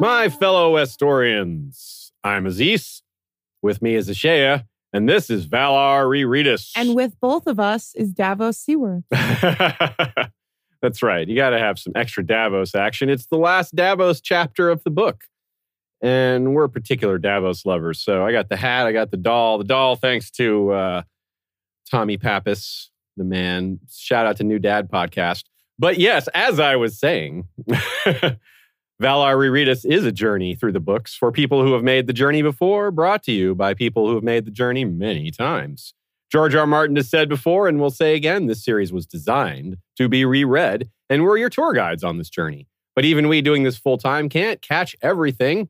My fellow Estorians, I'm Aziz. With me is Ashea, and this is Valar Rereadus. And with both of us is Davos Seaworth. That's right. You got to have some extra Davos action. It's the last Davos chapter of the book. And we're particular Davos lovers. So I got the hat, I got the doll. The doll, thanks to uh, Tommy Pappas, the man. Shout out to New Dad podcast. But yes, as I was saying, Valar Rereadus is a journey through the books for people who have made the journey before, brought to you by people who have made the journey many times. George R. Martin has said before, and will say again, this series was designed to be reread, and we're your tour guides on this journey. But even we doing this full time can't catch everything.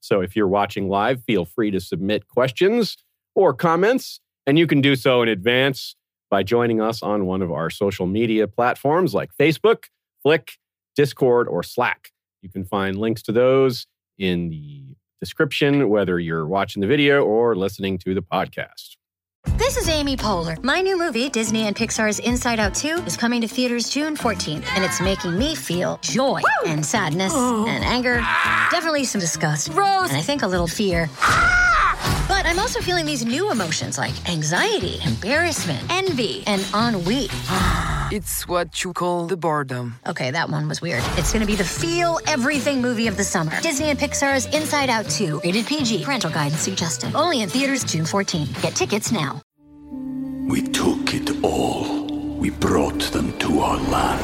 So if you're watching live, feel free to submit questions or comments, and you can do so in advance by joining us on one of our social media platforms like Facebook, Flick, Discord, or Slack. You can find links to those in the description, whether you're watching the video or listening to the podcast. This is Amy Poehler. My new movie, Disney and Pixar's Inside Out 2, is coming to theaters June 14th, and it's making me feel joy Woo! and sadness oh. and anger, definitely some disgust, Rose. and I think a little fear. But I'm also feeling these new emotions like anxiety, embarrassment, envy, and ennui. it's what you call the boredom. Okay, that one was weird. It's gonna be the feel everything movie of the summer. Disney and Pixar's Inside Out 2, rated PG, parental guidance suggested. Only in theaters June 14. Get tickets now. We took it all. We brought them to our land.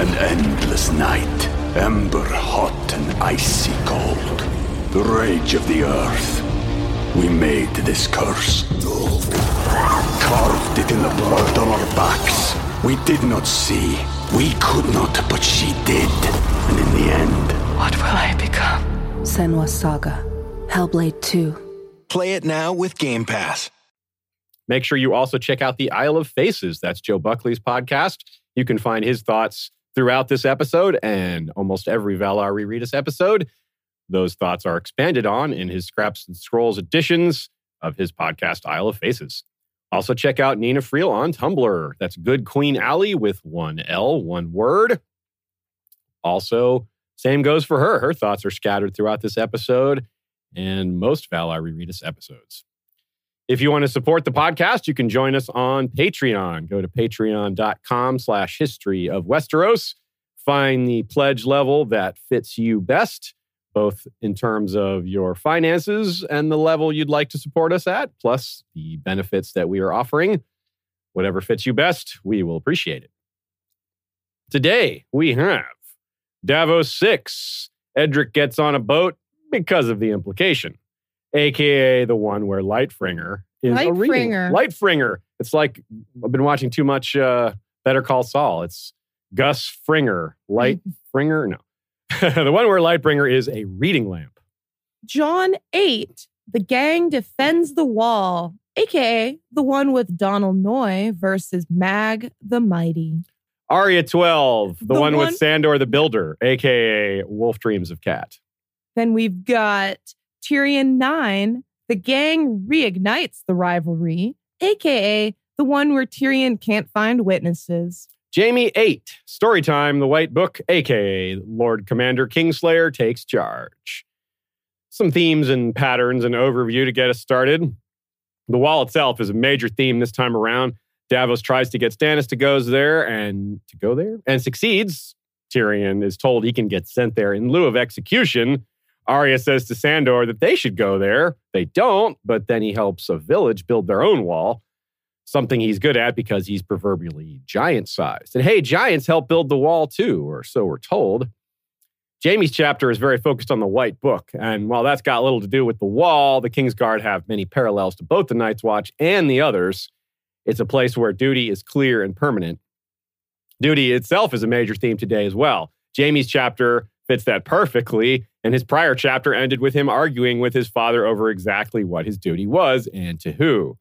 An endless night, ember hot and icy cold. The rage of the earth we made this curse. Carved it in the blood on our backs. We did not see. We could not, but she did. And in the end... What will I become? Senua Saga. Hellblade 2. Play it now with Game Pass. Make sure you also check out the Isle of Faces. That's Joe Buckley's podcast. You can find his thoughts throughout this episode and almost every Valar Rereadus episode. Those thoughts are expanded on in his Scraps and Scrolls editions of his podcast, Isle of Faces. Also, check out Nina Friel on Tumblr. That's Good Queen Aly with one L, one word. Also, same goes for her. Her thoughts are scattered throughout this episode and most Valar Rereadus episodes. If you want to support the podcast, you can join us on Patreon. Go to patreon.com slash history of Westeros. Find the pledge level that fits you best both in terms of your finances and the level you'd like to support us at, plus the benefits that we are offering. Whatever fits you best, we will appreciate it. Today, we have Davos 6. Edric gets on a boat because of the implication, aka the one where Lightfringer is Lightfringer. a reading. Lightfringer. It's like I've been watching too much uh, Better Call Saul. It's Gus Fringer. Lightfringer? No. the one where Lightbringer is a reading lamp. Jon 8, the gang defends the wall, aka the one with Donald Noye versus Mag the Mighty. Arya 12, the, the one, one, with Sandor the Builder, aka Wolf Dreams of Cat. Then we've got Tyrion 9, the gang reignites the rivalry, aka the one where Tyrion can't find witnesses. Jaime 8, Storytime, the White Book, aka Lord Commander Kingslayer, takes charge. Some themes and patterns and overview to get us started. The wall itself is a major theme this time around. Davos tries to get Stannis to go there and to go there and succeeds. Tyrion is told he can get sent there in lieu of execution. Arya says to Sandor that they should go there. They don't, but then he helps a village build their own wall something he's good at because he's proverbially giant sized. And hey, giants help build the wall too, or so we're told. Jaime's chapter is very focused on the White Book, and while that's got little to do with the wall, the Kingsguard have many parallels to both the Night's Watch and the others. It's a place where duty is clear and permanent. Duty itself is a major theme today as well. Jaime's chapter fits that perfectly, and his prior chapter ended with him arguing with his father over exactly what his duty was and to who.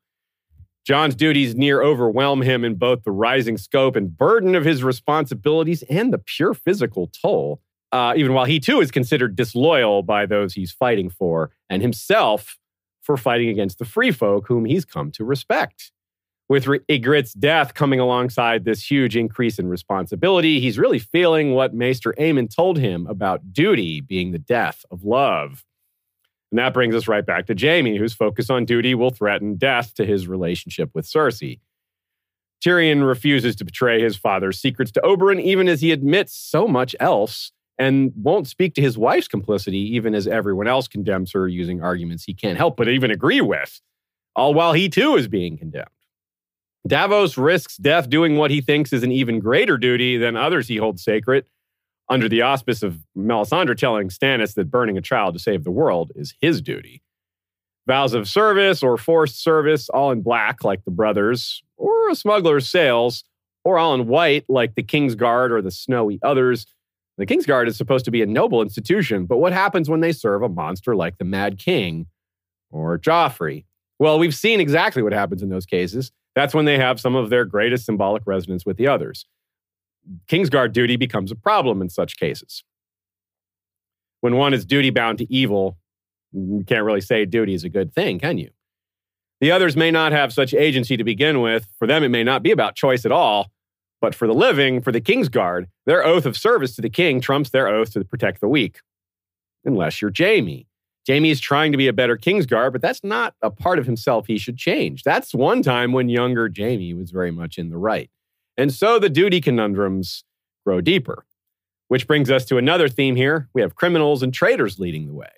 Jon's duties near overwhelm him in both the rising scope and burden of his responsibilities and the pure physical toll, uh, even while he too is considered disloyal by those he's fighting for, and himself for fighting against the free folk whom he's come to respect. With Ygritte's death coming alongside this huge increase in responsibility, he's really feeling what Maester Aemon told him about duty being the death of love. And that brings us right back to Jaime, whose focus on duty will threaten death to his relationship with Cersei. Tyrion refuses to betray his father's secrets to Oberyn, even as he admits so much else, and won't speak to his wife's complicity, even as everyone else condemns her using arguments he can't help but even agree with, all while he too is being condemned. Davos risks death doing what he thinks is an even greater duty than others he holds sacred, under the auspice of Melisandre telling Stannis that burning a child to save the world is his duty. Vows of service or forced service, all in black like the brothers, or a smuggler's sails, or all in white like the Kingsguard or the snowy others. The Kingsguard is supposed to be a noble institution, but what happens when they serve a monster like the Mad King or Joffrey? Well, we've seen exactly what happens in those cases. That's when they have some of their greatest symbolic resonance with the others. Kingsguard duty becomes a problem in such cases. When one is duty bound to evil, you can't really say duty is a good thing, can you? The others may not have such agency to begin with. For them, it may not be about choice at all. But for the living, for the Kingsguard, their oath of service to the king trumps their oath to protect the weak. Unless you're Jaime. Jaime is trying to be a better Kingsguard, but that's not a part of himself he should change. That's one time when younger Jaime was very much in the right. And so the duty conundrums grow deeper. Which brings us to another theme here. We have criminals and traitors leading the way.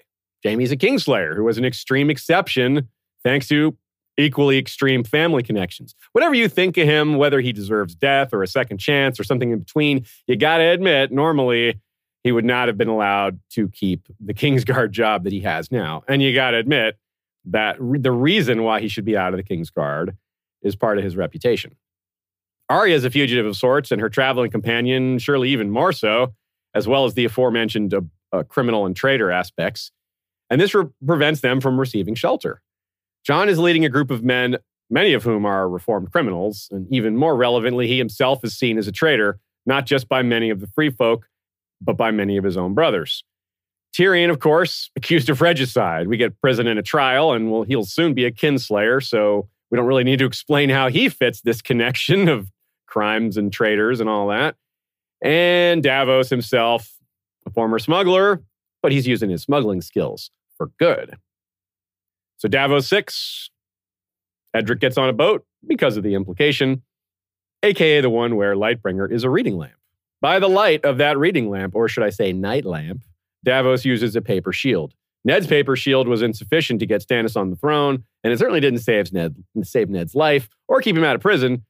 Jaime's a Kingslayer who was an extreme exception thanks to equally extreme family connections. Whatever you think of him, whether he deserves death or a second chance or something in between, you got to admit, normally he would not have been allowed to keep the Kingsguard job that he has now. And you got to admit that re- the reason why he should be out of the Kingsguard is part of his reputation. Arya is a fugitive of sorts, and her traveling companion, surely even more so, as well as the aforementioned uh, uh, criminal and traitor aspects. And this re- prevents them from receiving shelter. Jon is leading a group of men, many of whom are reformed criminals, and even more relevantly, he himself is seen as a traitor, not just by many of the free folk, but by many of his own brothers. Tyrion, of course, accused of regicide. We get prison and a trial, and well, he'll soon be a kinslayer, so we don't really need to explain how he fits this connection of crimes and traitors and all that. And Davos himself, a former smuggler, but he's using his smuggling skills for good. So Davos 6, Edric gets on a boat because of the implication, aka the one where Lightbringer is a reading lamp. By the light of that reading lamp, or should I say night lamp, Davos uses a paper shield. Ned's paper shield was insufficient to get Stannis on the throne, and it certainly didn't save, Ned, save Ned's life or keep him out of prison.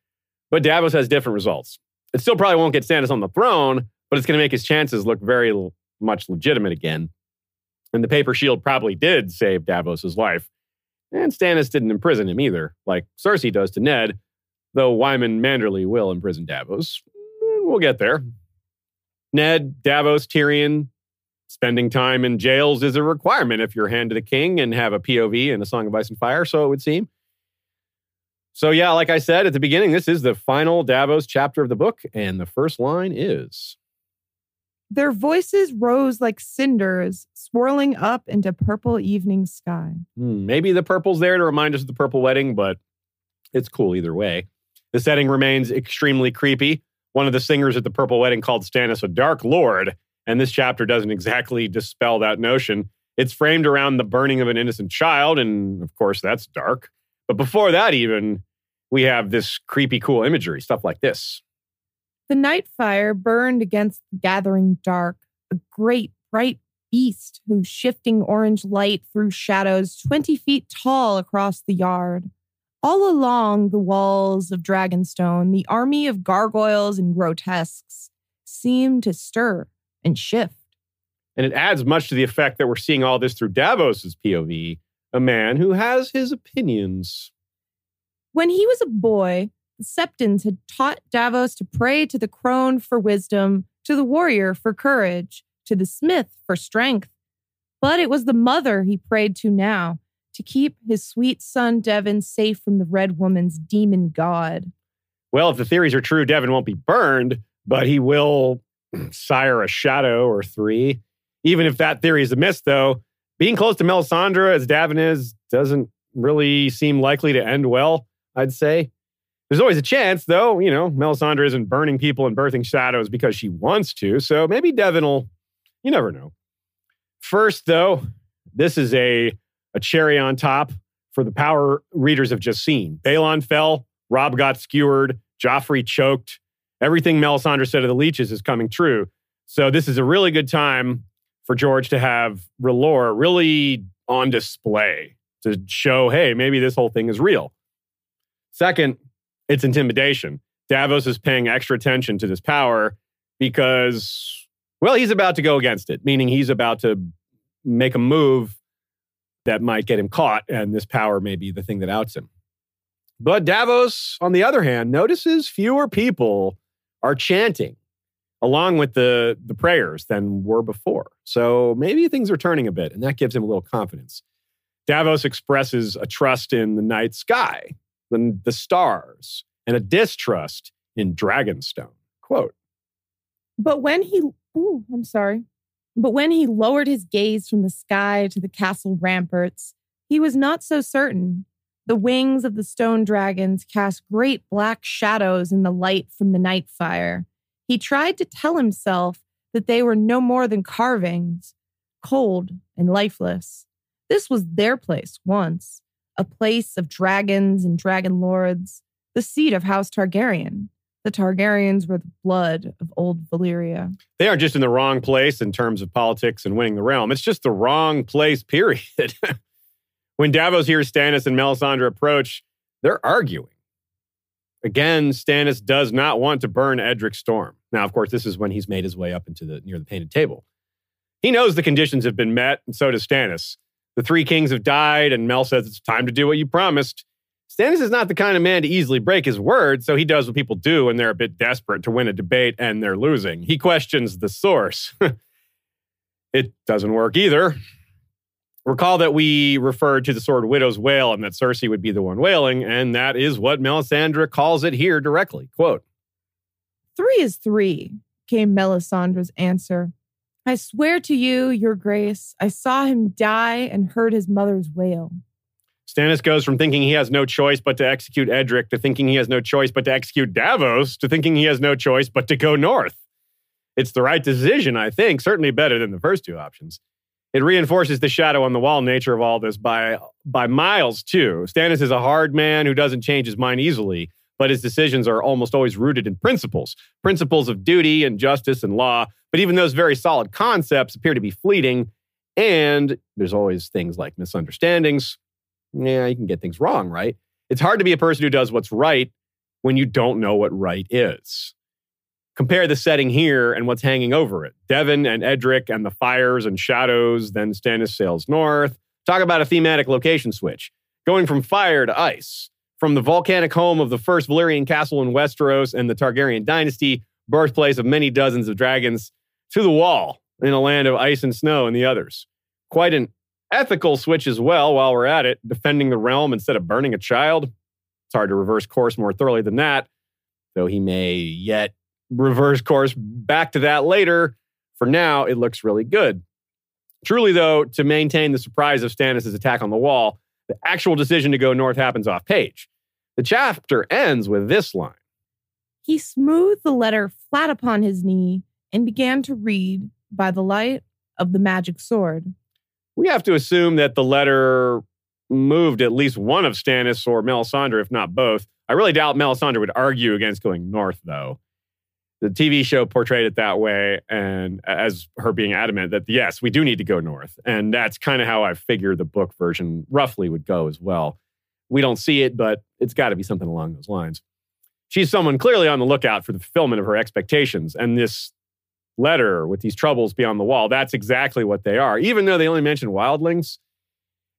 But Davos has different results. It still probably won't get Stannis on the throne, but it's going to make his chances look very l- much legitimate again. And the paper shield probably did save Davos's life. And Stannis didn't imprison him either, like Cersei does to Ned, though Wyman Manderly will imprison Davos. Mm, we'll get there. Ned, Davos, Tyrion, spending time in jails is a requirement if you're Hand to the King and have a POV in A Song of Ice and Fire, so it would seem. So, yeah, like I said at the beginning, this is the final Davos chapter of the book, and the first line is Their voices rose like cinders, swirling up into purple evening sky. hmm, maybe the purple's there to remind us of the purple wedding, but it's cool either way. The setting remains extremely creepy. One of the singers at the purple wedding called Stannis a dark lord, and this chapter doesn't exactly dispel that notion. It's framed around the burning of an innocent child, and of course, that's dark. But before that, even, we have this creepy, cool imagery, stuff like this. The night fire burned against the gathering dark, a great bright beast whose shifting orange light threw shadows 20 feet tall across the yard. All along the walls of Dragonstone, the army of gargoyles and grotesques seemed to stir and shift. And it adds much to the effect that we're seeing all this through Davos's POV, a man who has his opinions. When he was a boy, the Septons had taught Davos to pray to the crone for wisdom, to the warrior for courage, to the smith for strength. But it was the mother he prayed to now, to keep his sweet son Devan safe from the Red Woman's demon god. Well, if the theories are true, Devan won't be burned, but he will sire a shadow or three. Even if that theory is a miss, though, being close to Melisandre as Devan is doesn't really seem likely to end well, I'd say. There's always a chance, though, you know, Melisandre isn't burning people and birthing shadows because she wants to. So maybe Devan will, you never know. First, though, this is a, a cherry on top for the power readers have just seen. Balon fell, Robb got skewered, Joffrey choked. Everything Melisandre said of the leeches is coming true. So this is a really good time for George to have R'hllor really on display to show, hey, maybe this whole thing is real. Second, it's intimidation. Davos is paying extra attention to this power because, well, he's about to go against it, meaning he's about to make a move that might get him caught, and this power may be the thing that outs him. But Davos, on the other hand, notices fewer people are chanting along with the, the prayers than were before. So maybe things are turning a bit, and that gives him a little confidence. Davos expresses a trust in the night sky, the, the stars, and a distrust in Dragonstone. Quote But when he, ooh, I'm sorry. But when he lowered his gaze from the sky to the castle ramparts, he was not so certain. The wings of the stone dragons cast great black shadows in the light from the night fire. He tried to tell himself that they were no more than carvings, cold and lifeless. This was their place once, a place of dragons and dragon lords, the seat of House Targaryen. The Targaryens were the blood of old Valyria. They aren't just in the wrong place in terms of politics and winning the realm. It's just the wrong place, period. when Davos hears Stannis and Melisandre approach, they're arguing. Again, Stannis does not want to burn Edric Storm. Now, of course, this is when he's made his way up into the near the painted table. He knows the conditions have been met, and so does Stannis. The three kings have died, and Mel says it's time to do what you promised. Stannis is not the kind of man to easily break his word, so he does what people do when they're a bit desperate to win a debate and they're losing. He questions the source. it doesn't work either. Recall that we referred to the sword Widow's Wail and that Cersei would be the one wailing, and that is what Melisandre calls it here directly. Quote Three is three, came Melisandre's answer. I swear to you, your grace, I saw him die and heard his mother's wail. Stannis goes from thinking he has no choice but to execute Edric to thinking he has no choice but to execute Davos to thinking he has no choice but to go north. It's the right decision, I think, certainly better than the first two options. It reinforces the shadow on the wall nature of all this by, by miles, too. Stannis is a hard man who doesn't change his mind easily, but his decisions are almost always rooted in principles principles of duty and justice and law but even those very solid concepts appear to be fleeting. And there's always things like misunderstandings. Yeah, you can get things wrong, right? It's hard to be a person who does what's right when you don't know what right is. Compare the setting here and what's hanging over it. Devan and Edric and the fires and shadows, then Stannis sails north. Talk about a thematic location switch. Going from fire to ice, from the volcanic home of the first Valyrian castle in Westeros and the Targaryen dynasty, birthplace of many dozens of dragons, to the wall in a land of ice and snow and the others. Quite an ethical switch as well while we're at it, defending the realm instead of burning a child. It's hard to reverse course more thoroughly than that, though he may yet reverse course back to that later. For now, it looks really good. Truly, though, to maintain the surprise of Stannis' attack on the wall, the actual decision to go north happens off page. The chapter ends with this line He smoothed the letter flat upon his knee and began to read by the light of the magic sword. We have to assume that the letter moved at least one of Stannis or Melisandre, if not both. I really doubt Melisandre would argue against going north, though. The TV show portrayed it that way, and as her being adamant that yes, we do need to go north. And that's kind of how I figure the book version roughly would go as well. We don't see it, but it's got to be something along those lines. She's someone clearly on the lookout for the fulfillment of her expectations, and this letter with these troubles beyond the wall, that's exactly what they are. Even though they only mention wildlings,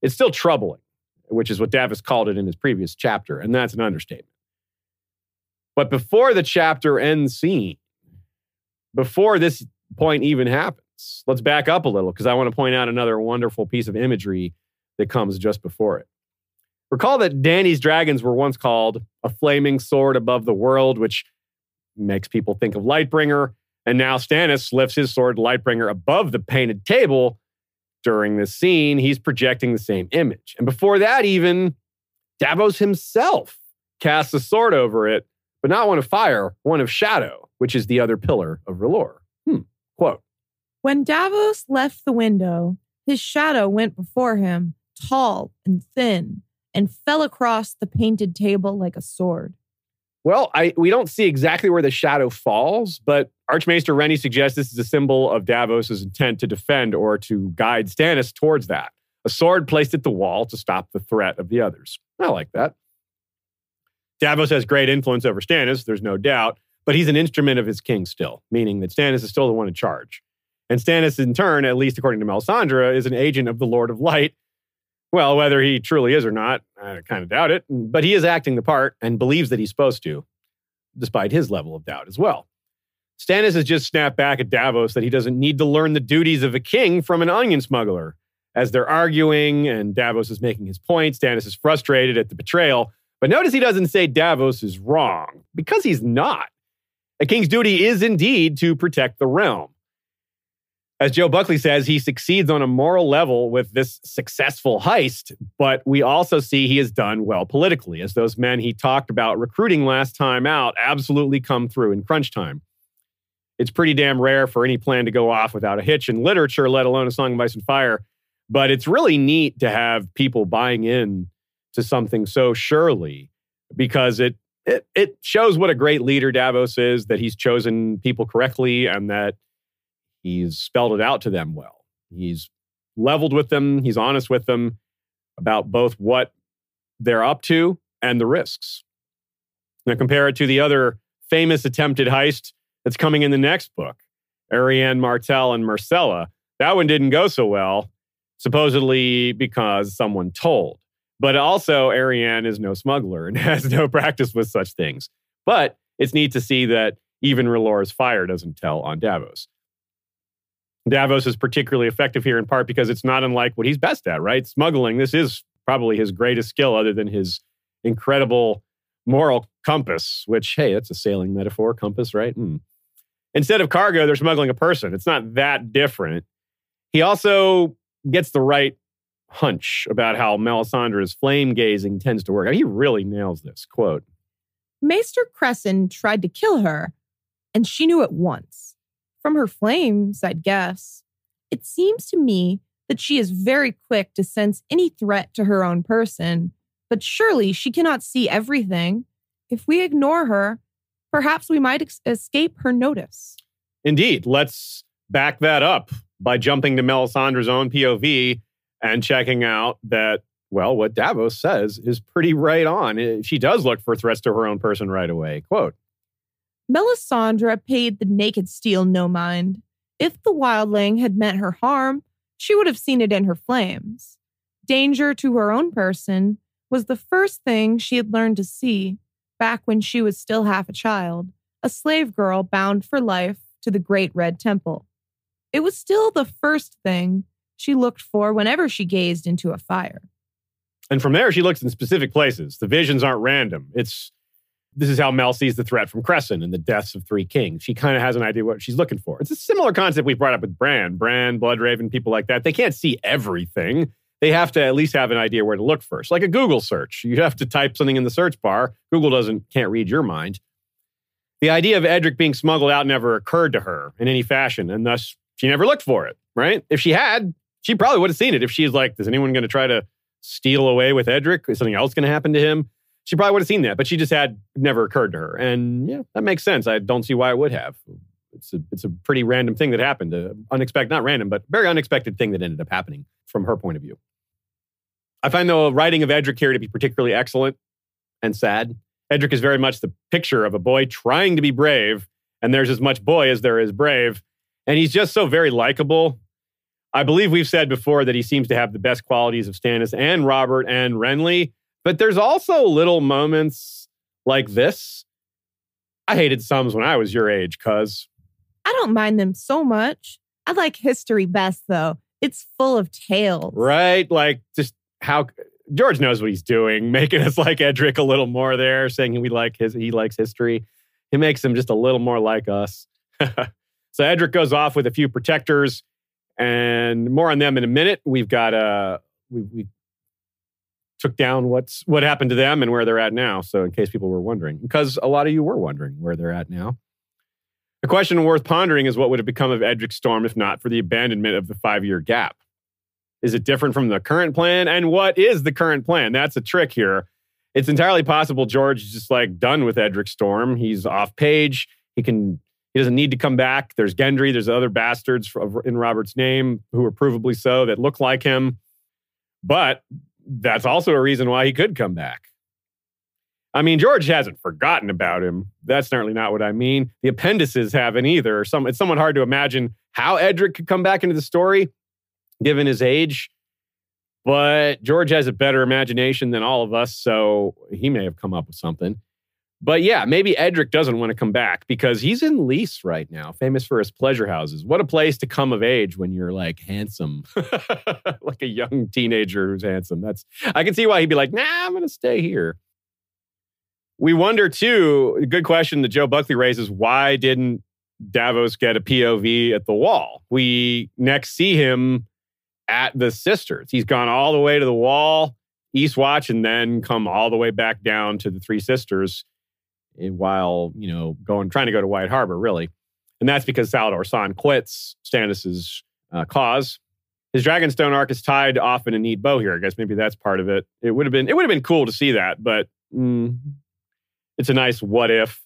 it's still troubling, which is what Davos called it in his previous chapter, and that's an understatement. But before the chapter ends scene, before this point even happens, let's back up a little because I want to point out another wonderful piece of imagery that comes just before it. Recall that Dany's dragons were once called a flaming sword above the world, which makes people think of Lightbringer. And now Stannis lifts his sword Lightbringer above the painted table. During this scene, he's projecting the same image. And before that, even Davos himself casts a sword over it, but not one of fire, one of shadow, which is the other pillar of R'hllor. Hmm. Quote When Davos left the window, his shadow went before him, tall and thin, and fell across the painted table like a sword. Well, I, we don't see exactly where the shadow falls, but Archmaester Rennie suggests this is a symbol of Davos's intent to defend or to guide Stannis towards that. A sword placed at the wall to stop the threat of the others. I like that. Davos has great influence over Stannis, there's no doubt, but he's an instrument of his king still, meaning that Stannis is still the one in charge. And Stannis, in turn, at least according to Melisandre, is an agent of the Lord of Light. Well, whether he truly is or not, I kind of doubt it, but he is acting the part and believes that he's supposed to, despite his level of doubt as well. Stannis has just snapped back at Davos that he doesn't need to learn the duties of a king from an onion smuggler. As they're arguing and Davos is making his point, Stannis is frustrated at the betrayal. But notice he doesn't say Davos is wrong, because he's not. A king's duty is indeed to protect the realm. As Joe Buckley says, he succeeds on a moral level with this successful heist, but we also see he has done well politically, as those men he talked about recruiting last time out absolutely come through in crunch time. It's pretty damn rare for any plan to go off without a hitch in literature, let alone a song of ice and fire. But it's really neat to have people buying in to something so surely because it it, it shows what a great leader Davos is, that he's chosen people correctly and that he's spelled it out to them well. He's leveled with them, he's honest with them about both what they're up to and the risks. Now, compare it to the other famous attempted heist that's coming in the next book Arianne Martell and Myrcella. That one didn't go so well, supposedly because someone told. But also, Arianne is no smuggler and has no practice with such things. But it's neat to see that even R'hllor's fire doesn't tell on Davos. Davos is particularly effective here in part because it's not unlike what he's best at, right? Smuggling. This is probably his greatest skill, other than his incredible moral compass, which, hey, that's a sailing metaphor, compass, right? Hmm. Instead of cargo, they're smuggling a person. It's not that different. He also gets the right hunch about how Melisandre's flame gazing tends to work. He really nails this quote. Maester Cressen tried to kill her, and she knew at once. From her flames, I'd guess. It seems to me that she is very quick to sense any threat to her own person, but surely she cannot see everything. If we ignore her, perhaps we might ex- escape her notice. Indeed. Let's back that up by jumping to Melisandre's own POV and checking out that, well, what Davos says is pretty right on. She does look for threats to her own person right away. Quote Melisandre paid the naked steel no mind. If the wildling had meant her harm, she would have seen it in her flames. Danger to her own person was the first thing she had learned to see back when she was still half a child, a slave girl bound for life to the Great Red Temple. It was still the first thing she looked for whenever she gazed into a fire. And from there, she looks in specific places. The visions aren't random. It's this is how Mel sees the threat from Cressen and the deaths of three kings. She kind of has an idea what she's looking for. It's a similar concept we brought up with Bran, Bran, Bloodraven, people like that. They can't see everything. They have to at least have an idea where to look first, like a Google search. You have to type something in the search bar. Google doesn't can't read your mind. The idea of Edric being smuggled out never occurred to her in any fashion, and thus she never looked for it. Right? If she had, she probably would have seen it. If she's like, "Is anyone going to try to steal away with Edric? Is something else going to happen to him?" She probably would have seen that, but she just had never occurred to her, and yeah, that makes sense. I don't see why it would have. It's a it's a pretty random thing that happened, unexpected, not random, but very unexpected thing that ended up happening from her point of view. I find the writing of Edric here to be particularly excellent and sad. Edric is very much the picture of a boy trying to be brave, and there's as much boy as there is brave. And he's just so very likable. I believe we've said before that he seems to have the best qualities of Stannis and Robert and Renly, but there's also little moments like this. I hated Sums when I was your age, cuz. I don't mind them so much. I like history best, though. It's full of tales. Right? Like just how George knows what he's doing, making us like Edric a little more there, saying we like his he likes history. He makes him just a little more like us. so Edric goes off with a few protectors, and more on them in a minute. We've got uh we we took down what's what happened to them and where they're at now. So, in case people were wondering, because a lot of you were wondering where they're at now. The question worth pondering is what would have become of Edric Storm if not for the abandonment of the five year gap? Is it different from the current plan? And what is the current plan? That's a trick here. It's entirely possible George is just like done with Edric Storm. He's off page. He can. He doesn't need to come back. There's Gendry. There's other bastards in Robert's name who are provably so that look like him. But that's also a reason why he could come back. I mean, George hasn't forgotten about him. That's certainly not what I mean. The appendices haven't either. Some, it's somewhat hard to imagine how Edric could come back into the story, given his age. But George has a better imagination than all of us, so he may have come up with something. But yeah, maybe Edric doesn't want to come back because he's in Lys right now, famous for his pleasure houses. What a place to come of age when you're like handsome, like a young teenager who's handsome. That's I can see why he'd be like, "Nah, I'm to stay here." We wonder too. Good question that Joe Buckley raises: Why didn't Davos get a POV at the wall? We next see him at the Sisters. He's gone all the way to the wall, Eastwatch, and then come all the way back down to the Three Sisters while you know going trying to go to White Harbor, really, and that's because Salladhor Saan quits Stannis's uh, cause. His Dragonstone arc is tied off in a neat bow here. I guess maybe that's part of it. It would have been it would have been cool to see that, but mm, it's a nice what if.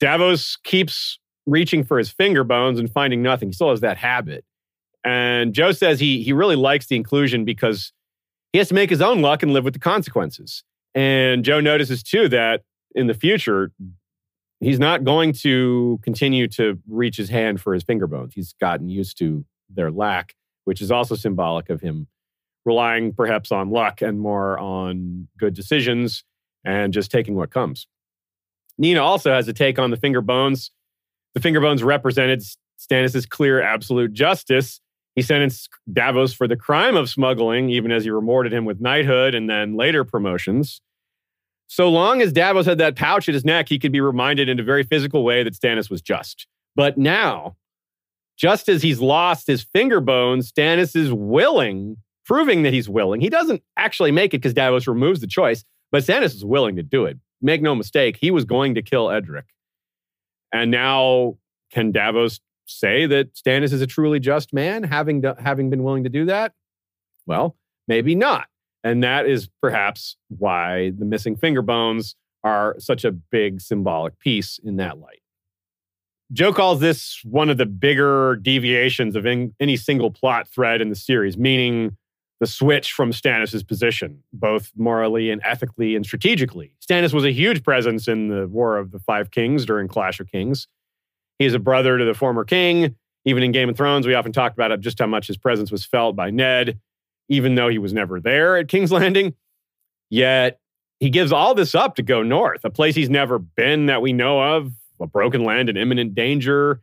Davos keeps reaching for his finger bones and finding nothing. He still has that habit. And Joe says he he really likes the inclusion because he has to make his own luck and live with the consequences. And Joe notices too that in the future, he's not going to continue to reach his hand for his finger bones. He's gotten used to their lack, which is also symbolic of him relying perhaps on luck and more on good decisions and just taking what comes. Nina also has a take on the finger bones. The finger bones represented Stannis' clear absolute justice. He sentenced Davos for the crime of smuggling, even as he rewarded him with knighthood and then later promotions. So long as Davos had that pouch at his neck, he could be reminded in a very physical way that Stannis was just. But now, just as he's lost his finger bones, Stannis is willing, proving that he's willing. He doesn't actually make it because Davos removes the choice, but Stannis is willing to do it. Make no mistake, he was going to kill Edric. And now, can Davos say that Stannis is a truly just man, having, do, having been willing to do that? Well, maybe not. And that is perhaps why the missing finger bones are such a big symbolic piece in that light. Joe calls this one of the bigger deviations of in, any single plot thread in the series, meaning the switch from Stannis' position, both morally and ethically and strategically. Stannis was a huge presence in the War of the Five Kings during Clash of Kings. He is a brother to the former king. Even in Game of Thrones, we often talked about just how much his presence was felt by Ned even though he was never there at King's Landing. Yet he gives all this up to go north, a place he's never been that we know of, a broken land in imminent danger,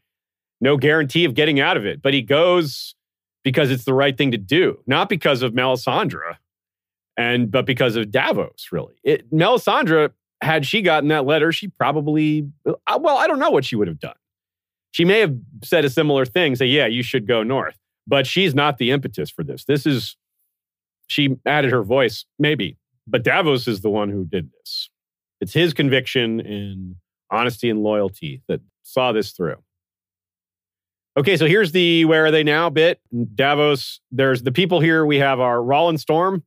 no guarantee of getting out of it. But he goes because it's the right thing to do, not because of Melisandre, and but because of Davos. Really, it, Melisandre had she gotten that letter, she probably uh, well, I don't know what she would have done. She may have said a similar thing, say, "Yeah, you should go north," but she's not the impetus for this. This is she added her voice, maybe, but Davos is the one who did this. It's his conviction in honesty and loyalty that saw this through. Okay, so here's the where are they now bit. Davos, there's the people here we have our Rolland Storm,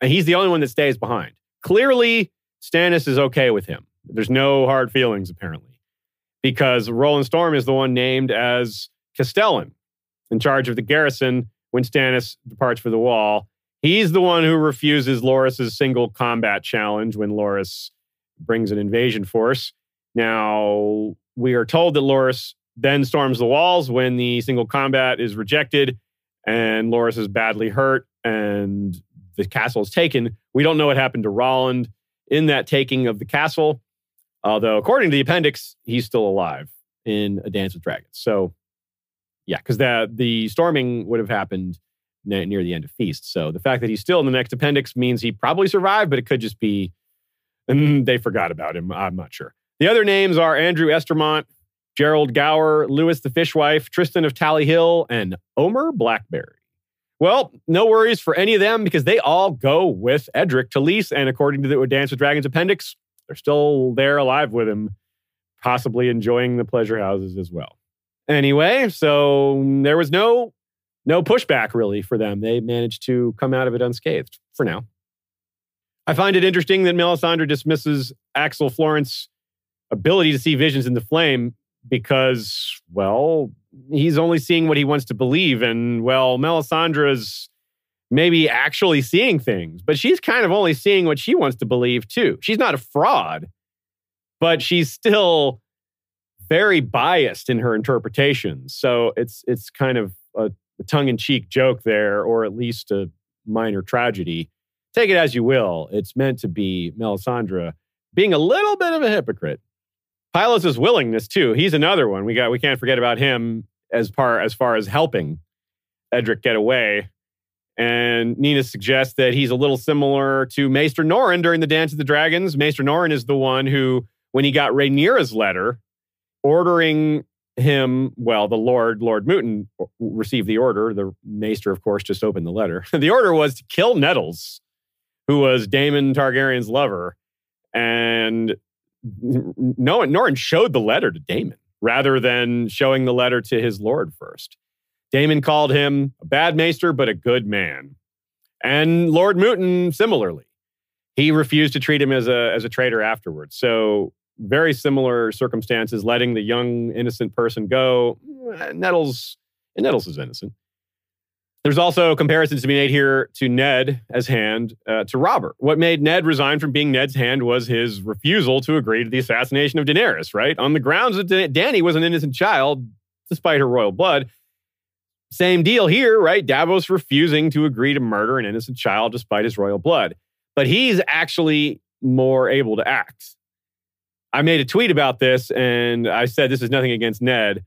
and he's the only one that stays behind. Clearly, Stannis is okay with him. There's no hard feelings, apparently, because Rolland Storm is the one named as Castellan in charge of the garrison when Stannis departs for the wall. He's the one who refuses Loras's single combat challenge when Loras brings an invasion force. Now, we are told that Loras then storms the walls when the single combat is rejected and Loras is badly hurt and the castle is taken. We don't know what happened to Rolland in that taking of the castle, although, according to the appendix, he's still alive in A Dance with Dragons. So, yeah, because the, the storming would have happened near the end of Feast. So the fact that he's still in the next appendix means he probably survived, but it could just be and they forgot about him. I'm not sure. The other names are Andrew Estermont, Gerald Gower, Lewys the Fishwife, Triston of Tally Hill, and Omer Blackberry. Well, no worries for any of them because they all go with Edric to Lys. And according to the Dance with Dragons appendix, they're still there alive with him, possibly enjoying the pleasure houses as well. Anyway, so there was no no pushback really for them. They managed to come out of it unscathed for now. I find it interesting that Melisandre dismisses Axell Florent's ability to see visions in the flame because, well, he's only seeing what he wants to believe. And, well, Melisandre's maybe actually seeing things, but she's kind of only seeing what she wants to believe too. She's not a fraud, but she's still very biased in her interpretations. So it's it's kind of a, a tongue-in-cheek joke there, or at least a minor tragedy. Take it as you will. It's meant to be Melisandre being a little bit of a hypocrite. Pylos' willingness too. He's another one. We got we can't forget about him as far as far as helping Edric get away. And Nina suggests that he's a little similar to Maester Norren during the Dance of the Dragons. Maester Norren is the one who, when he got Rhaenyra's letter ordering him, well, the Lord, Lord Mouton, uh, received the order. The Maester, of course, just opened the letter. the order was to kill Nettles, who was Daemon Targaryen's lover. And no, Norren showed the letter to Daemon rather than showing the letter to his lord first. Daemon called him a bad maester, but a good man. And Lord Mouton similarly. He refused to treat him as a, as a traitor afterwards. So, very similar circumstances, letting the young, innocent person go. Nettles, Nettles is innocent. There's also comparisons to be made here to Ned as hand uh, to Robert. What made Ned resign from being Ned's hand was his refusal to agree to the assassination of Daenerys, right? On the grounds that Dany was an innocent child, despite her royal blood. Same deal here, right? Davos refusing to agree to murder an innocent child despite his royal blood. But he's actually more able to act. I made a tweet about this and I said this is nothing against Ned.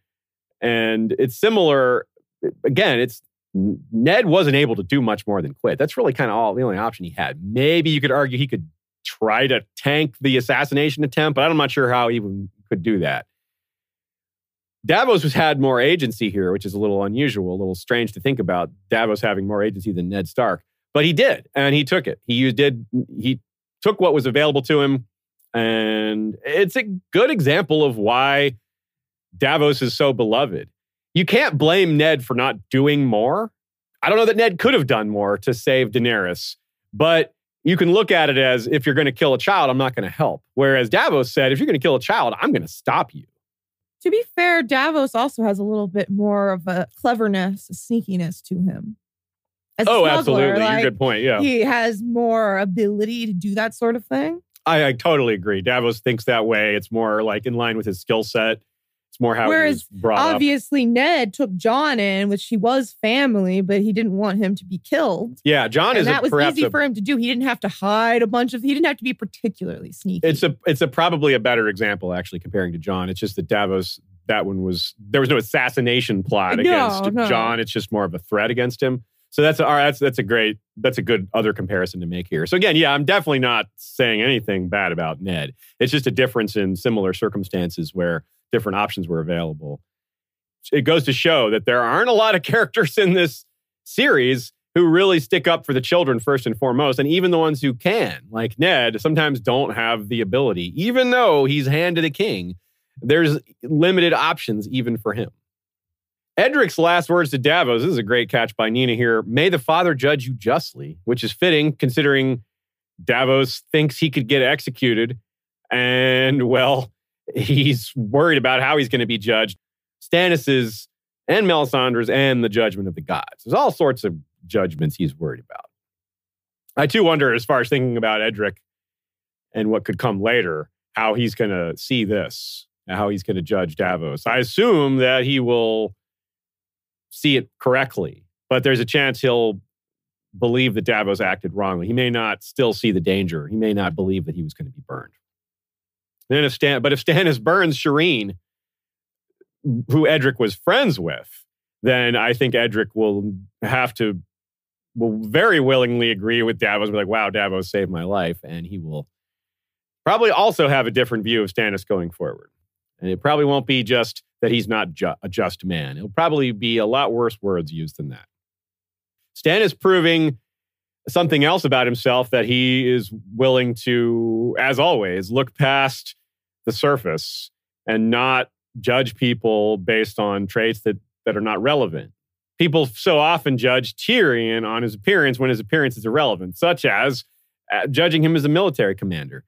And it's similar. Again, it's Ned wasn't able to do much more than quit. That's really kind of all the only option he had. Maybe you could argue he could try to tank the assassination attempt, but I'm not sure how he could do that. Davos has had more agency here, which is a little unusual, a little strange to think about Davos having more agency than Ned Stark. But he did, and he took it. He did. He took what was available to him, and it's a good example of why Davos is so beloved you can't blame Ned for not doing more. I don't know that Ned could have done more to save Daenerys, but you can look at it as if you're going to kill a child, I'm not going to help. Whereas Davos said, if you're going to kill a child, I'm going to stop you. To be fair, Davos also has a little bit more of a cleverness, a sneakiness to him. As oh, absolutely. Like, good point. Yeah. He has more ability to do that sort of thing. I, I totally agree. Davos thinks that way. It's more like in line with his skill set. It's more how Whereas obviously up. Ned took Jon in, which he was family, but he didn't want him to be killed. Yeah, Jon and is that a, was easy a, for him to do. He didn't have to hide a bunch of. He didn't have to be particularly sneaky. It's a it's a probably a better example actually comparing to Jon. It's just that Davos that one was there was no assassination plot no, against no. Jon. It's just more of a threat against him. So that's all right. That's that's a great that's a good other comparison to make here. So again, yeah, I'm definitely not saying anything bad about Ned. It's just a difference in similar circumstances where different options were available. It goes to show that there aren't a lot of characters in this series who really stick up for the children first and foremost. And even the ones who can, like Ned, sometimes don't have the ability. Even though he's hand to the king, there's limited options even for him. Edric's last words to Davos, this is a great catch by Nina here. May the father judge you justly, which is fitting considering Davos thinks he could get executed. And well, he's worried about how he's going to be judged. Stannis's and Melisandre's and the judgment of the gods. There's all sorts of judgments he's worried about. I too wonder, as far as thinking about Edric and what could come later, how he's going to see this, how he's going to judge Davos. I assume that he will see it correctly, but there's a chance he'll believe that Davos acted wrongly. He may not still see the danger. He may not believe that he was going to be burned. Then if Stan, but if Stannis burns Shireen, who Edric was friends with, then I think Edric will have to will very willingly agree with Davos. Be like, wow, Davos saved my life, and he will probably also have a different view of Stannis going forward. And it probably won't be just that he's not ju- a just man. It'll probably be a lot worse words used than that. Stan is proving something else about himself that he is willing to, as always, look past the surface and not judge people based on traits that, that are not relevant. People so often judge Tyrion on his appearance when his appearance is irrelevant, such as uh, judging him as a military commander.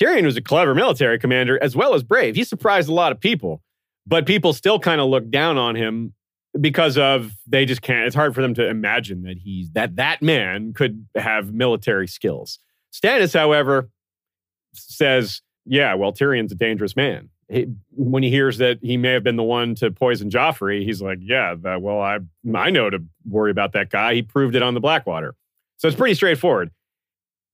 Tyrion was a clever military commander as well as brave. He surprised a lot of people, but people still kind of look down on him because of they just can't it's hard for them to imagine that he's that that man could have military skills. Stannis however says yeah well tyrion's a dangerous man. He, when he hears that he may have been the one to poison joffrey he's like yeah that, well i i know to worry about that guy. He proved it on the blackwater. So it's pretty straightforward.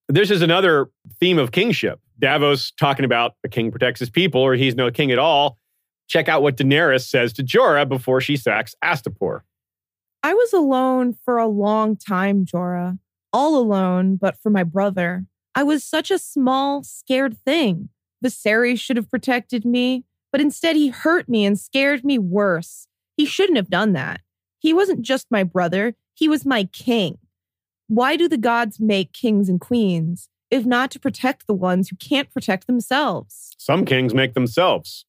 This is another theme of kingship davos talking about a king protects his people or he's no king at all check out what Daenerys says to Jorah before she sacks Astapor. I was alone for a long time, Jorah. All alone, but for my brother. I was such a small, scared thing. Viserys should have protected me, but instead he hurt me and scared me worse. He shouldn't have done that. He wasn't just my brother, he was my king. Why do the gods make kings and queens, if not to protect the ones who can't protect themselves? Some kings make themselves.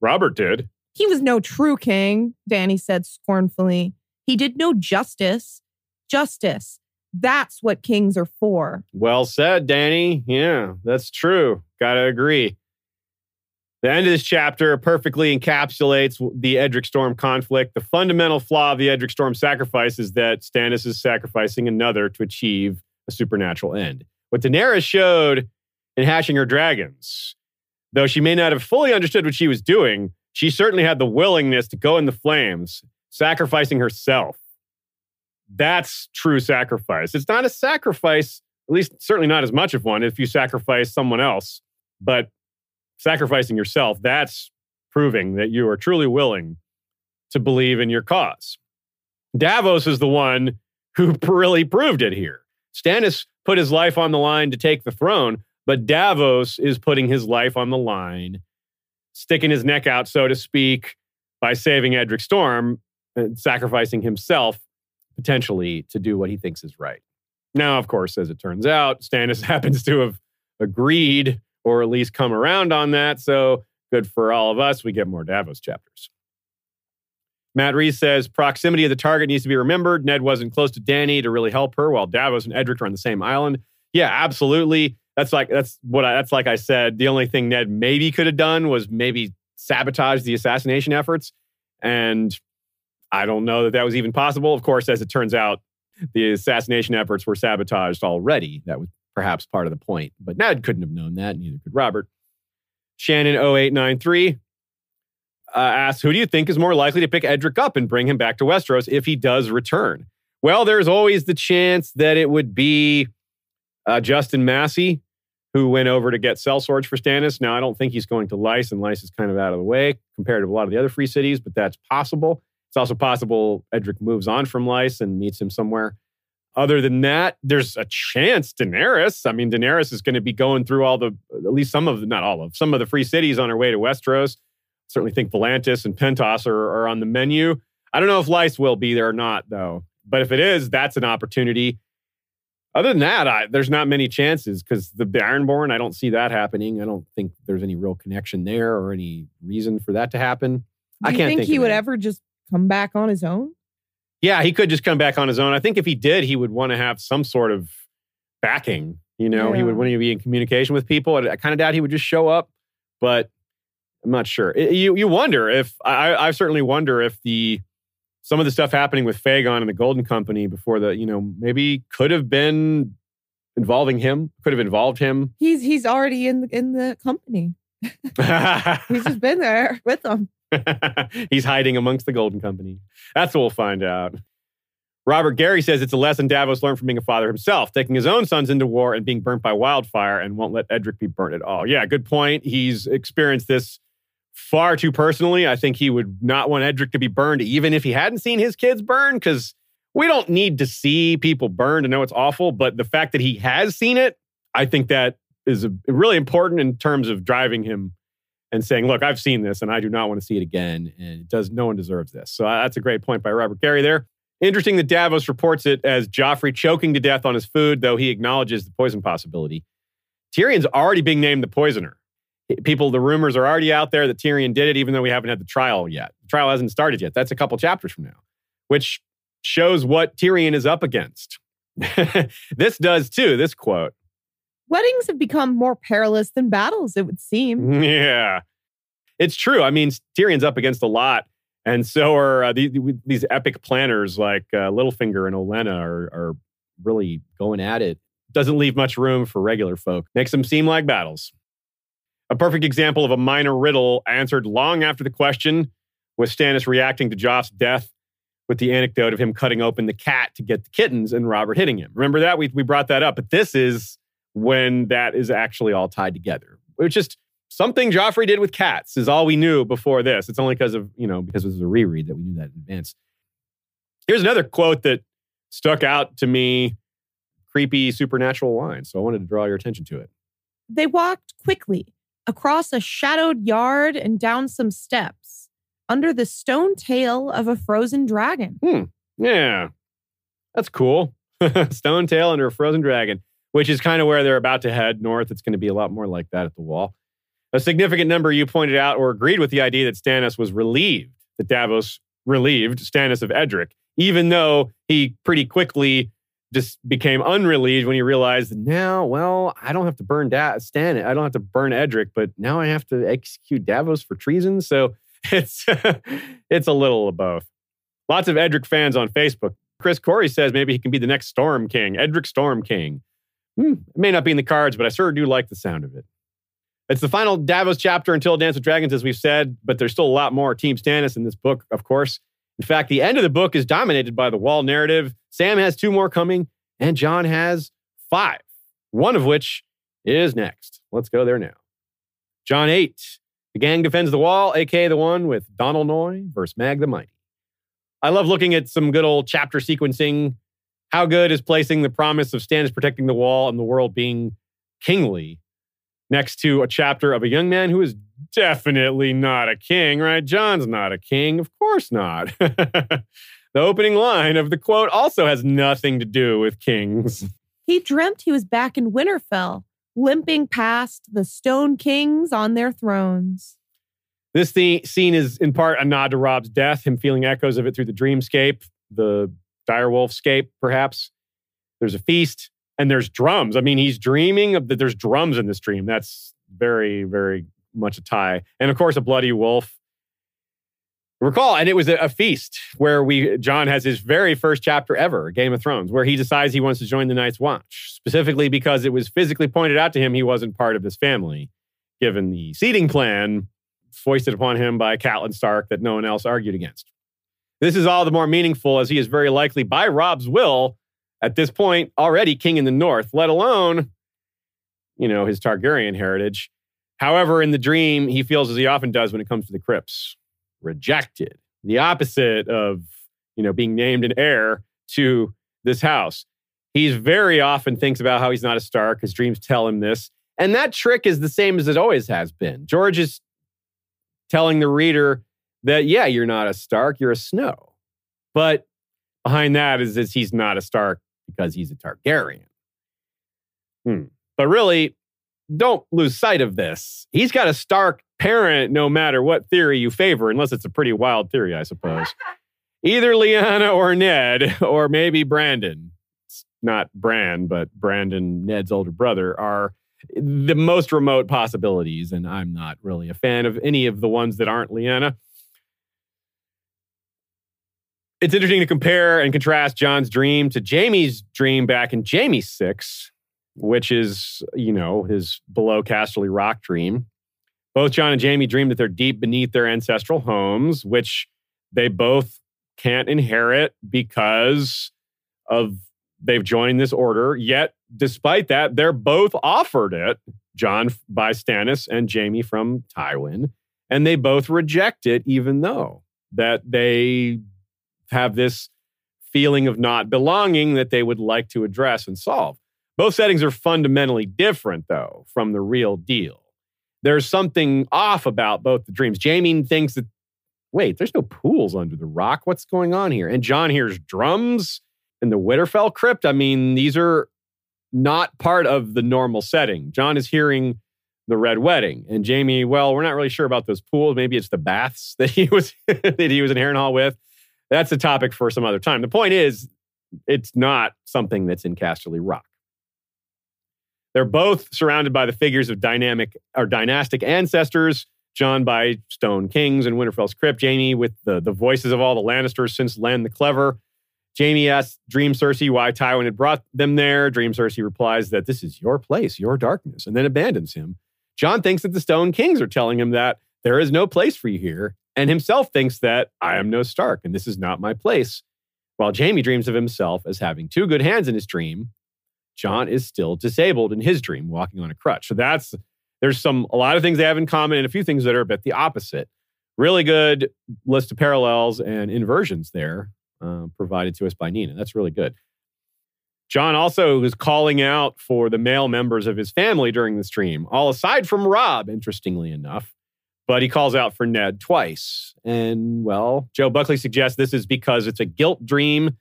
Robert did. He was no true king, Dany said scornfully. He did no justice. Justice. That's what kings are for. Well said, Dany. Yeah, that's true. Gotta agree. The end of this chapter perfectly encapsulates the Edric Storm conflict. The fundamental flaw of the Edric Storm sacrifice is that Stannis is sacrificing another to achieve a supernatural end. What Daenerys showed in hashing her dragons Though she may not have fully understood what she was doing, she certainly had the willingness to go in the flames, sacrificing herself. That's true sacrifice. It's not a sacrifice, at least certainly not as much of one if you sacrifice someone else, but sacrificing yourself, that's proving that you are truly willing to believe in your cause. Davos is the one who really proved it here. Stannis put his life on the line to take the throne, but Davos is putting his life on the line, sticking his neck out, so to speak, by saving Edric Storm and sacrificing himself potentially to do what he thinks is right. Now, of course, as it turns out, Stannis happens to have agreed or at least come around on that. So good for all of us. We get more Davos chapters. Matt Reese says proximity of the target needs to be remembered. Ned wasn't close to Dany to really help her, while Davos and Edric are on the same island. Yeah, absolutely that's like that's what I, that's like I said. The only thing Ned maybe could have done was maybe sabotage the assassination efforts, and I don't know that that was even possible. Of course, as it turns out, the assassination efforts were sabotaged already. That was perhaps part of the point, but Ned couldn't have known that. Neither could Robert. Shannon 0893 uh, asks, "Who do you think is more likely to pick Edric up and bring him back to Westeros if he does return?" Well, there's always the chance that it would be uh, Justin Massey, who went over to get sellswords for Stannis. Now, I don't think he's going to Lys, and Lys is kind of out of the way compared to a lot of the other free cities, but that's possible. It's also possible Edric moves on from Lys and meets him somewhere. Other than that, there's a chance Daenerys. I mean, Daenerys is going to be going through all the, at least some of, the, not all of, some of the free cities on her way to Westeros. Certainly think Volantis and Pentos are, are on the menu. I don't know if Lys will be there or not, though. But if it is, that's an opportunity. Other than that, I, there's not many chances because the Ironborn, I don't see that happening. I don't think there's any real connection there or any reason for that to happen. Do I can't think, think he would any. ever just come back on his own? Yeah, he could just come back on his own. I think if he did, he would want to have some sort of backing. You know, he would want to be in communication with people. I kind of doubt he would just show up, but I'm not sure. It- you you wonder if I I certainly wonder if the some of the stuff happening with Aegon and the Golden Company before the you know maybe could have been involving him, could have involved him. He's he's already in the in the company. He's just been there with them. He's hiding amongst the Golden Company. That's what we'll find out. Robert Gary says it's a lesson Davos learned from being a father himself, taking his own sons into war and being burnt by wildfire and won't let Edric be burnt at all. Yeah, good point. He's experienced this far too personally. I think he would not want Edric to be burned, even if he hadn't seen his kids burn, because we don't need to see people burn to know it's awful. But the fact that he has seen it, I think that is a, really important in terms of driving him and saying, "Look, I've seen this, and I do not want to see it again." And it does no one deserves this. So uh, that's a great point by Robert Gary there. Interesting that Davos reports it as Joffrey choking to death on his food, though he acknowledges the poison possibility. Tyrion's already being named the poisoner. People, the rumors are already out there that Tyrion did it, even though we haven't had the trial yet. The trial hasn't started yet. That's a couple chapters from now, which shows what Tyrion is up against. this does too, this quote. Weddings have become more perilous than battles, it would seem. Yeah. It's true. I mean, Tyrion's up against a lot. And so are uh, these, these epic planners like uh, Littlefinger and Olenna are, are really going at it. Doesn't leave much room for regular folk. Makes them seem like battles. A perfect example of a minor riddle answered long after the question was Stannis reacting to Joff's death with the anecdote of him cutting open the cat to get the kittens and Robert hitting him. Remember that? We, we brought that up. But this is when that is actually all tied together. It's just something Joffrey did with cats is all we knew before this. It's only because of, you know, because it was a reread that we knew that in advance. Here's another quote that stuck out to me creepy supernatural line. So I wanted to draw your attention to it. They walked quickly across a shadowed yard and down some steps under the stone tail of a frozen dragon. Hmm. Yeah. That's cool. stone tail under a frozen dragon, which is kind of where they're about to head north. It's going to be a lot more like that at the wall. A significant number you pointed out or agreed with the idea that Stannis was relieved that Davos relieved Stannis of Edric, even though he pretty quickly just became unrelieved when he realized now, well, I don't have to burn da- Stannis, I don't have to burn Edric, but now I have to execute Davos for treason. So it's it's a little of both. Lots of Edric fans on Facebook. Chris Corey says maybe he can be the next Storm King, Edric Storm King. Hmm, it may not be in the cards, but I sure do like the sound of it. It's the final Davos chapter until Dance with Dragons, as we've said, but there's still a lot more Team Stannis in this book, of course. In fact, the end of the book is dominated by the wall narrative. Sam has two more coming, and Jon has five, one of which is next. Let's go there now. Jon 8. The gang defends the wall, aka the one with Donal Noye versus Mag the Mighty. I love looking at some good old chapter sequencing. How good is placing the promise of Stannis protecting the wall and the world being kingly next to a chapter of a young man who is definitely not a king, right? Jon's not a king. Of course not. the opening line of the quote also has nothing to do with kings. He dreamt he was back in Winterfell, limping past the Stone Kings on their thrones. This the- scene is in part a nod to Robb's death, him feeling echoes of it through the dreamscape, the direwolf scape, perhaps. There's a feast and there's drums. I mean, he's dreaming of that there's drums in this dream. That's very, very much a tie. And of course, a bloody wolf. Recall, and it was a, a feast where we Jon has his very first chapter ever, Game of Thrones, where he decides he wants to join the Night's Watch, specifically because it was physically pointed out to him he wasn't part of his family, given the seating plan foisted upon him by Catelyn Stark that no one else argued against. This is all the more meaningful as he is very likely, by Robb's will, at this point already king in the north, let alone, you know, his Targaryen heritage. However, in the dream, he feels as he often does when it comes to the crypts, rejected. The opposite of, you know, being named an heir to this house. He's very often thinks about how he's not a Stark. His dreams tell him this. And that trick is the same as it always has been. George is telling the reader that, yeah, you're not a Stark, you're a Snow. But behind that is, is he's not a Stark because he's a Targaryen. Hmm. But really, don't lose sight of this. He's got a Stark parent no matter what theory you favor, unless it's a pretty wild theory, I suppose. Either Lyanna or Ned, or maybe Brandon. It's not Bran, but Brandon, Ned's older brother, are the most remote possibilities. And I'm not really a fan of any of the ones that aren't Lyanna it's interesting to compare and contrast Jon's dream to Jaime's dream back in Jaime 6, which is, you know, his below Casterly Rock dream. Both Jon and Jaime dream that they're deep beneath their ancestral homes, which they both can't inherit because of they've joined this order. Yet, despite that, they're both offered it. Jon by Stannis and Jaime from Tywin, and they both reject it, even though that they have this feeling of not belonging that they would like to address and solve. Both settings are fundamentally different, though, from the real deal. There's something off about both the dreams. Jaime thinks that wait, there's no pools under the rock. What's going on here? And Jon hears drums in the Winterfell crypt. I mean, these are not part of the normal setting. Jon is hearing the red wedding and Jaime, well, we're not really sure about those pools. Maybe it's the baths that he was that he was in Harrenhal with. That's a topic for some other time. The point is, it's not something that's in Casterly Rock. They're both surrounded by the figures of dynamic or dynastic ancestors, Jon by stone kings and Winterfell's crypt, Jaime with the, the voices of all the Lannisters since Lann the Clever. Jaime asks Dream Cersei why Tywin had brought them there. Dream Cersei replies that this is your place, your darkness, and then abandons him. Jon thinks that the Stone Kings are telling him that there is no place for you here, and himself thinks that I am no Stark and this is not my place. While Jaime dreams of himself as having two good hands in his dream, Jon is still disabled in his dream, walking on a crutch. So that's there's some a lot of things they have in common and a few things that are a bit the opposite. Really good list of parallels and inversions there uh, provided to us by Nina. That's really good. Jon also is calling out for the male members of his family during the stream, all aside from Robb, interestingly enough. But he calls out for Ned twice. And well, Joe Buckley suggests this is because it's a guilt dream.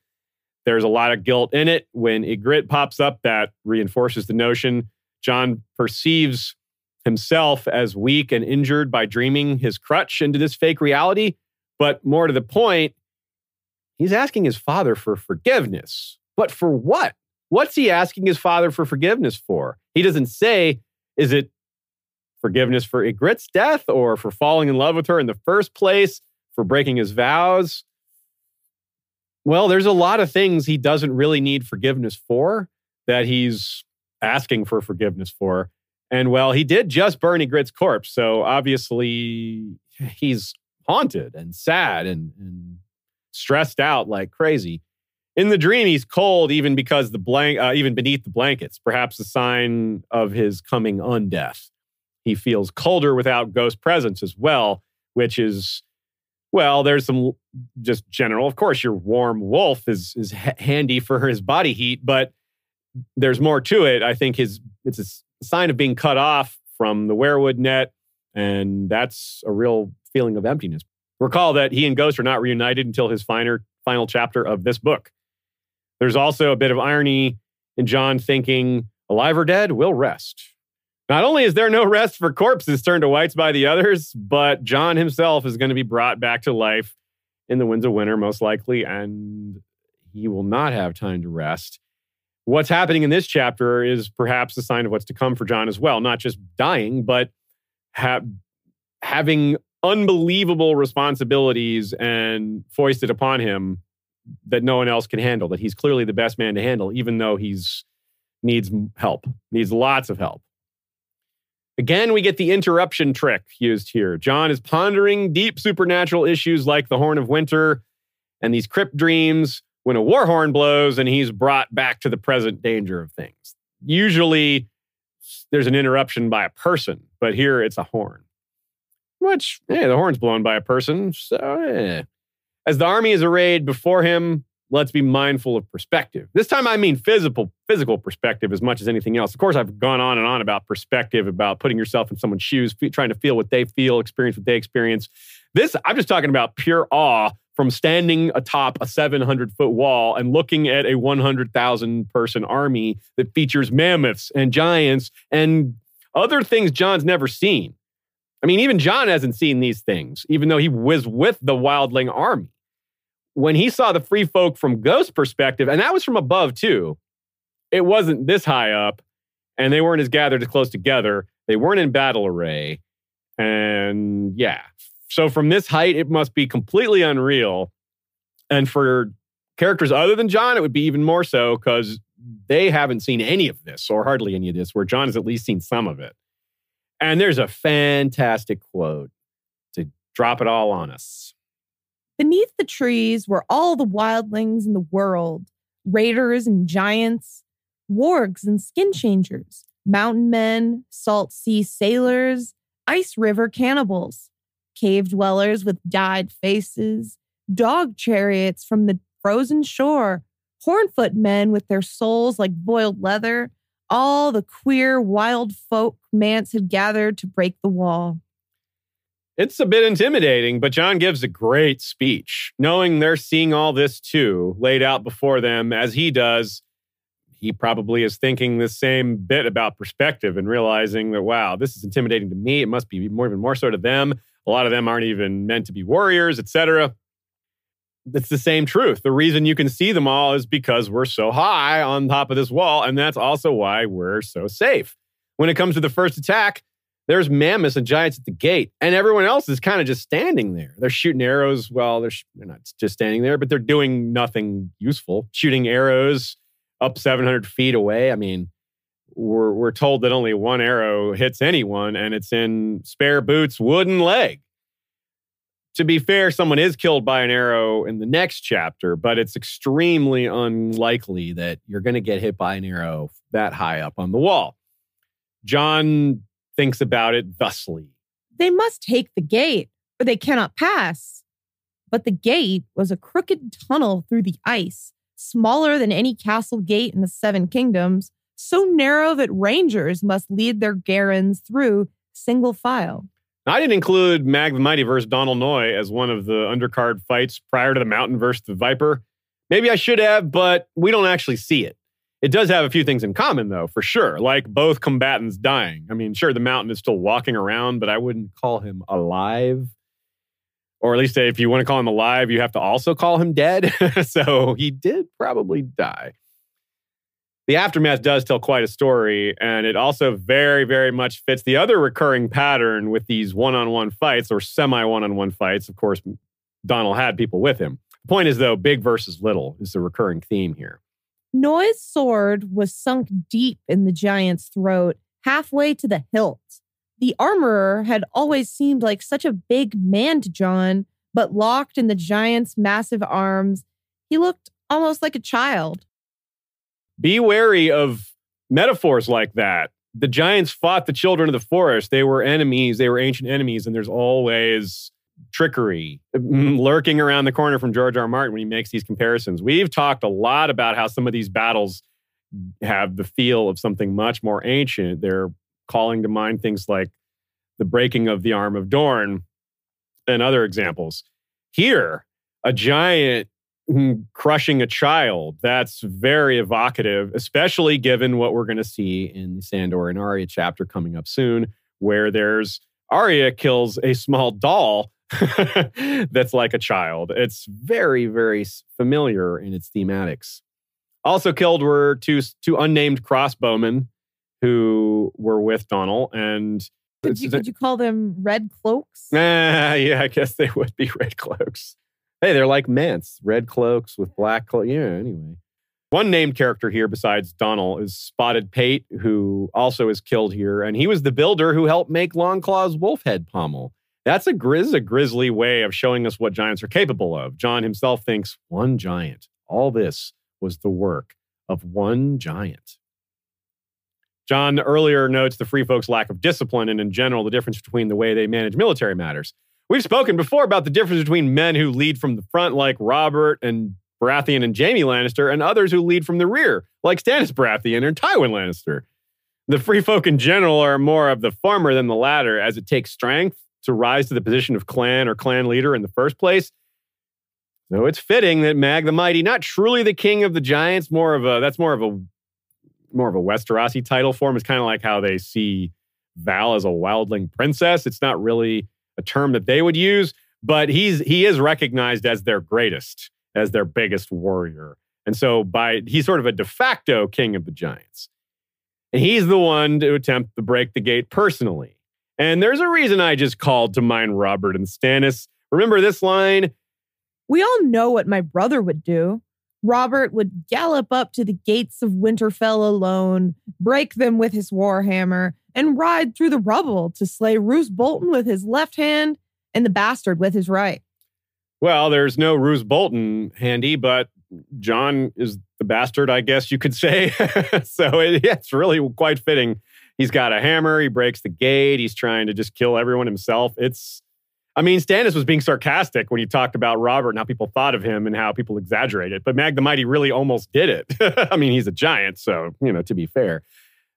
There's a lot of guilt in it. When Ygritte pops up, that reinforces the notion. Jon perceives himself as weak and injured by dreaming his crutch into this fake reality. But more to the point, he's asking his father for forgiveness. But for what? What's he asking his father for forgiveness for? He doesn't say, is it forgiveness for Ygritte's death or for falling in love with her in the first place, for breaking his vows? Well, there's a lot of things he doesn't really need forgiveness for that he's asking for forgiveness for. And well, he did just burn Ygritte's corpse. So obviously he's haunted and sad and, and stressed out like crazy. In the dream, he's cold even because the blank, uh, even beneath the blankets, perhaps a sign of his coming undeath. He feels colder without ghost presence as well, which is, well, there's some just general. Of course, your warm wolf is is ha- handy for his body heat, but there's more to it. I think his it's a sign of being cut off from the weirwood net, and that's a real feeling of emptiness. Recall that he and Ghost are not reunited until his finer, final chapter of this book. There's also a bit of irony in Jon thinking, alive or dead, we'll rest. Not only is there no rest for corpses turned to whites by the others, but Jon himself is going to be brought back to life in the winds of winter, most likely, and he will not have time to rest. What's happening in this chapter is perhaps a sign of what's to come for Jon as well, not just dying, but ha- having unbelievable responsibilities and foisted upon him that no one else can handle, that he's clearly the best man to handle, even though he's needs help, needs lots of help. Again, we get the interruption trick used here. Jon is pondering deep supernatural issues like the Horn of Winter and these crypt dreams when a war horn blows and he's brought back to the present danger of things. Usually there's an interruption by a person, but here it's a horn. Which, hey, the horn's blown by a person, so eh. As the army is arrayed before him, let's be mindful of perspective. This time I mean physical physical perspective as much as anything else. Of course, I've gone on and on about perspective, about putting yourself in someone's shoes, trying to feel what they feel, experience what they experience. This I'm just talking about pure awe from standing atop a 700 foot wall and looking at a 100,000 person army that features mammoths and giants and other things Jon's never seen. I mean, even John hasn't seen these things, even though he was with the wildling army. When he saw the free folk from Ghost perspective, and that was from above too, it wasn't this high up, and they weren't as gathered as close together. They weren't in battle array. And yeah, so from this height, it must be completely unreal. And for characters other than Jon, it would be even more so because they haven't seen any of this or hardly any of this, where Jon has at least seen some of it. And there's a fantastic quote to drop it all on us. Beneath the trees were all the wildlings in the world raiders and giants, wargs and skin changers, mountain men, salt sea sailors, ice river cannibals, cave dwellers with dyed faces, dog chariots from the frozen shore, hornfoot men with their souls like boiled leather, all the queer, wild folk Mance had gathered to break the wall. It's a bit intimidating, but Jon gives a great speech. Knowing they're seeing all this too, laid out before them as he does, he probably is thinking the same bit about perspective and realizing that, wow, this is intimidating to me. It must be more, even more so to them. A lot of them aren't even meant to be warriors, etc. It's the same truth. The reason you can see them all is because we're so high on top of this wall, and that's also why we're so safe. When it comes to the first attack, there's mammoths and giants at the gate, and everyone else is kind of just standing there. They're shooting arrows. Well, they're, sh- they're not just standing there, but they're doing nothing useful. Shooting arrows up 700 feet away. I mean, we're, we're told that only one arrow hits anyone, and it's in Spare Boots' wooden leg. To be fair, someone is killed by an arrow in the next chapter, but it's extremely unlikely that you're going to get hit by an arrow that high up on the wall. Jon thinks about it thusly. They must take the gate, or they cannot pass. But the gate was a crooked tunnel through the ice, smaller than any castle gate in the Seven Kingdoms, so narrow that rangers must lead their garrons through single file. Now, I didn't include Mag the Mighty versus Donal Noye as one of the undercard fights prior to the Mountain versus the Viper. Maybe I should have, but we don't actually see it. It does have a few things in common, though, for sure. Like both combatants dying. I mean, sure, the mountain is still walking around, but I wouldn't call him alive. Or at least if you want to call him alive, you have to also call him dead. so he did probably die. The aftermath does tell quite a story, and it also very, very much fits the other recurring pattern with these one on one fights or semi one on one fights. Of course, Donal had people with him. The point is, though, big versus little is the recurring theme here. Noye's sword was sunk deep in the giant's throat, halfway to the hilt. The armorer had always seemed like such a big man to Jon, but locked in the giant's massive arms, he looked almost like a child. Be wary of metaphors like that. The giants fought the children of the forest. They were enemies, they were ancient enemies, and there's always trickery mm, lurking around the corner from George R. R. Martin when he makes these comparisons. We've talked a lot about how some of these battles have the feel of something much more ancient. They're calling to mind things like the breaking of the arm of Dorne and other examples. Here, a giant mm, crushing a child, that's very evocative, especially given what we're going to see in the Sandor and Arya chapter coming up soon, where there's Arya kills a small doll that's like a child. It's very, very familiar in its thematics. Also killed were two two unnamed crossbowmen who were with Donal. And could you, could you call them red cloaks? Uh, yeah, I guess they would be red cloaks. Hey, they're like Mance, red cloaks with black cloaks. Yeah, anyway. One named character here besides Donal is Spotted Pate, who also is killed here. And he was the builder who helped make Longclaw's wolf head pommel. That's a grizz, a grisly way of showing us what giants are capable of. Jon himself thinks one giant. All this was the work of one giant. Jon earlier notes the free folks' lack of discipline and, in general, the difference between the way they manage military matters. We've spoken before about the difference between men who lead from the front, like Robert and Baratheon and Jaime Lannister, and others who lead from the rear, like Stannis Baratheon and Tywin Lannister. The free folk in general are more of the former than the latter, as it takes strength to rise to the position of clan or clan leader in the first place. So it's fitting that Mag the Mighty, not truly the king of the giants, more of a that's more of a more of a Westerosi title for him. It's kind of like how they see Val as a wildling princess. It's not really a term that they would use, but he's he is recognized as their greatest, as their biggest warrior. And so by he's sort of a de facto king of the giants. And he's the one to attempt to break the gate personally. And there's a reason I just called to mind Robert and Stannis. Remember this line? We all know what my brother would do. Robert would gallop up to the gates of Winterfell alone, break them with his warhammer, and ride through the rubble to slay Roose Bolton with his left hand and the bastard with his right. Well, there's no Roose Bolton handy, but Jon is the bastard, I guess you could say. so it, it's really quite fitting. He's got a hammer. He breaks the gate. He's trying to just kill everyone himself. It's I mean, Stannis was being sarcastic when he talked about Robert and how people thought of him and how people exaggerated. It. But Mag the Mighty really almost did it. I mean, he's a giant, so, you know, to be fair.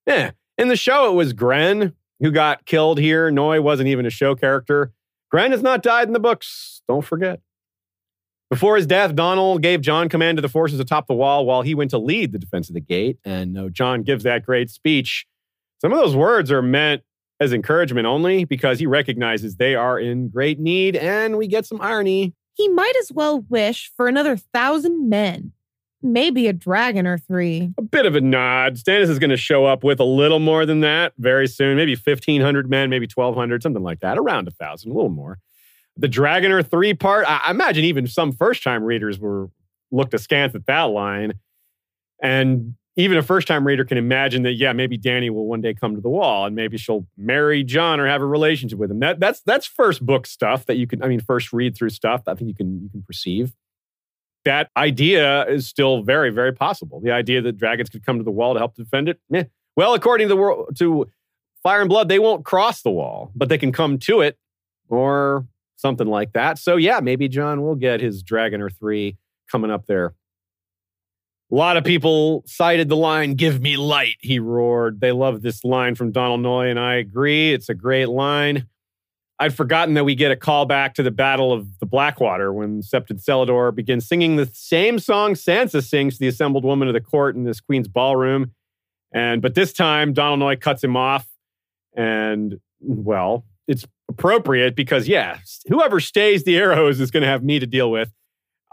Yeah. In the show, it was Gren who got killed here. Noye wasn't even a show character. Gren has not died in the books. Don't forget. Before his death, Donal gave Jon command of the forces atop the wall while he went to lead the defense of the gate. And uh, Jon gives that great speech. Some of those words are meant as encouragement only because he recognizes they are in great need, and we get some irony. He might as well wish for another thousand men, maybe a dragon or three. A bit of a nod. Stannis is going to show up with a little more than that very soon, maybe 1,500 men, maybe 1,200, something like that, around a 1,000, a little more. The dragon or three part, I I imagine even some first time readers were looked askance at that line. And even a first time reader can imagine that, yeah, maybe Dany will one day come to the wall and maybe she'll marry Jon or have a relationship with him. That, that's, that's first book stuff that you can, I mean, first read through stuff I think you can, you can perceive. That idea is still very, very possible. The idea that dragons could come to the wall to help defend it. Meh. Well, according to the world, to Fire and Blood, they won't cross the wall, but they can come to it or something like that. So yeah, maybe Jon will get his dragon or three coming up there. A lot of people cited the line, Give me light, he roared. They love this line from Donal Noye, and I agree. It's a great line. I'd forgotten that we get a callback to the Battle of the Blackwater when Septon Celador begins singing the same song Sansa sings to the assembled women of the court in this queen's ballroom. And but this time Donal Noye cuts him off. And well, it's appropriate because yeah, whoever stays the arrows is going to have me to deal with.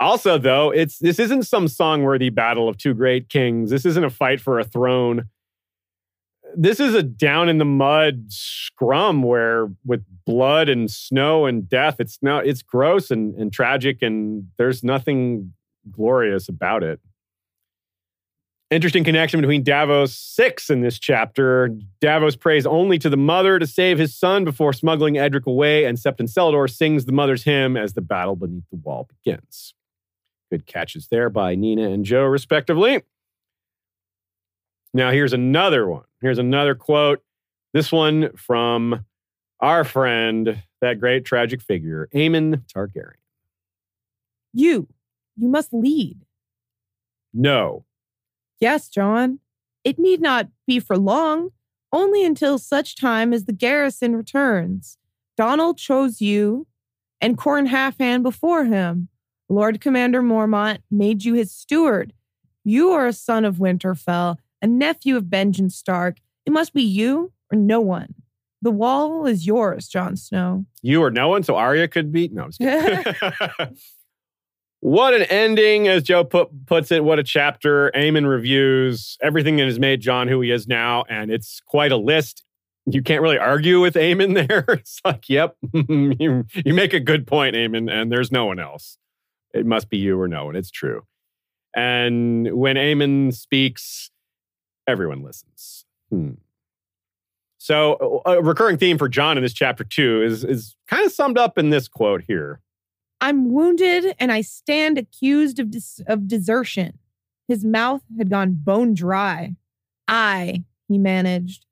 Also, though, it's this isn't some song-worthy battle of two great kings. This isn't a fight for a throne. This is a down in the mud scrum where with blood and snow and death, it's not it's gross and, and tragic, and there's nothing glorious about it. Interesting connection between Davos 6 in this chapter. Davos prays only to the mother to save his son before smuggling Edric away, and Septon Celador sings the mother's hymn as the battle beneath the wall begins. Good catches there by Nina and Joe, respectively. Now, here's another one. Here's another quote. This one from our friend, that great tragic figure, Aemon Targaryen. You, you must lead. No, Yes, Jon. It need not be for long, only until such time as the garrison returns. Donal chose you, and Qhorin Halfhand before him. Lord Commander Mormont made you his steward. You are a son of Winterfell, a nephew of Benjen Stark. It must be you or no one. The wall is yours, Jon Snow. you or no one, so Arya could be. No, I'm just kidding. what an ending, as Joe put, puts it. What a chapter. Aemon reviews everything that has made Jon who he is now, and it's quite a list. You can't really argue with Aemon there. It's like, yep, you, you make a good point, Aemon, and there's no one else. It must be you or no one. It's true. And when Aemon speaks, everyone listens. Hmm. So, a recurring theme for Jon in this chapter two is is kind of summed up in this quote here. I'm wounded and I stand accused of, dis- of desertion. His mouth had gone bone dry. I, he managed.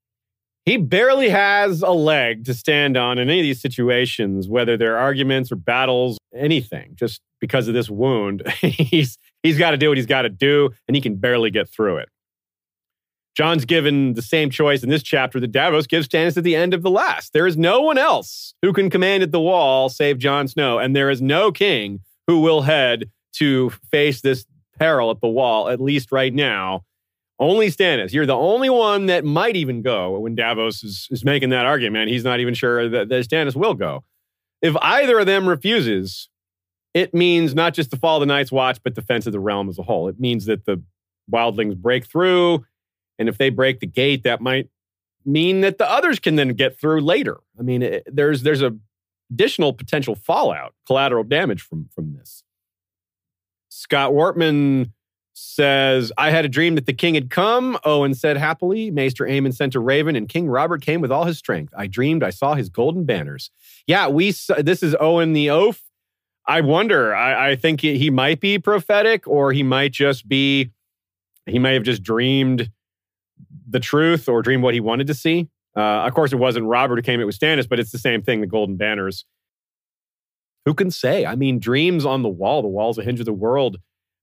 He barely has a leg to stand on in any of these situations, whether they're arguments or battles, anything. Just because of this wound, he's he's got to do what he's got to do, and he can barely get through it. Jon's given the same choice in this chapter that Davos gives Stannis at the end of the last. There is no one else who can command at the wall save Jon Snow, and there is no king who will head to face this peril at the wall, at least right now. Only Stannis. You're the only one that might even go when Davos is, is making that argument. He's not even sure that, that Stannis will go. If either of them refuses, it means not just the fall of the Night's Watch, but the defense of the realm as a whole. It means that the wildlings break through. And if they break the gate, that might mean that the others can then get through later. I mean, it, there's there's a additional potential fallout, collateral damage from from this. Scott Wortman says, I had a dream that the king had come. Owen said happily. Maester Aemon sent a raven, and King Robert came with all his strength. I dreamed I saw his golden banners. Yeah, we. This is Owen the Oath. I wonder. I, I think he, he might be prophetic, or he might just be. He may have just dreamed the truth or dreamed what he wanted to see. Uh, of course, it wasn't Robert who came. It was Stannis, but it's the same thing. The golden banners. Who can say? I mean, dreams on the wall. The wall's a hinge of the world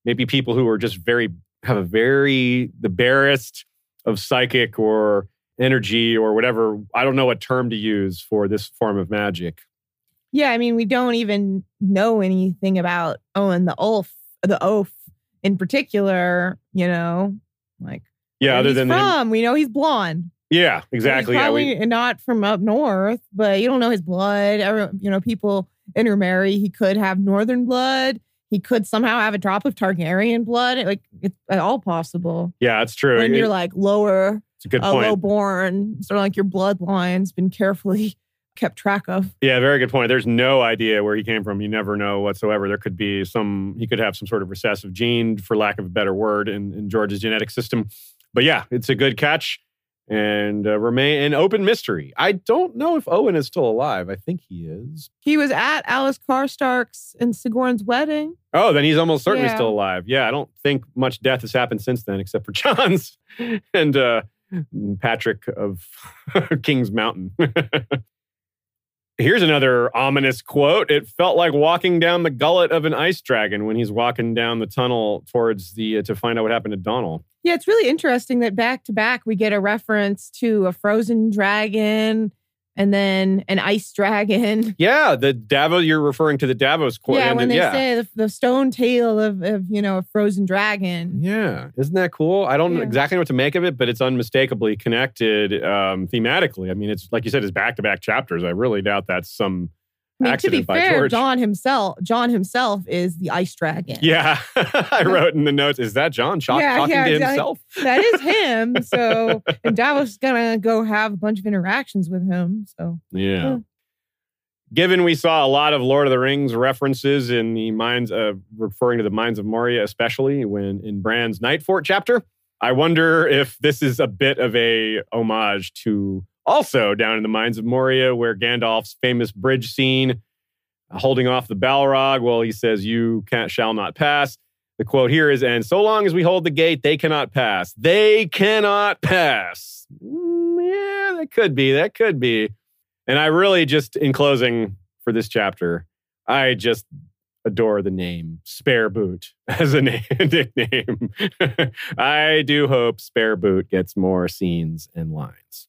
maybe people who are just very have a very the barest of psychic or energy or whatever i don't know what term to use for this form of magic Yeah, I mean, we don't even know anything about Owen the Ulf, the Oaf in particular, you know, like Yeah, other than from. we know he's blonde. yeah, exactly. He's Yeah, probably we, not from up north, but you don't know his blood. You know, people intermarry. He could have northern blood. He could somehow have a drop of Targaryen blood. Like it's all possible. yeah, it's true. When It- you're like lower, it's a good uh, point. low born, sort of like your bloodline's been carefully kept track of. Yeah, very good point. There's no idea where he came from. You never know whatsoever. There could be some, he could have some sort of recessive gene, for lack of a better word, in, in George's genetic system. But yeah, it's a good catch and uh, remain an open mystery. I don't know if Owen is still alive. I think he is. He was at Alys Karstark's and Sigorn's wedding. Oh, then he's almost certainly Yeah. still alive. Yeah, I don't think much death has happened since then, except for Jon's and uh, Patrick of King's Mountain. Here's another ominous quote. It felt like walking down the gullet of an ice dragon when he's walking down the tunnel towards the uh, to find out what happened to Donal. Yeah, it's really interesting that back to back we get a reference to a frozen dragon and then an ice dragon. Yeah, the Davos. You're referring to the Davos quote. yeah, when the- they yeah. say the, the stone tail of, of you know a frozen dragon. Yeah, isn't that cool? I don't know exactly know what to make of it, but it's unmistakably connected um, thematically. I mean, it's like you said, it's back to back chapters. I really doubt that's some I mean, to be fair. Jon himself, Jon himself is the ice dragon. Yeah, I wrote in the notes. Is that Jon Shock Yeah, talking yeah, to exactly. himself? that is him. So, and Davos is gonna go have a bunch of interactions with him. So, Yeah. Yeah. Given we saw a lot of Lord of the Rings references in the minds uh, referring to the minds of Moria, especially when in Bran's Nightfort chapter, I wonder if this is a bit of a homage to also down in the mines of Moria, where Gandalf's famous bridge scene, holding off the Balrog, well, he says, "You can't, shall not pass." The quote here is, "And so long as we hold the gate, they cannot pass. They cannot pass." Mm, yeah, that could be. That could be. And I really just, in closing for this chapter, I just adore the name Spare Boot as a name, nickname. I do hope Spare Boot gets more scenes and lines.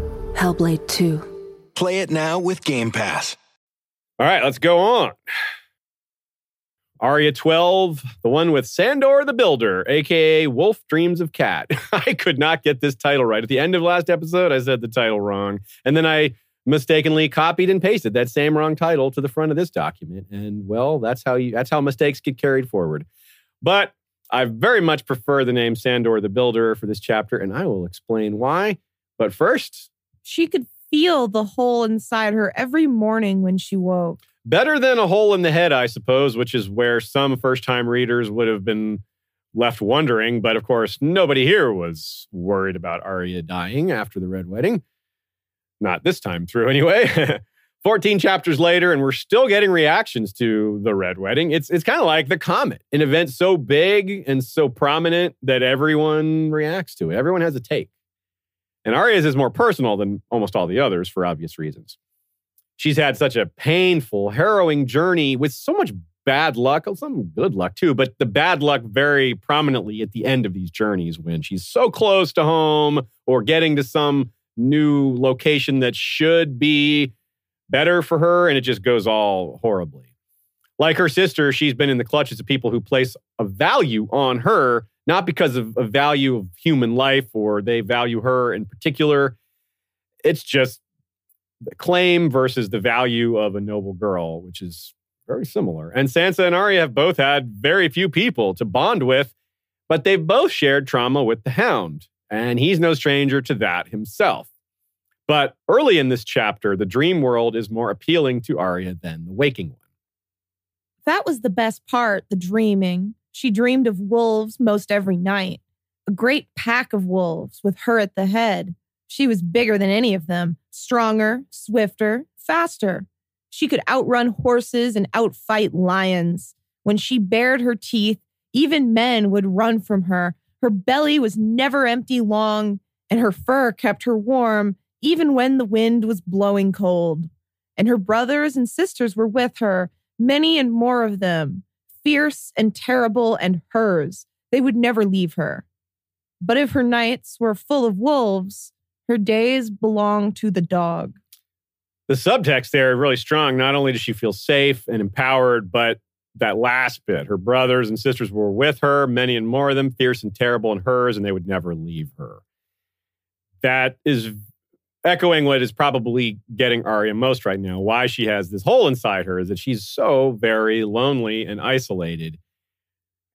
Hellblade 2. Play it now with Game Pass. All right, let's go on. Arya 12, the one with Sandor the Builder, aka Wolf Dreams of Cat. I could not get this title right. At the end of last episode, I said the title wrong. And then I mistakenly copied and pasted that same wrong title to the front of this document. And well, that's how you that's how mistakes get carried forward. But I very much prefer the name Sandor the Builder for this chapter, and I will explain why. But first, she could feel the hole inside her every morning when she woke. better than a hole in the head, I suppose, which is where some first time readers would have been left wondering. But of course, nobody here was worried about Arya dying after the Red Wedding. Not this time through, anyway. 14 chapters later, and we're still getting reactions to the Red Wedding. It's, it's kind of like the Comet, an event so big and so prominent that everyone reacts to it. Everyone has a take. And Arya's is more personal than almost all the others for obvious reasons she's had such a painful, harrowing journey with so much bad luck, some good luck too, but the bad luck very prominently at the end of these journeys when she's so close to home or getting to some new location that should be better for her and it just goes all horribly. Like her sister, she's been in the clutches of people who place a value on her, not because of a value of human life or they value her in particular. It's just the claim versus the value of a noble girl, which is very similar. And Sansa and Arya have both had very few people to bond with, but they've both shared trauma with the Hound, and he's no stranger to that himself. But early in this chapter, the dream world is more appealing to Arya than the waking one. That was the best part, the dreaming. She dreamed of wolves most every night, a great pack of wolves with her at the head. She was bigger than any of them, stronger, swifter, faster. She could outrun horses and outfight lions. When she bared her teeth, even men would run from her. Her belly was never empty long, and her fur kept her warm even when the wind was blowing cold. And her brothers and sisters were with her, many and more of them, fierce and terrible and hers. They would never leave her. But if her nights were full of wolves, her days belonged to the dog. The subtext there really strong. Not only does she feel safe and empowered, but that last bit, her brothers and sisters were with her, many and more of them, fierce and terrible and hers, and they would never leave her. That is echoing what is probably getting Arya most right now. Why she has this hole inside her is that she's so very lonely and isolated.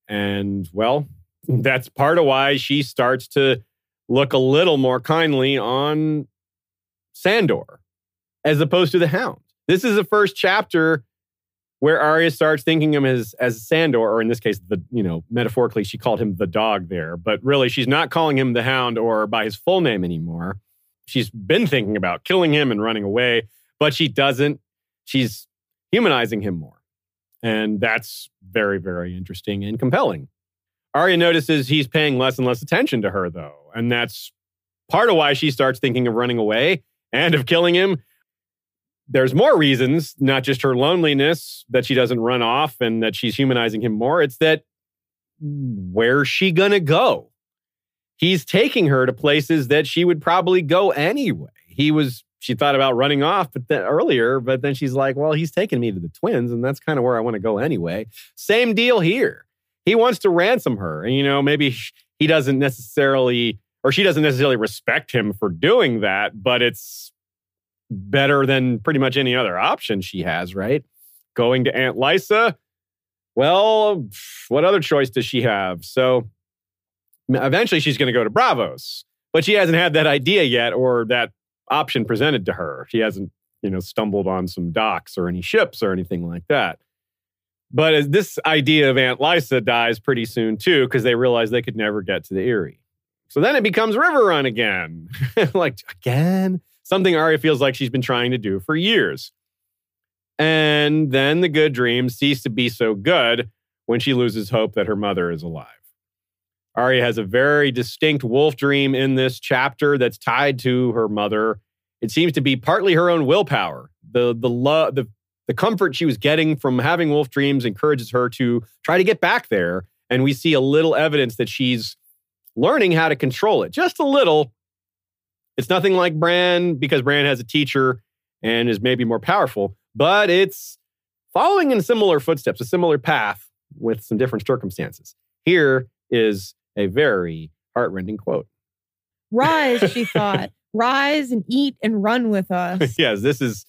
And well, that's part of why she starts to look a little more kindly on Sandor as opposed to the Hound. This is the first chapter where Arya starts thinking him as as Sandor, or in this case, the you know metaphorically she called him the dog there, but really she's not calling him the Hound or by his full name anymore. She's been thinking about killing him and running away, but she doesn't. She's humanizing him more, and that's very very interesting and compelling. Arya notices he's paying less and less attention to her though, and that's part of why she starts thinking of running away and of killing him there's more reasons, not just her loneliness that she doesn't run off and that she's humanizing him more. It's that where's she going to go? He's taking her to places that she would probably go anyway. He was, she thought about running off but then, earlier, but then she's like, well, he's taking me to the twins, and that's kind of where I want to go anyway. Same deal here. He wants to ransom her. And, you know, maybe he doesn't necessarily, or she doesn't necessarily respect him for doing that, but it's better than pretty much any other option she has, right? Going to Aunt Lysa. Well, what other choice does she have? So eventually she's going to go to Braavos, but she hasn't had that idea yet or that option presented to her. She hasn't, you know, stumbled on some docks or any ships or anything like that. But this idea of Aunt Lysa dies pretty soon too, because they realize they could never get to the Eyrie. So then it becomes Riverrun again. like, again? something Arya feels like she's been trying to do for years. And then the good dreams cease to be so good when she loses hope that her mother is alive. Arya has a very distinct wolf dream in this chapter that's tied to her mother. It seems to be partly her own willpower. The the love the the comfort she was getting from having wolf dreams encourages her to try to get back there. And we see a little evidence that she's learning how to control it, just a little, it's nothing like Bran because Bran has a teacher and is maybe more powerful, but it's following in similar footsteps, a similar path with some different circumstances. Here is a very heartrending quote. Rise, she thought. Rise and eat and run with us. yes, this is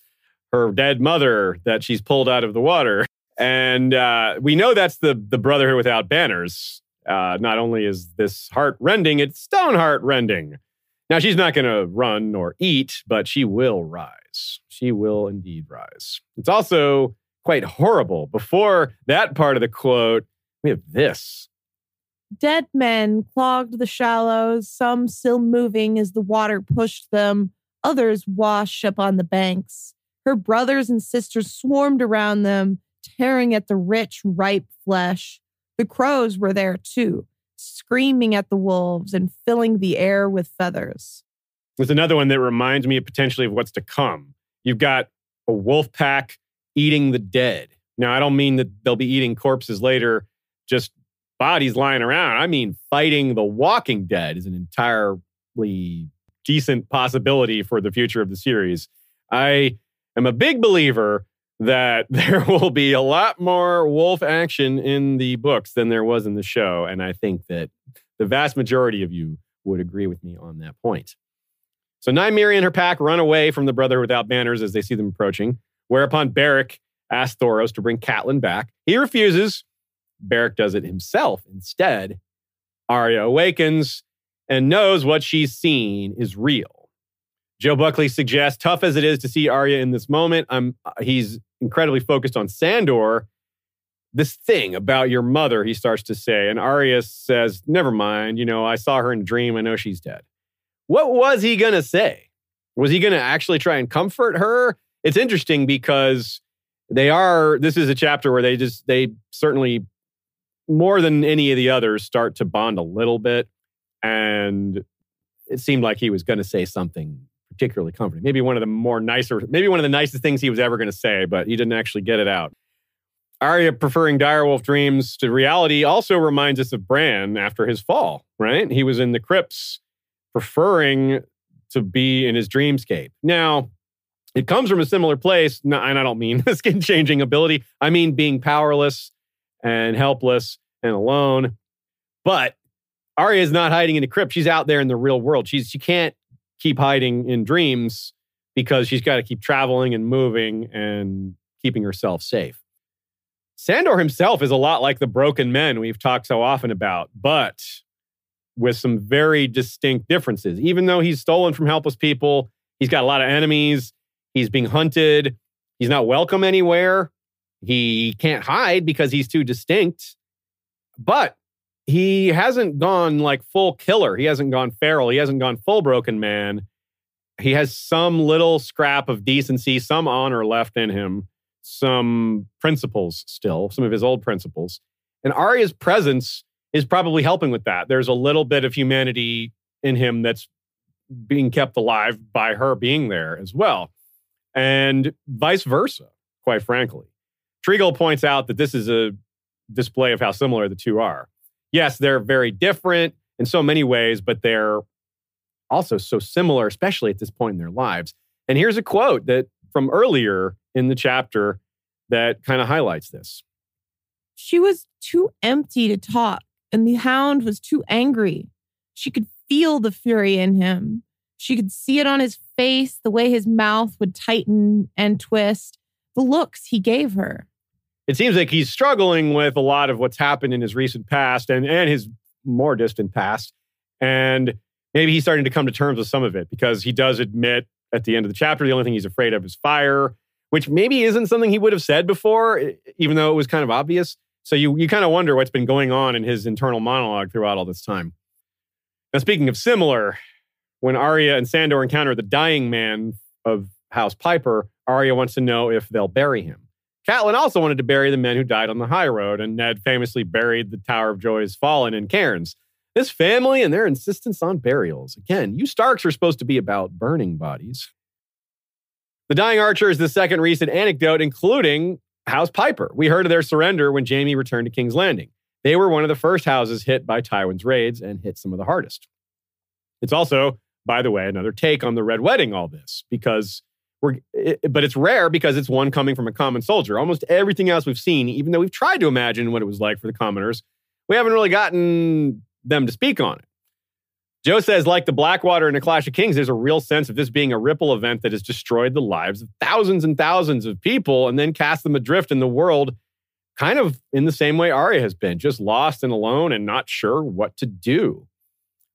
her dead mother that she's pulled out of the water. And uh, we know that's the, the Brotherhood without banners. Uh, not only is this heart rending, it's stone heart rending. Now, she's not going to run or eat, but she will rise. She will indeed rise. It's also quite horrible. Before that part of the quote, we have this. Dead men clogged the shallows, some still moving as the water pushed them, others washed up on the banks. Her brothers and sisters swarmed around them, tearing at the rich, ripe flesh. The crows were there too, screaming at the wolves and filling the air with feathers. There's another one that reminds me potentially of what's to come. You've got a wolf pack eating the dead. Now, I don't mean that they'll be eating corpses later, just bodies lying around. I mean, fighting the walking dead is an entirely decent possibility for the future of the series. I am a big believer that there will be a lot more wolf action in the books than there was in the show. And I think that the vast majority of you would agree with me on that point. So Nymeria and her pack run away from the Brother without banners as they see them approaching, whereupon Beric asks Thoros to bring Catelyn back. He refuses. Beric does it himself instead. Arya awakens and knows what she's seen is real. Joe Buckley suggests, tough as it is to see Arya in this moment, I'm, uh, he's incredibly focused on Sandor. This thing about your mother, he starts to say. And Arya says, Never mind. You know, I saw her in a dream. I know she's dead. What was he to say? Was he to actually try and comfort her? it's interesting because they are, this is a chapter where they just, they certainly, more than any of the others, start to bond a little bit. And it seemed like he was going to say something particularly comforting. Maybe one of the more nicer, maybe one of the nicest things he was ever going to say, but he didn't actually get it out. Arya preferring direwolf dreams to reality also reminds us of Bran after his fall, right? He was in the crypts preferring to be in his dreamscape. Now, it comes from a similar place, and I don't mean a skin changing ability. I mean being powerless and helpless and alone. But Arya is not hiding in the crypt. She's out there in the real world. She's she can't keep hiding in dreams because she's got to keep traveling and moving and keeping herself safe. Sandor himself is a lot like the broken men we've talked so often about, but with some very distinct differences. Even though he's stolen from helpless people, he's got a lot of enemies, he's being hunted, he's not welcome anywhere, he can't hide because he's too distinct. But he hasn't gone like full killer. He hasn't gone feral. He hasn't gone full broken man. He has some little scrap of decency, some honor left in him, some principles still, some of his old principles. And Arya's presence is probably helping with that. There's a little bit of humanity in him that's being kept alive by her being there as well. And vice versa, quite frankly. Treagle points out that this is a display of how similar the two are yes, they're very different in so many ways, but they're also so similar, especially at this point in their lives. And here's a quote that from earlier in the chapter that kind of highlights this. She was too empty to talk, and the hound was too angry. She could feel the fury in him. She could see it on his face, the way his mouth would tighten and twist, the looks he gave her it seems like he's struggling with a lot of what's happened in his recent past and, and his more distant past. And maybe he's starting to come to terms with some of it because he does admit at the end of the chapter the only thing he's afraid of is fire, which maybe isn't something he would have said before, even though it was kind of obvious. So you, you kind of wonder what's been going on in his internal monologue throughout all this time. Now, speaking of similar, when Arya and Sandor encounter the dying man of House Piper, Arya wants to know if they'll bury him. Catelyn also wanted to bury the men who died on the high road, and Ned famously buried the Tower of Joy's fallen in cairns. This family and their insistence on burials. Again, you Starks are supposed to be about burning bodies. The Dying Archer is the second recent anecdote, including House Piper. We heard of their surrender when Jaime returned to King's Landing. They were one of the first houses hit by Tywin's raids and hit some of the hardest. It's also, by the way, another take on the Red Wedding, all this, because we're, it, but it's rare because it's one coming from a common soldier. Almost everything else we've seen, even though we've tried to imagine what it was like for the commoners, we haven't really gotten them to speak on it. Joe says, like the Blackwater and the Clash of Kings, there's a real sense of this being a ripple event that has destroyed the lives of thousands and thousands of people and then cast them adrift in the world, kind of in the same way Arya has been, just lost and alone and not sure what to do.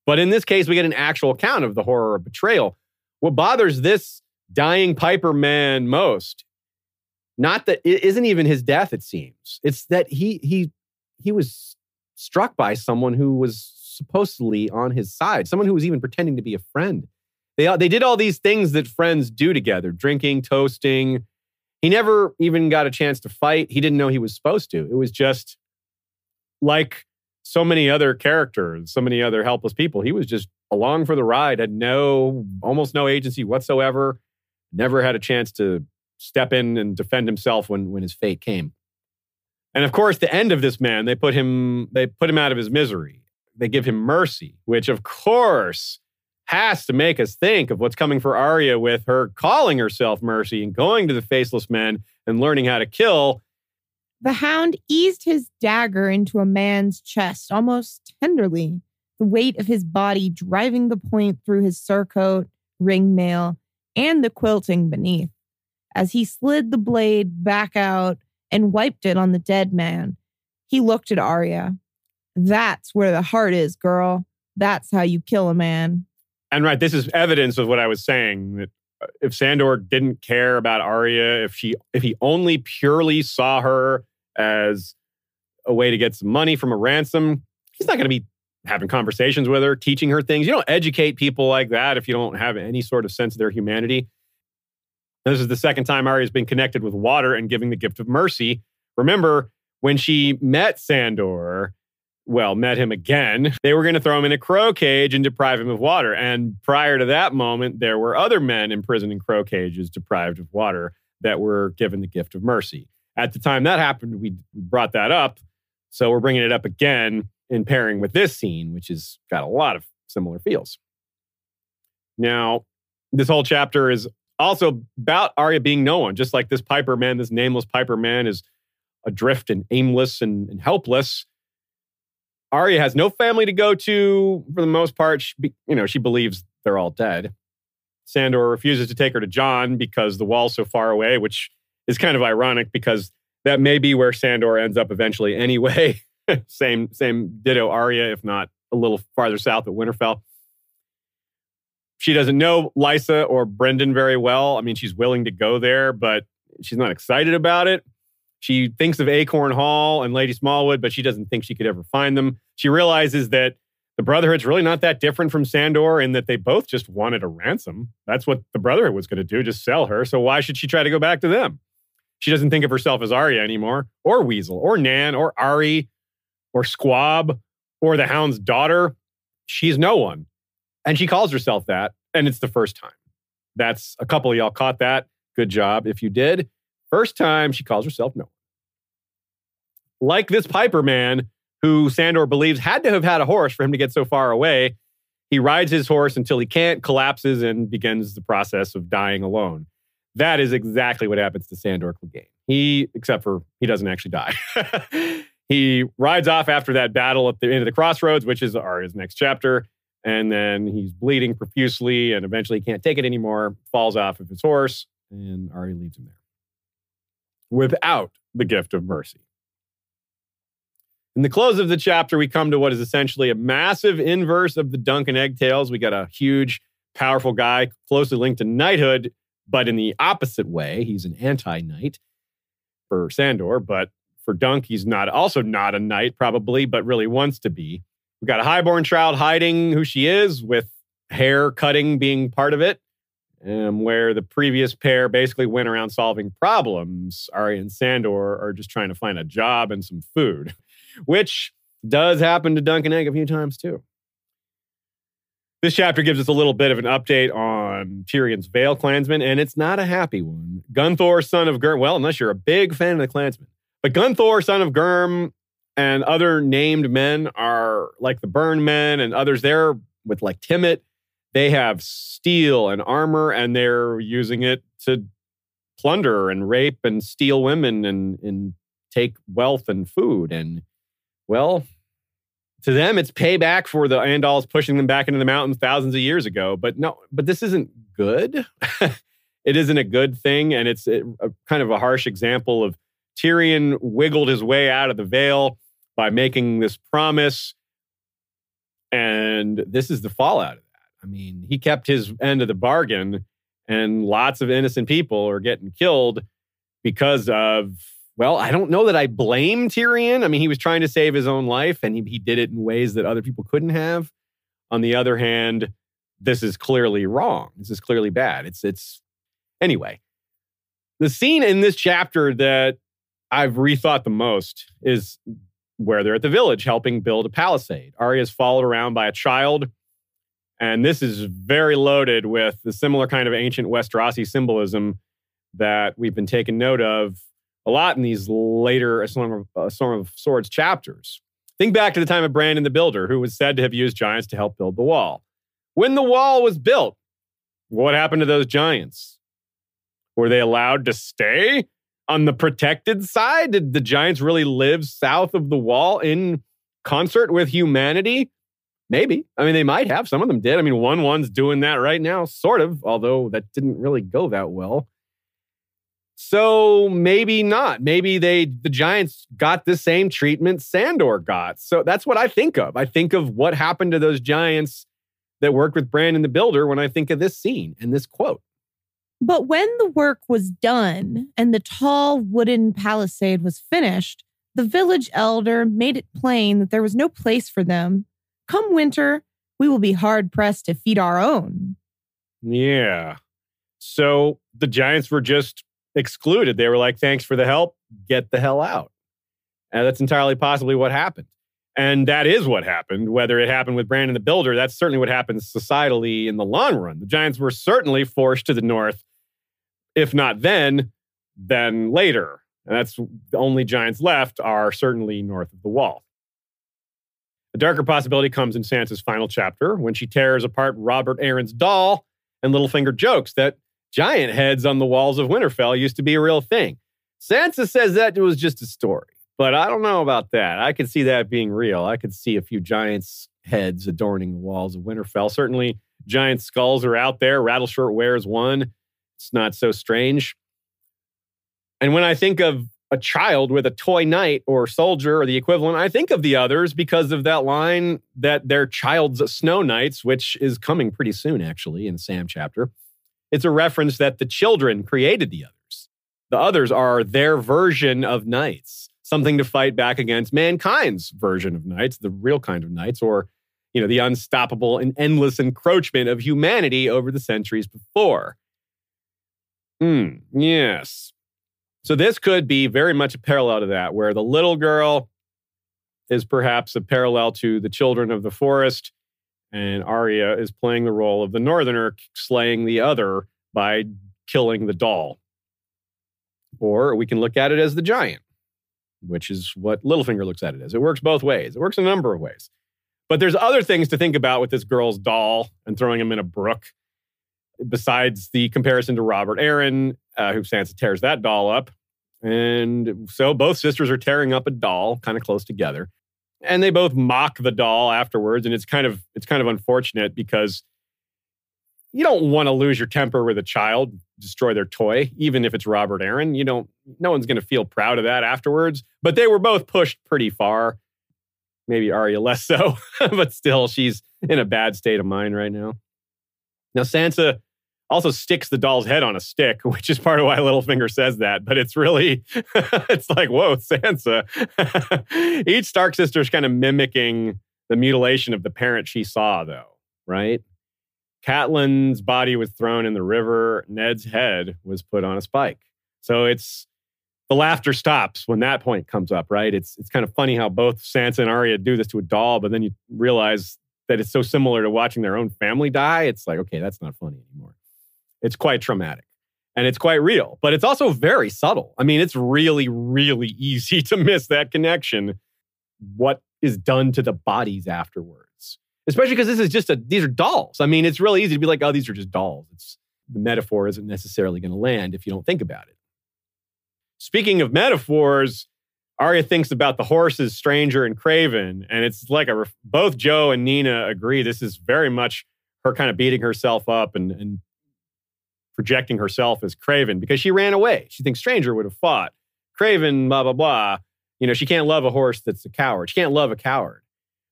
But in this case, we get an actual account of the horror of betrayal. What bothers this dying Piper man most. Not that it isn't even his death, it seems. It's that he he he was struck by someone who was supposedly on his side, someone who was even pretending to be a friend. They they did all these things that friends do together, drinking, toasting. He never even got a chance to fight. He didn't know he was supposed to. It was just like so many other characters, so many other helpless people. He was just along for the ride, had no almost no agency whatsoever never had a chance to step in and defend himself when, when his fate came. And of course, the end of this man, they put him, they put him out of his misery. They give him mercy, which of course has to make us think of what's coming for Arya with her calling herself mercy and going to the faceless men and learning how to kill. The hound eased his dagger into a man's chest almost tenderly, the weight of his body driving the point through his surcoat, ring mail, and the quilting beneath. As he slid the blade back out and wiped it on the dead man, he looked at Arya. That's where the heart is, girl. That's how you kill a man. And right, this is evidence of what I was saying that uh, if Sandor didn't care about Arya, if she if he only purely saw her as a way to get some money from a ransom, he's not going to be having conversations with her, teaching her things. You don't educate people like that if you don't have any sort of sense of their humanity. This is the second time Arya has been connected with water and giving the gift of mercy. Remember, when she met Sandor, well, met him again, they were going to throw him in a crow cage and deprive him of water. And prior to that moment, there were other men imprisoned in crow cages, deprived of water, that were given the gift of mercy. At the time that happened, we brought that up. So we're bringing it up again in pairing with this scene, which has got a lot of similar feels. Now, this whole chapter is also about Arya being no one, just like this Piper man, this nameless Piper man is adrift and aimless and, and helpless. Arya has no family to go to for the most part. She, you know, she believes they're all dead. Sandor refuses to take her to Jon because the wall's so far away, which is kind of ironic because that may be where Sandor ends up eventually anyway. same, same ditto Arya, if not a little farther south at Winterfell. She doesn't know Lysa or Brynden very well. I mean, she's willing to go there, but she's not excited about it. She thinks of Acorn Hall and Lady Smallwood, but she doesn't think she could ever find them. She realizes that the Brotherhood's really not that different from Sandor in that they both just wanted a ransom. That's what the Brotherhood was going to do, just sell her. So why should she try to go back to them? She doesn't think of herself as Arya anymore, or Weasel, or Nan, or Arry, or Squab, or the Hound's daughter. She's no one. And she calls herself that, and it's the first time. That's a couple of y'all caught that. Good job if you did. First time she calls herself no one. Like this Piper man, who Sandor believes had to have had a horse for him to get so far away. He rides his horse until he can't, collapses, and begins the process of dying alone. That is exactly what happens to Sandor Clegane. He, except for he doesn't actually die. he rides off after that battle at the end of the crossroads, which is our his next chapter. And then he's bleeding profusely and eventually can't take it anymore, falls off of his horse, and Arya leaves him there without the gift of mercy. In the close of the chapter, we come to what is essentially a massive inverse of the Dunk and Egg Tales. We got a huge, powerful guy closely linked to knighthood, but in the opposite way. He's an anti knight for Sandor, but for Dunk, he's not also not a knight, probably, but really wants to be. We've got a highborn child hiding who she is, with hair cutting being part of it. Um, where the previous pair basically went around solving problems. Arya and Sandor are just trying to find a job and some food which does happen to Dunk and Egg a few times too. This chapter gives us a little bit of an update on Tyrion's Vale clansmen, and it's not a happy one. Gunthor, son of Gurn, well, unless you're a big fan of the clansmen, but Gunthor, son of Gurn, and other named men are like the Burn men and others there with like Timett. They have steel and armor, and they're using it to plunder and rape and steal women and, and take wealth and food. And well, to them, it's payback for the Andals pushing them back into the mountains thousands of years ago. But no, but this isn't good. it isn't a good thing. And it's a, a kind of a harsh example of Tyrion wiggled his way out of the Vale by making this promise. And this is the fallout of that. I mean, he kept his end of the bargain, and lots of innocent people are getting killed because of well, I don't know that I blame Tyrion. I mean, he was trying to save his own life and he, he did it in ways that other people couldn't have. On the other hand, this is clearly wrong. This is clearly bad. It's, it's, anyway. The scene in this chapter that I've rethought the most is where they're at the village helping build a palisade. Arya is followed around by a child. And this is very loaded with the similar kind of ancient Westerosi symbolism that we've been taking note of a lot in these later Storm of, Storm of Swords chapters. Think back to the time of Brandon the Builder, who was said to have used giants to help build the wall. When the wall was built, what happened to those giants? Were they allowed to stay on the protected side? Did the giants really live south of the wall in concert with humanity? Maybe. I mean, they might have. Some of them did. I mean, one one's doing that right now, sort of, although that didn't really go that well. So maybe not. Maybe they the Giants got the same treatment Sandor got. So that's what I think of. I think of what happened to those Giants that worked with Brandon the Builder when I think of this scene and this quote. But when the work was done and the tall wooden palisade was finished, the village elder made it plain that there was no place for them. Come winter, we will be hard pressed to feed our own. Yeah. So the giants were just excluded. They were like, thanks for the help, get the hell out. And that's entirely possibly what happened. And that is what happened. Whether it happened with Brandon the Builder, that's certainly what happened societally in the long run. The Giants were certainly forced to the north, if not then, then later. And that's the only Giants left are certainly north of the wall. A darker possibility comes in Sansa's final chapter when she tears apart Robert Arryn's doll and Littlefinger jokes that giant heads on the walls of Winterfell used to be a real thing. Sansa says that was just a story, but I don't know about that. I could see that being real. I could see a few giants' heads adorning the walls of Winterfell. Certainly, giant skulls are out there. Rattleshirt wears one. It's not so strange. And when I think of a child with a toy knight or soldier or the equivalent, I think of the others because of that line that they're child's snow knights, which is coming pretty soon, actually, in the Sam chapter. It's a reference that the children created the others. The others are their version of knights, something to fight back against mankind's version of knights, the real kind of knights, or you know, the unstoppable and endless encroachment of humanity over the centuries before. Hmm, yes. So this could be very much a parallel to that, where the little girl is perhaps a parallel to the children of the forest, and Arya is playing the role of the northerner slaying the other by killing the doll. Or we can look at it as the giant, which is what Littlefinger looks at it as. It works both ways. It works a number of ways. But there's other things to think about with this girl's doll and throwing him in a brook besides the comparison to Robert Arryn, uh, who Sansa tears that doll up. And so both sisters are tearing up a doll kind of close together. And they both mock the doll afterwards. And it's kind of it's kind of unfortunate because you don't want to lose your temper with a child, destroy their toy, even if it's Robert Arryn. You don't no one's gonna feel proud of that afterwards. But they were both pushed pretty far. Maybe Arya less so, but still she's in a bad state of mind right now. Now Sansa also sticks the doll's head on a stick, which is part of why Littlefinger says that. But it's really, it's like, whoa, Sansa. Each Stark sister is kind of mimicking the mutilation of the parent she saw, though, right? Catelyn's body was thrown in the river. Ned's head was put on a spike. So it's the laughter stops when that point comes up, right? It's it's kind of funny how both Sansa and Arya do this to a doll, but then you realize that it's so similar to watching their own family die. It's like, okay, that's not funny anymore. It's quite traumatic and it's quite real, but it's also very subtle. I mean, it's really, really easy to miss that connection. What is done to the bodies afterwards, especially because this is just a, these are dolls. I mean, it's really easy to be like, oh, these are just dolls. It's the metaphor isn't necessarily going to land if you don't think about it. Speaking of metaphors, Arya thinks about the horses, Stranger and Craven, and it's like a both Joe and Nina agree this is very much her kind of beating herself up and, and projecting herself as Craven because she ran away. She thinks Stranger would have fought. Craven, blah, blah, blah. You know, she can't love a horse that's a coward. She can't love a coward.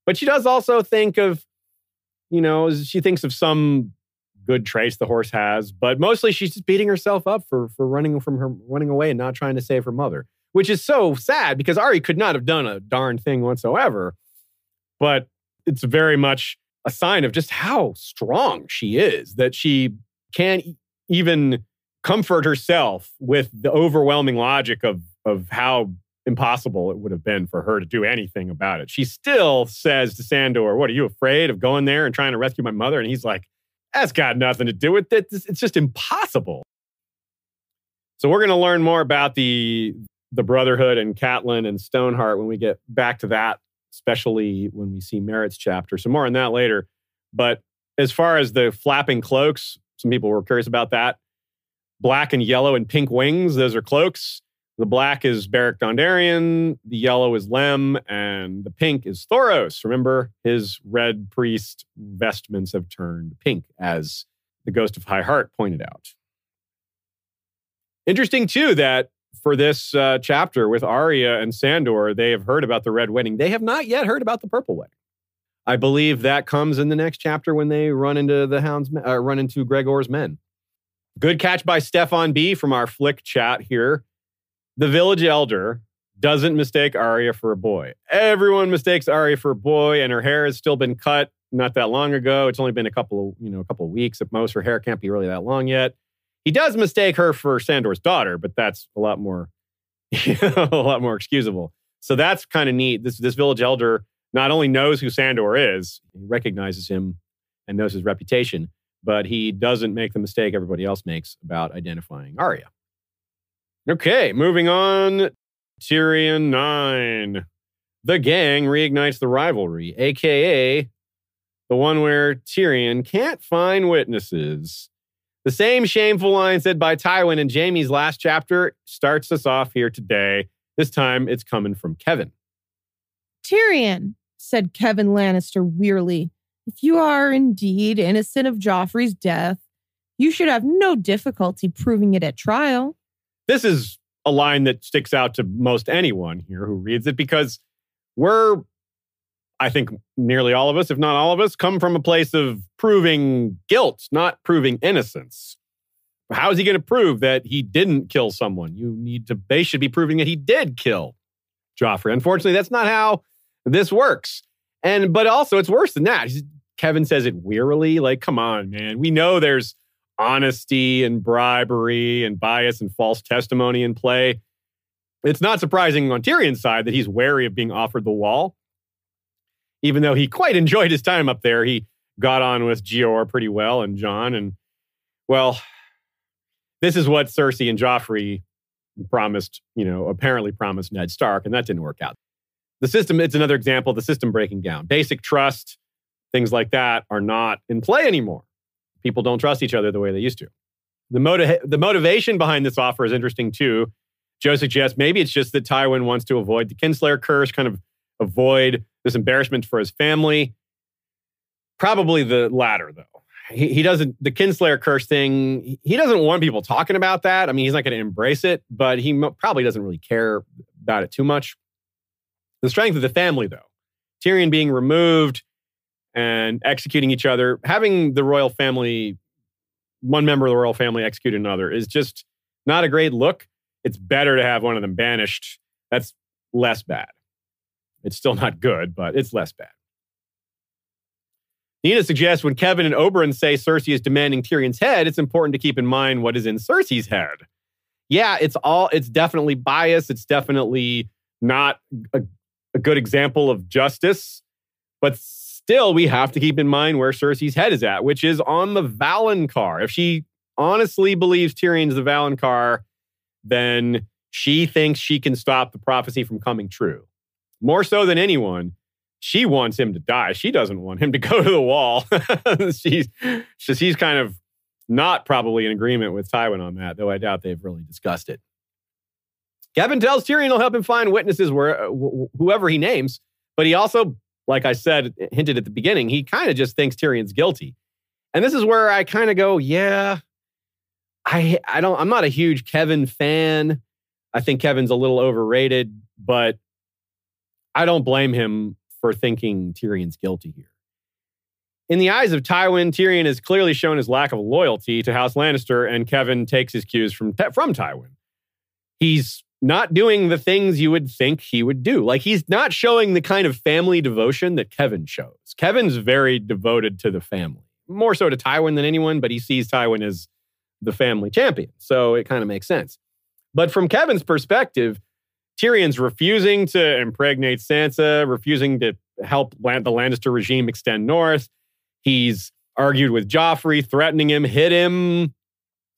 But she does also think of, you know, she thinks of some good traits the horse has, but mostly she's just beating herself up for for running from her running away and not trying to save her mother, which is so sad because Ari could not have done a darn thing whatsoever. But it's very much a sign of just how strong she is that she can't even comfort herself with the overwhelming logic of of how impossible it would have been for her to do anything about it. She still says to Sandor, "What are you afraid of going there and trying to rescue my mother?" And he's like, "That's got nothing to do with it. It's just impossible." So we're going to learn more about the the Brotherhood and Catelyn and Stoneheart when we get back to that, especially when we see Merrett's chapter. So more on that later. But as far as the flapping cloaks, some people were curious about that. Black and yellow and pink wings, those are cloaks. The black is Beric Dondarrion, the yellow is Lem, and the pink is Thoros. Remember, his red priest vestments have turned pink, as the Ghost of High Heart pointed out. Interesting, too, that for this uh, chapter with Arya and Sandor, they have heard about the red wedding. They have not yet heard about the purple wedding. I believe that comes in the next chapter when they run into the hounds, uh, run into Gregor's men. Good catch by Stefan B from our flick chat here. The village elder doesn't mistake Arya for a boy. Everyone mistakes Arya for a boy, and her hair has still been cut not that long ago. It's only been a couple of, you know, a couple of weeks at most. Her hair can't be really that long yet. He does mistake her for Sandor's daughter, but that's a lot more, a lot more excusable. So that's kind of neat. This this village elder not only knows who Sandor is, he recognizes him and knows his reputation, but he doesn't make the mistake everybody else makes about identifying Arya. Okay, moving on. Tyrion 9. The gang reignites the rivalry, aka the one where Tyrion can't find witnesses. The same shameful line said by Tywin in Jaime's last chapter starts us off here today. This time it's coming from Kevan. Tyrion, said Kevan Lannister wearily, if you are indeed innocent of Joffrey's death, you should have no difficulty proving it at trial. This is a line that sticks out to most anyone here who reads it because we're, I think, nearly all of us, if not all of us, come from a place of proving guilt, not proving innocence. How is he going to prove that he didn't kill someone? You need to, they should be proving that he did kill Joffrey. Unfortunately, that's not how this works. And, but also, it's worse than that. Kevan says it wearily. Like, come on, man. We know there's honesty and bribery and bias and false testimony in play. It's not surprising on Tyrion's side that he's wary of being offered the wall. Even though he quite enjoyed his time up there, he got on with Jeor pretty well and Jon. And, well, this is what Cersei and Joffrey promised, you know, apparently promised Ned Stark, and that didn't work out. The system, it's another example of the system breaking down. Basic trust, things like that are not in play anymore. People don't trust each other the way they used to. The, motiv- the motivation behind this offer is interesting too. Joe suggests maybe it's just that Tywin wants to avoid the Kinslayer curse, kind of avoid this embarrassment for his family. Probably the latter, though. He, he doesn't, the Kinslayer curse thing, he doesn't want people talking about that. I mean, he's not going to embrace it, but he mo- probably doesn't really care about it too much. The strength of the family, though, Tyrion being removed and executing each other, having the royal family, one member of the royal family execute another, is just not a great look. It's better to have one of them banished. That's less bad. It's still not good, but it's less bad. Nina suggests when Kevan and Oberyn say Cersei is demanding Tyrion's head, it's important to keep in mind what is in Cersei's head. Yeah, it's all it's definitely bias. It's definitely not a, a good example of justice, but still we have to keep in mind where Cersei's head is at, which is on the Valonqar. If she honestly believes Tyrion's the Valonqar, then she thinks she can stop the prophecy from coming true. More so than anyone, she wants him to die. She doesn't want him to go to the wall. she's, she's kind of not probably in agreement with Tywin on that, though I doubt they've really discussed it. Kevan tells Tyrion he'll help him find witnesses where uh, whoever he names, but he also, like I said, hinted at the beginning, he kind of just thinks Tyrion's guilty. And this is where I kind of go, yeah, I I don't I'm not a huge Kevan fan. I think Kevan's a little overrated, but I don't blame him for thinking Tyrion's guilty here. In the eyes of Tywin, Tyrion has clearly shown his lack of loyalty to House Lannister, and Kevan takes his cues from, from Tywin. He's not doing the things you would think he would do. Like, he's not showing the kind of family devotion that Kevan shows. Kevan's very devoted to the family, more so to Tywin than anyone, but he sees Tywin as the family champion. So it kind of makes sense. But from Kevan's perspective, Tyrion's refusing to impregnate Sansa, refusing to help the Lannister regime extend north. He's argued with Joffrey, threatening him, hit him.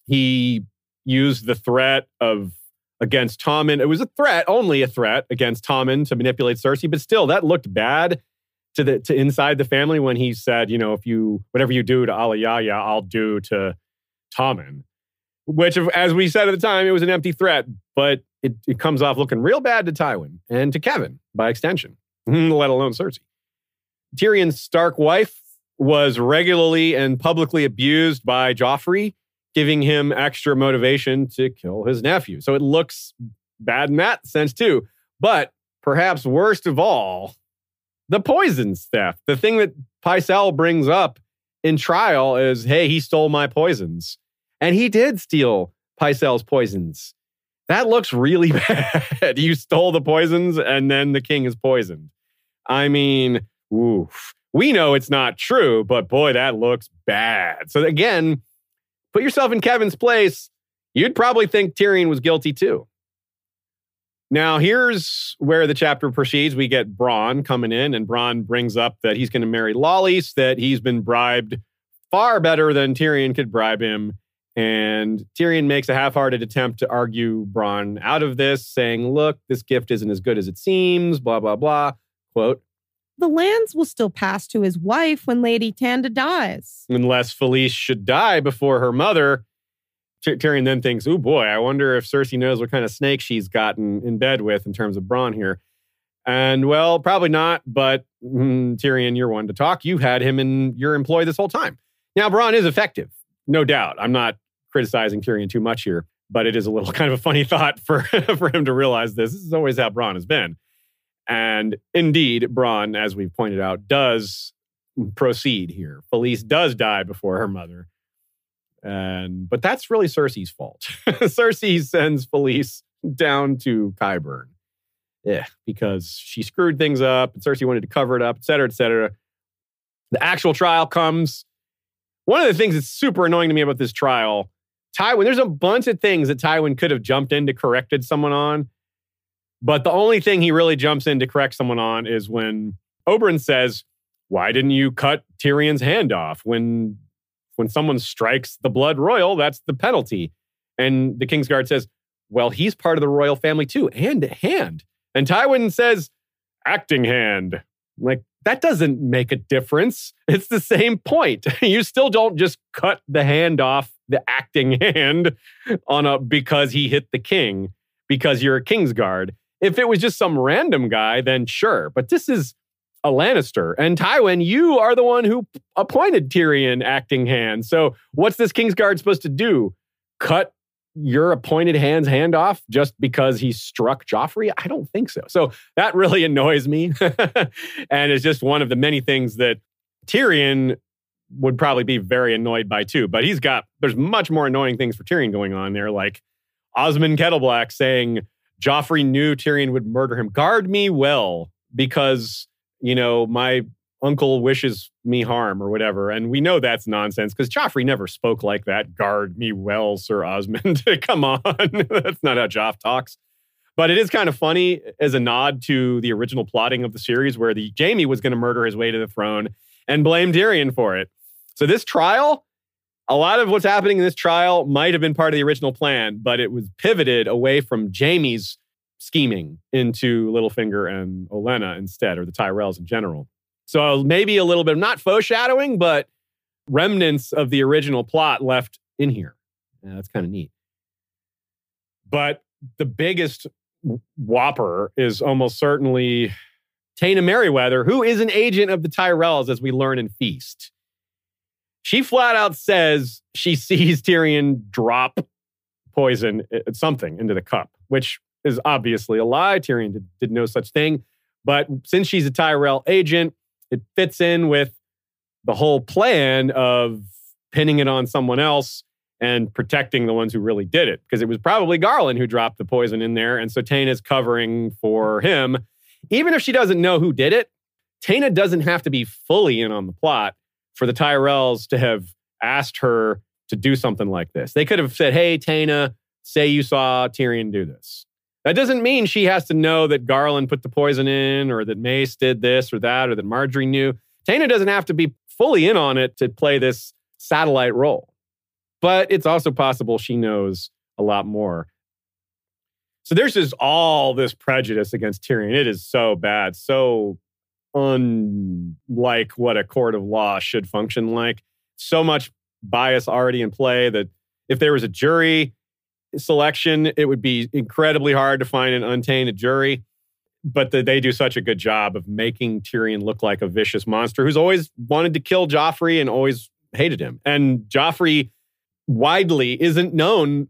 He used the threat of against Tommen. It was a threat, only a threat against Tommen to manipulate Cersei, but still, that looked bad to the to inside the family when he said, you know, if you whatever you do to Alayaya, I'll do to Tommen. Which, as we said at the time, it was an empty threat, but it, it comes off looking real bad to Tywin and to Kevan by extension, let alone Cersei. Tyrion's Stark wife was regularly and publicly abused by Joffrey, giving him extra motivation to kill his nephew. So it looks bad in that sense too. But perhaps worst of all, the poison theft. The thing that Pycelle brings up in trial is hey, he stole my poisons. And he did steal Pycelle's poisons. That looks really bad. you stole the poisons and then the king is poisoned. I mean, oof. We know it's not true, but boy, that looks bad. So again, put yourself in Kevan's place, you'd probably think Tyrion was guilty too. Now, here's where the chapter proceeds. We get Bronn coming in, and Bronn brings up that he's going to marry Lollys, that he's been bribed far better than Tyrion could bribe him. And Tyrion makes a half hearted attempt to argue Bronn out of this, saying, Look, this gift isn't as good as it seems, blah, blah, blah. Quote, The lands will still pass to his wife when Lady Tanda dies. unless Falyse should die before her mother. Ty- Tyrion then thinks, oh boy, I wonder if Cersei knows what kind of snake she's gotten in bed with in terms of Bronn here. And well, probably not, but mm, Tyrion, you're one to talk. You've had him in your employ this whole time. Now, Bronn is effective, no doubt. I'm not criticizing Tyrion too much here, but it is a little kind of a funny thought for, for him to realize this. This is always how Bronn has been. And indeed, Bronn, as we've pointed out, does proceed here. Falyse does die before her mother. And but that's really Cersei's fault. Cersei sends Falyse down to Qyburn. Yeah, because she screwed things up and Cersei wanted to cover it up, et cetera, et cetera. The actual trial comes. One of the things that's super annoying to me about this trial, Tywin, there's a bunch of things that Tywin could have jumped in to corrected someone on. But the only thing he really jumps in to correct someone on is when Oberyn says, Why didn't you cut Tyrion's hand off? When when someone strikes the blood royal, that's the penalty. And the Kingsguard says, Well, he's part of the royal family too, and hand. And Tywin says, acting hand. Like, that doesn't make a difference. It's the same point. You still don't just cut the hand off the acting hand on a because he hit the king because you're a Kingsguard. If it was just some random guy, then sure. But this is a Lannister. And Tywin, you are the one who appointed Tyrion acting hand. So what's this Kingsguard supposed to do? Cut your appointed hand's hand off just because he struck Joffrey? I don't think so. So that really annoys me. and it's just one of the many things that Tyrion would probably be very annoyed by too. But he's got, there's much more annoying things for Tyrion going on there, like Osmund Kettleblack saying Joffrey knew Tyrion would murder him. Guard me well because, you know, my uncle wishes me harm or whatever. And we know that's nonsense because Joffrey never spoke like that. Guard me well, Sir Osmond. Come on. that's not how Joff talks. But it is kind of funny as a nod to the original plotting of the series where the Jaime was going to murder his way to the throne and blame Tyrion for it. So this trial, a lot of what's happening in this trial might have been part of the original plan, but it was pivoted away from Jaime's scheming into Littlefinger and Olenna instead, or the Tyrells in general. So maybe a little bit of not foreshadowing, but remnants of the original plot left in here. Yeah, that's kind of neat. But the biggest whopper is almost certainly Taena Merryweather, who is an agent of the Tyrells, as we learn in Feast. She flat out says she sees Tyrion drop poison, uh, something into the cup, which is obviously a lie. Tyrion did, did no such thing. But since she's a Tyrell agent, it fits in with the whole plan of pinning it on someone else and protecting the ones who really did it. Because it was probably Garland who dropped the poison in there. And so Taena's covering for him. Even if she doesn't know who did it, Taena doesn't have to be fully in on the plot for the Tyrells to have asked her to do something like this. They could have said, Hey, Taena, say you saw Tyrion do this. That doesn't mean she has to know that Garland put the poison in or that Mace did this or that or that Margaery knew. Taena doesn't have to be fully in on it to play this satellite role. But it's also possible she knows a lot more. So there's just all this prejudice against Tyrion. It is so bad, so unlike what a court of law should function like. So much bias already in play that if there was a jury selection, it would be incredibly hard to find an untainted jury. But the, they do such a good job of making Tyrion look like a vicious monster who's always wanted to kill Joffrey and always hated him. And Joffrey widely isn't known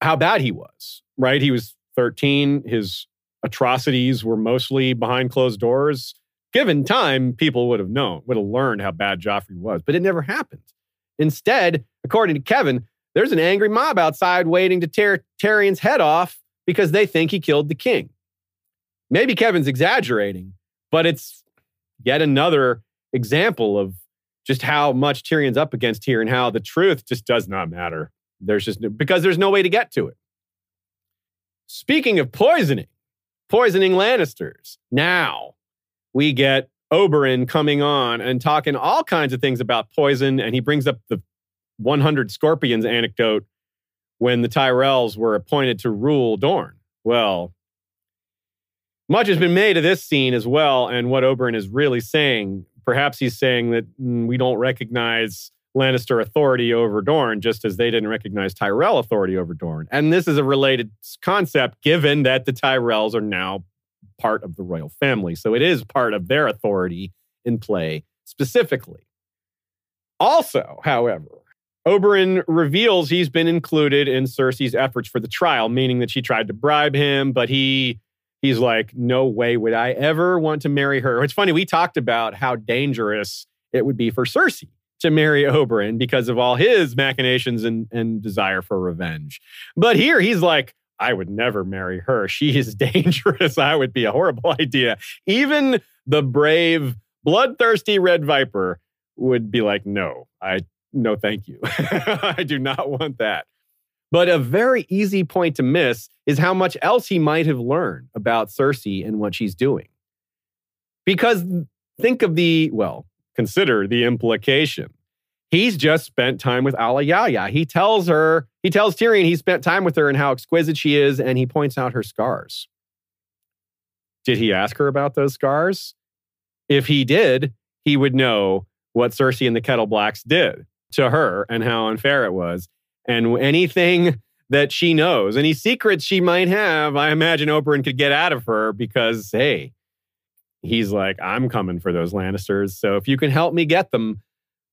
how bad he was, right? He was 13. His atrocities were mostly behind closed doors. Given time, people would have known, would have learned how bad Joffrey was, but it never happened. Instead, according to Kevan, there's an angry mob outside waiting to tear Tyrion's head off because they think he killed the king. Maybe Kevan's exaggerating, but it's yet another example of just how much Tyrion's up against here and how the truth just does not matter. There's just because there's no way to get to it. Speaking of poisoning, poisoning Lannisters. Now we get Oberyn coming on and talking all kinds of things about poison, and he brings up the 100 scorpions anecdote when the Tyrells were appointed to rule Dorne. Well, much has been made of this scene as well, and what Oberyn is really saying. Perhaps he's saying that mm, we don't recognize Lannister authority over Dorne, just as they didn't recognize Tyrell authority over Dorne. And this is a related concept, given that the Tyrells are now part of the royal family. So it is part of their authority in play specifically. Also, however, Oberyn reveals he's been included in Cersei's efforts for the trial, meaning that she tried to bribe him, but he he's like, no way would I ever want to marry her. It's funny, we talked about how dangerous it would be for Cersei to marry Oberyn because of all his machinations and, and desire for revenge. But here he's like, I would never marry her. She is dangerous. I would be a horrible idea. Even the brave, bloodthirsty Red Viper would be like, no, I no thank you. I do not want that. But a very easy point to miss is how much else he might have learned about Cersei and what she's doing. Because think of the, well, consider the implication. He's just spent time with Alayaya. He tells her, he tells Tyrion he spent time with her and how exquisite she is, and he points out her scars. Did he ask her about those scars? If he did, he would know what Cersei and the Kettleblacks did to her and how unfair it was. And anything that she knows, any secrets she might have, I imagine Oberyn could get out of her because, hey, he's like, I'm coming for those Lannisters. So if you can help me get them,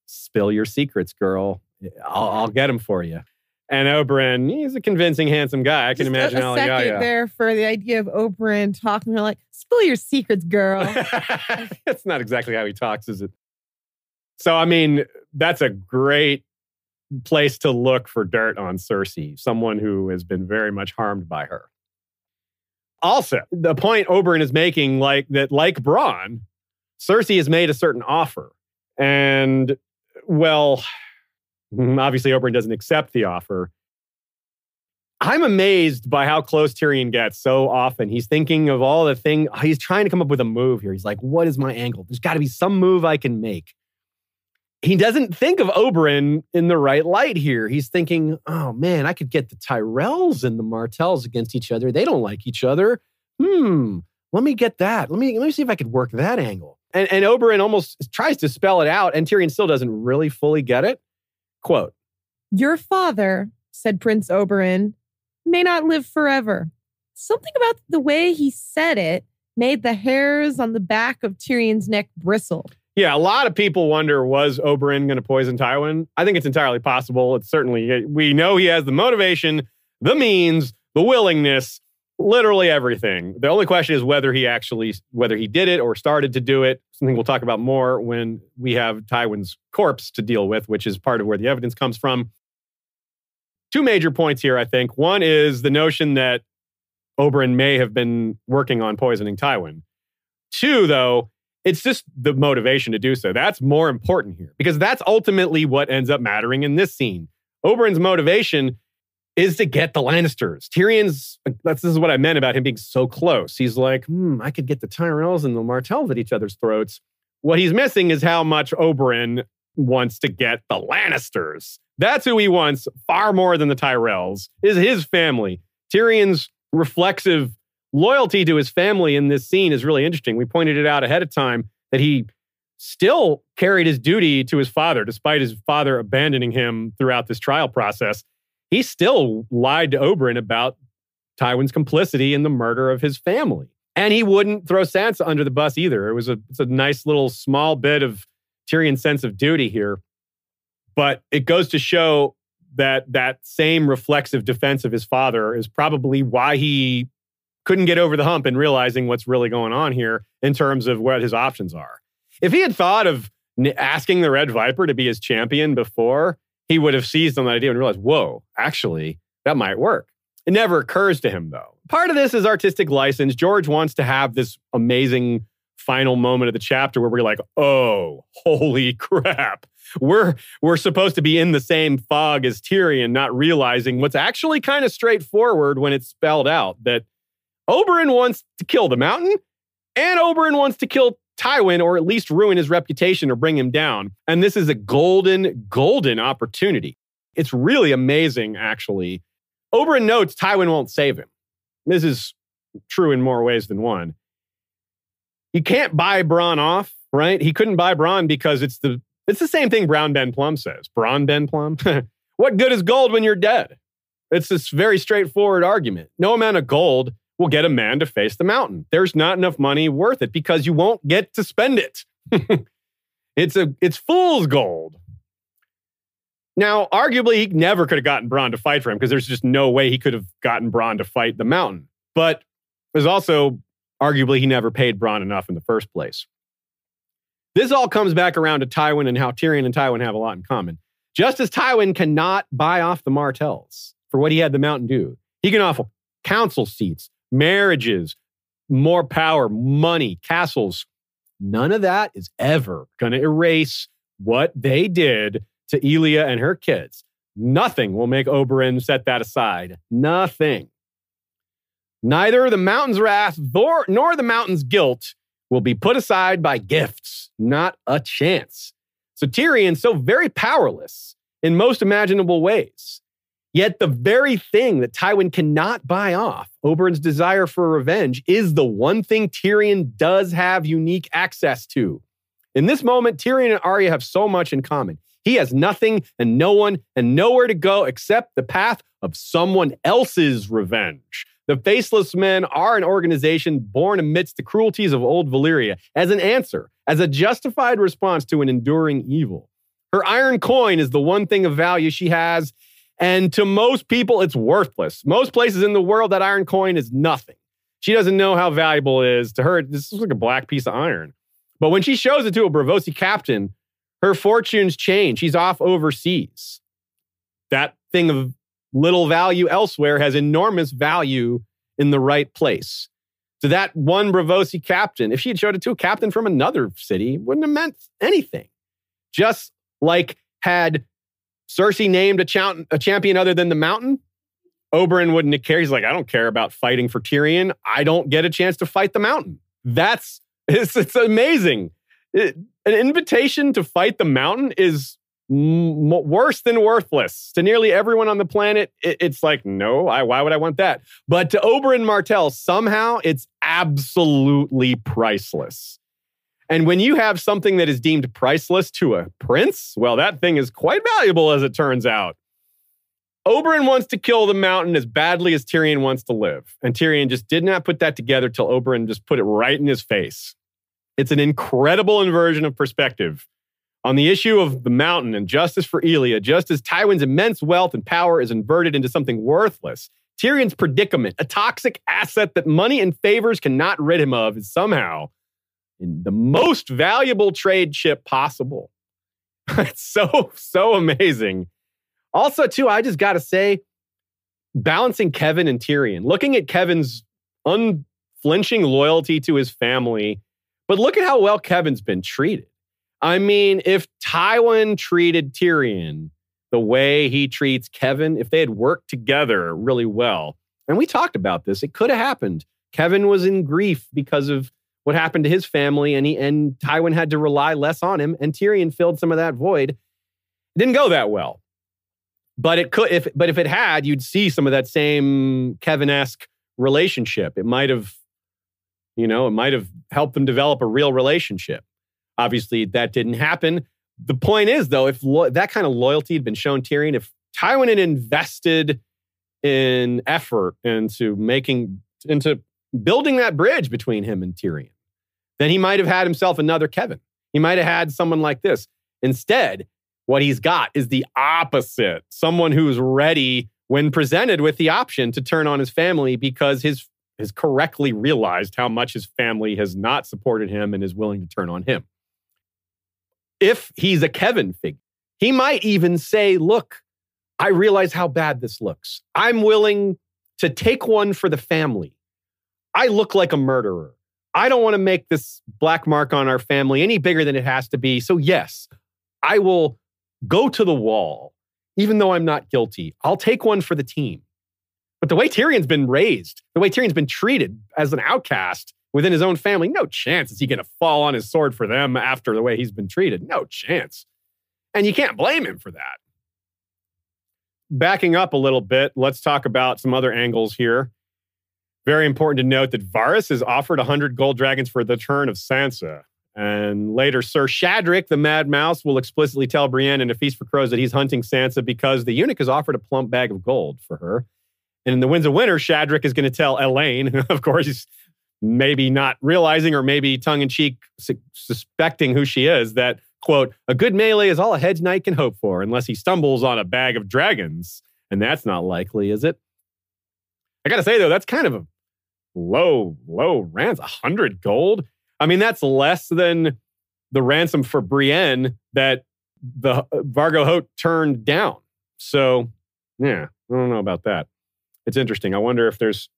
spill your secrets, girl. I'll, I'll get them for you. And Oberyn, he's a convincing, handsome guy. I can Just imagine. a, a second Alayaya. there for the idea of Oberyn talking to her like, spill your secrets, girl. that's not exactly how he talks, is it? So, I mean, that's a great place to look for dirt on Cersei, someone who has been very much harmed by her. Also, the point Oberyn is making, like that, like Bronn, Cersei has made a certain offer. And, well, obviously, Oberyn doesn't accept the offer. I'm amazed by how close Tyrion gets so often. He's thinking of all the thing. He's trying to come up with a move here. He's like, what is my angle? There's got to be some move I can make. He doesn't think of Oberyn in the right light here. He's thinking, oh man, I could get the Tyrells and the Martells against each other. They don't like each other. Hmm, let me get that. Let me let me see if I could work that angle. And, and Oberyn almost tries to spell it out, and Tyrion still doesn't really fully get it. Quote, Your father, said Prince Oberyn, may not live forever. Something about the way he said it made the hairs on the back of Tyrion's neck bristle. Yeah, a lot of people wonder was Oberyn going to poison Tywin? I think it's entirely possible. It's certainly, we know he has the motivation, the means, the willingness, literally everything. The only question is whether he actually, whether he did it or started to do it. Something we'll talk about more when we have Tywin's corpse to deal with, which is part of where the evidence comes from. Two major points here, I think. One is the notion that Oberyn may have been working on poisoning Tywin. Two, though, it's just the motivation to do so. That's more important here because that's ultimately what ends up mattering in this scene. Oberyn's motivation is to get the Lannisters. Tyrion's, that's this is what I meant about him being so close. He's like, hmm, I could get the Tyrells and the Martells at each other's throats. What he's missing is how much Oberyn wants to get the Lannisters. That's who he wants far more than the Tyrells, is his family. Tyrion's reflexive loyalty to his family in this scene is really interesting. We pointed it out ahead of time that he still carried his duty to his father, despite his father abandoning him throughout this trial process. He still lied to Oberyn about Tywin's complicity in the murder of his family. And he wouldn't throw Sansa under the bus either. It was a, it's a nice little small bit of Tyrion's sense of duty here. But it goes to show that that same reflexive defense of his father is probably why he couldn't get over the hump in realizing what's really going on here in terms of what his options are. If he had thought of asking the Red Viper to be his champion before, he would have seized on that idea and realized, whoa, actually, that might work. It never occurs to him, though. Part of this is artistic license. George wants to have this amazing final moment of the chapter where we're like, oh, holy crap. We're we're supposed to be in the same fog as Tyrion, not realizing what's actually kind of straightforward when it's spelled out that Oberyn wants to kill the mountain, and Oberyn wants to kill Tywin, or at least ruin his reputation or bring him down. And this is a golden, golden opportunity. It's really amazing, actually. Oberyn notes Tywin won't save him. This is true in more ways than one. You can't buy Bronn off, right? He couldn't buy Bronn because it's the it's the same thing Brown Ben Plumm says. Bronn Ben Plumm. what good is gold when you're dead? It's this very straightforward argument. No amount of gold will get a man to face the mountain. There's not enough money worth it because you won't get to spend it. it's a it's fool's gold. Now, arguably, he never could have gotten Bronn to fight for him because there's just no way he could have gotten Bronn to fight the mountain. But there's also arguably he never paid Bronn enough in the first place. This all comes back around to Tywin and how Tyrion and Tywin have a lot in common. Just as Tywin cannot buy off the Martells for what he had the mountain do, he can offer council seats, marriages, more power, money, castles. None of that is ever going to erase what they did to Elia and her kids. Nothing will make Oberyn set that aside. Nothing. Neither the mountain's wrath nor, nor the mountain's guilt will be put aside by gifts. Not a chance. So Tyrion's so very powerless in most imaginable ways. Yet the very thing that Tywin cannot buy off, Oberyn's desire for revenge, is the one thing Tyrion does have unique access to. In this moment, Tyrion and Arya have so much in common. He has nothing and no one and nowhere to go except the path of someone else's revenge. The Faceless Men are an organization born amidst the cruelties of old Valyria as an answer, as a justified response to an enduring evil. Her iron coin is the one thing of value she has, and to most people, it's worthless. Most places in the world, that iron coin is nothing. She doesn't know how valuable it is. To her, this is like a black piece of iron. But when she shows it to a Braavosi captain, her fortunes change. She's off overseas. That thing of little value elsewhere has enormous value in the right place. So that one Braavosi captain, if she had showed it to a captain from another city, wouldn't have meant anything. Just like had Cersei named a, a champion other than the Mountain, Oberyn wouldn't cared. He's like, I don't care about fighting for Tyrion. I don't get a chance to fight the Mountain. That's it's, it's amazing. It, an invitation to fight the Mountain is m- worse than worthless to nearly everyone on the planet. It, it's like, no, I, why would I want that? But to Oberyn Martell, somehow it's absolutely priceless. And when you have something that is deemed priceless to a prince, well, that thing is quite valuable as it turns out. Oberyn wants to kill the mountain as badly as Tyrion wants to live. And Tyrion just did not put that together till Oberyn just put it right in his face. It's an incredible inversion of perspective. On the issue of the mountain and justice for Elia, just as Tywin's immense wealth and power is inverted into something worthless, Tyrion's predicament, a toxic asset that money and favors cannot rid him of, is somehow in the most valuable trade ship possible. it's so, so amazing. Also, too, I just got to say, balancing Kevan and Tyrion, looking at Kevan's unflinching loyalty to his family, but look at how well Kevan's been treated. I mean, if Tywin treated Tyrion the way he treats Kevan, if they had worked together really well, and we talked about this, it could have happened. Kevan was in grief because of what happened to his family, and he and Tywin had to rely less on him, and Tyrion filled some of that void. It didn't go that well, but it could. If but if it had, you'd see some of that same Kevan-esque relationship. It might have, you know, it might have helped them develop a real relationship. Obviously, that didn't happen. The point is, though, if lo- that kind of loyalty had been shown Tyrion, if Tywin had invested in effort into making into building that bridge between him and Tyrion, then he might have had himself another Kevan. He might have had someone like this. Instead, what he's got is the opposite someone who's ready when presented with the option to turn on his family because his has correctly realized how much his family has not supported him and is willing to turn on him. If he's a Kevan figure, he might even say, Look, I realize how bad this looks. I'm willing to take one for the family. I look like a murderer. I don't want to make this black mark on our family any bigger than it has to be. So, yes, I will go to the wall, even though I'm not guilty. I'll take one for the team. But the way Tyrion's been raised, the way Tyrion's been treated as an outcast within his own family, no chance is he going to fall on his sword for them after the way he's been treated. No chance. And you can't blame him for that. Backing up a little bit, let's talk about some other angles here. Very important to note that Varys is offered 100 gold dragons for the turn of Sansa. And later, Sir Shadrick, the Mad Mouse, will explicitly tell Brienne in A Feast for Crows that he's hunting Sansa because the eunuch has offered a plump bag of gold for her. And in the Winds of Winter, Shadrick is going to tell Alayne, of course, he's maybe not realizing or maybe tongue in cheek su- suspecting who she is, that, quote, a good melee is all a hedge knight can hope for unless he stumbles on a bag of dragons. And that's not likely, is it? I got to say, though, that's kind of a low, low ransom. A hundred gold. I mean, that's less than the ransom for Brienne that the uh, Vargo Hoat turned down. So, yeah, I don't know about that. It's interesting. I wonder if there's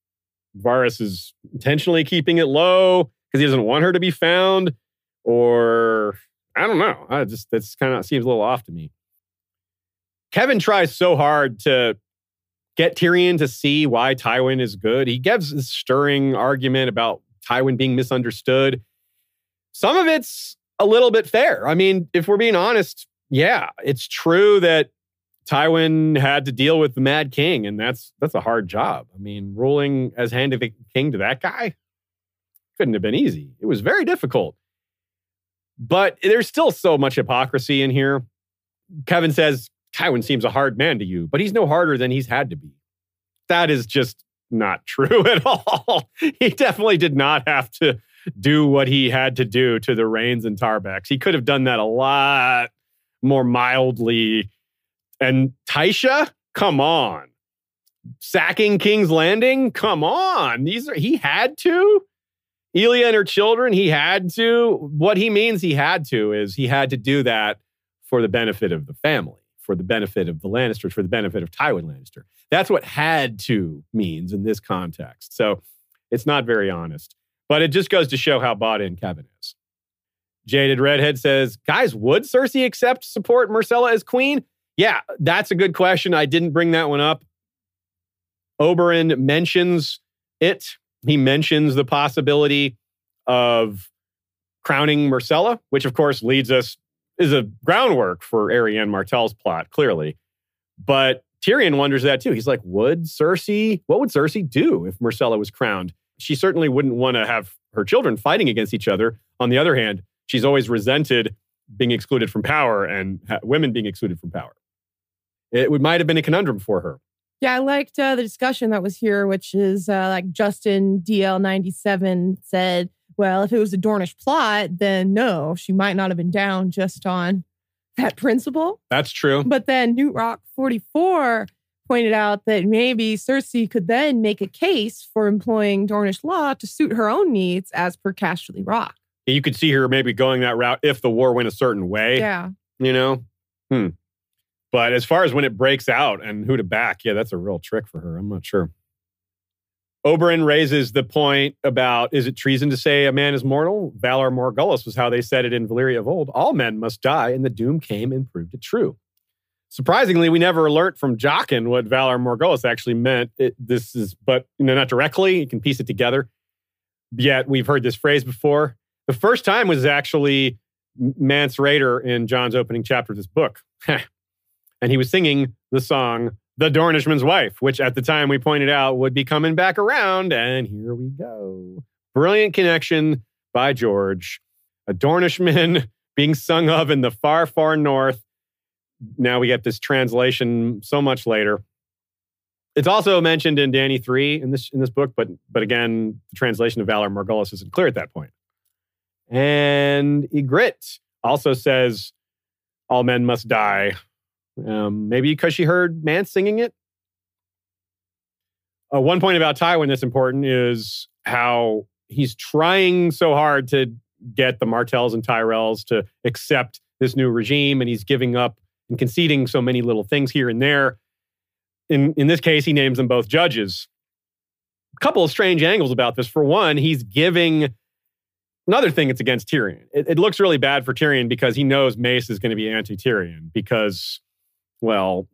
Varys is intentionally keeping it low because he doesn't want her to be found, or I don't know. I just that's kind of seems a little off to me. Kevan tries so hard to get Tyrion to see why Tywin is good. He gives this stirring argument about Tywin being misunderstood. Some of it's a little bit fair. I mean, if we're being honest, yeah, it's true that Tywin had to deal with the Mad King, and that's that's a hard job. I mean, ruling as hand of the king to that guy couldn't have been easy. It was very difficult. But there's still so much hypocrisy in here. Kevan says Tywin seems a hard man to you, but he's no harder than he's had to be. That is just not true at all. he definitely did not have to do what he had to do to the Reynes and Tarbecks. He could have done that a lot more mildly. And Tysha, come on. Sacking King's Landing, come on. These are he had to. Elia and her children, he had to. What he means he had to is he had to do that for the benefit of the family, for the benefit of the Lannisters, for the benefit of Tywin Lannister. That's what had to means in this context. So it's not very honest, but it just goes to show how bought in Kevan is. Jaded Redhead says, guys, would Cersei accept support Myrcella as queen? Yeah, that's a good question. I didn't bring that one up. Oberyn mentions it. He mentions the possibility of crowning Myrcella, which of course leads us is a groundwork for Arianne Martell's plot, clearly. But Tyrion wonders that too. He's like, would Cersei, what would Cersei do if Myrcella was crowned? She certainly wouldn't want to have her children fighting against each other. On the other hand, she's always resented being excluded from power and ha- women being excluded from power. It would, might have been a conundrum for her. Yeah, I liked uh, the discussion that was here, which is uh, like Justin DL97 said, well, if it was a Dornish plot, then no, she might not have been down just on that principle. That's true. But then Newt Rock 44 pointed out that maybe Cersei could then make a case for employing Dornish law to suit her own needs as per Casterly Rock. You could see her maybe going that route if the war went a certain way. Yeah. You know? Hmm. But as far as when it breaks out and who to back, yeah, that's a real trick for her. I'm not sure. Oberyn raises the point about is it treason to say a man is mortal? Valar Morghulis was how they said it in Valyria of old. All men must die, and the doom came and proved it true. Surprisingly, we never learnt from Jaqen what Valar Morghulis actually meant. It, this is, but you know, not directly. You can piece it together. Yet we've heard this phrase before. The first time was actually Mance Rayder in Jon's opening chapter of this book, and he was singing the song the Dornishman's wife, which at the time we pointed out would be coming back around. And here we go. Brilliant connection by George. A Dornishman being sung of in the far, far north. Now we get this translation so much later. It's also mentioned in Dany 3 in this in this book, but but again, the translation of Valar Morghulis isn't clear at that point. And Ygritte also says all men must die um, maybe because she heard Mance singing it. Uh, one point about Tywin that's important is how he's trying so hard to get the Martells and Tyrells to accept this new regime, and he's giving up and conceding so many little things here and there. In in this case, he names them both judges. A couple of strange angles about this. For one, he's giving another thing that's against Tyrion. It, it looks really bad for Tyrion because he knows Mace is going to be anti Tyrion because, well,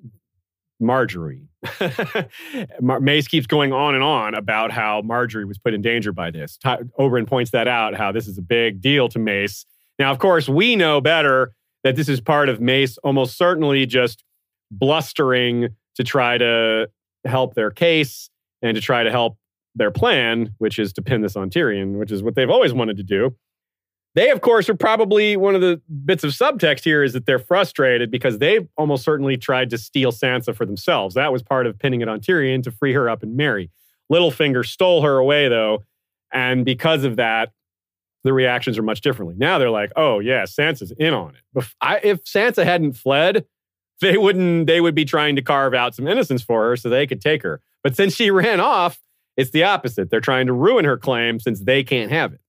Margaery. Eh, Mar- Mace keeps going on and on about how Margaery was put in danger by this. Ty- Oberyn points that out, how this is a big deal to Mace. Now, of course, we know better that this is part of Mace almost certainly just blustering to try to help their case and to try to help their plan, which is to pin this on Tyrion, which is what they've always wanted to do. They, of course, are probably one of the bits of subtext here is that they're frustrated because they've almost certainly tried to steal Sansa for themselves. That was part of pinning it on Tyrion to free her up and marry. Littlefinger stole her away, though. And because of that, the reactions are much differently. Now they're like, oh, yeah, Sansa's in on it. If, Sansa hadn't fled, they wouldn't, they would be trying to carve out some innocence for her so they could take her. But since she ran off, it's the opposite. They're trying to ruin her claim since they can't have it.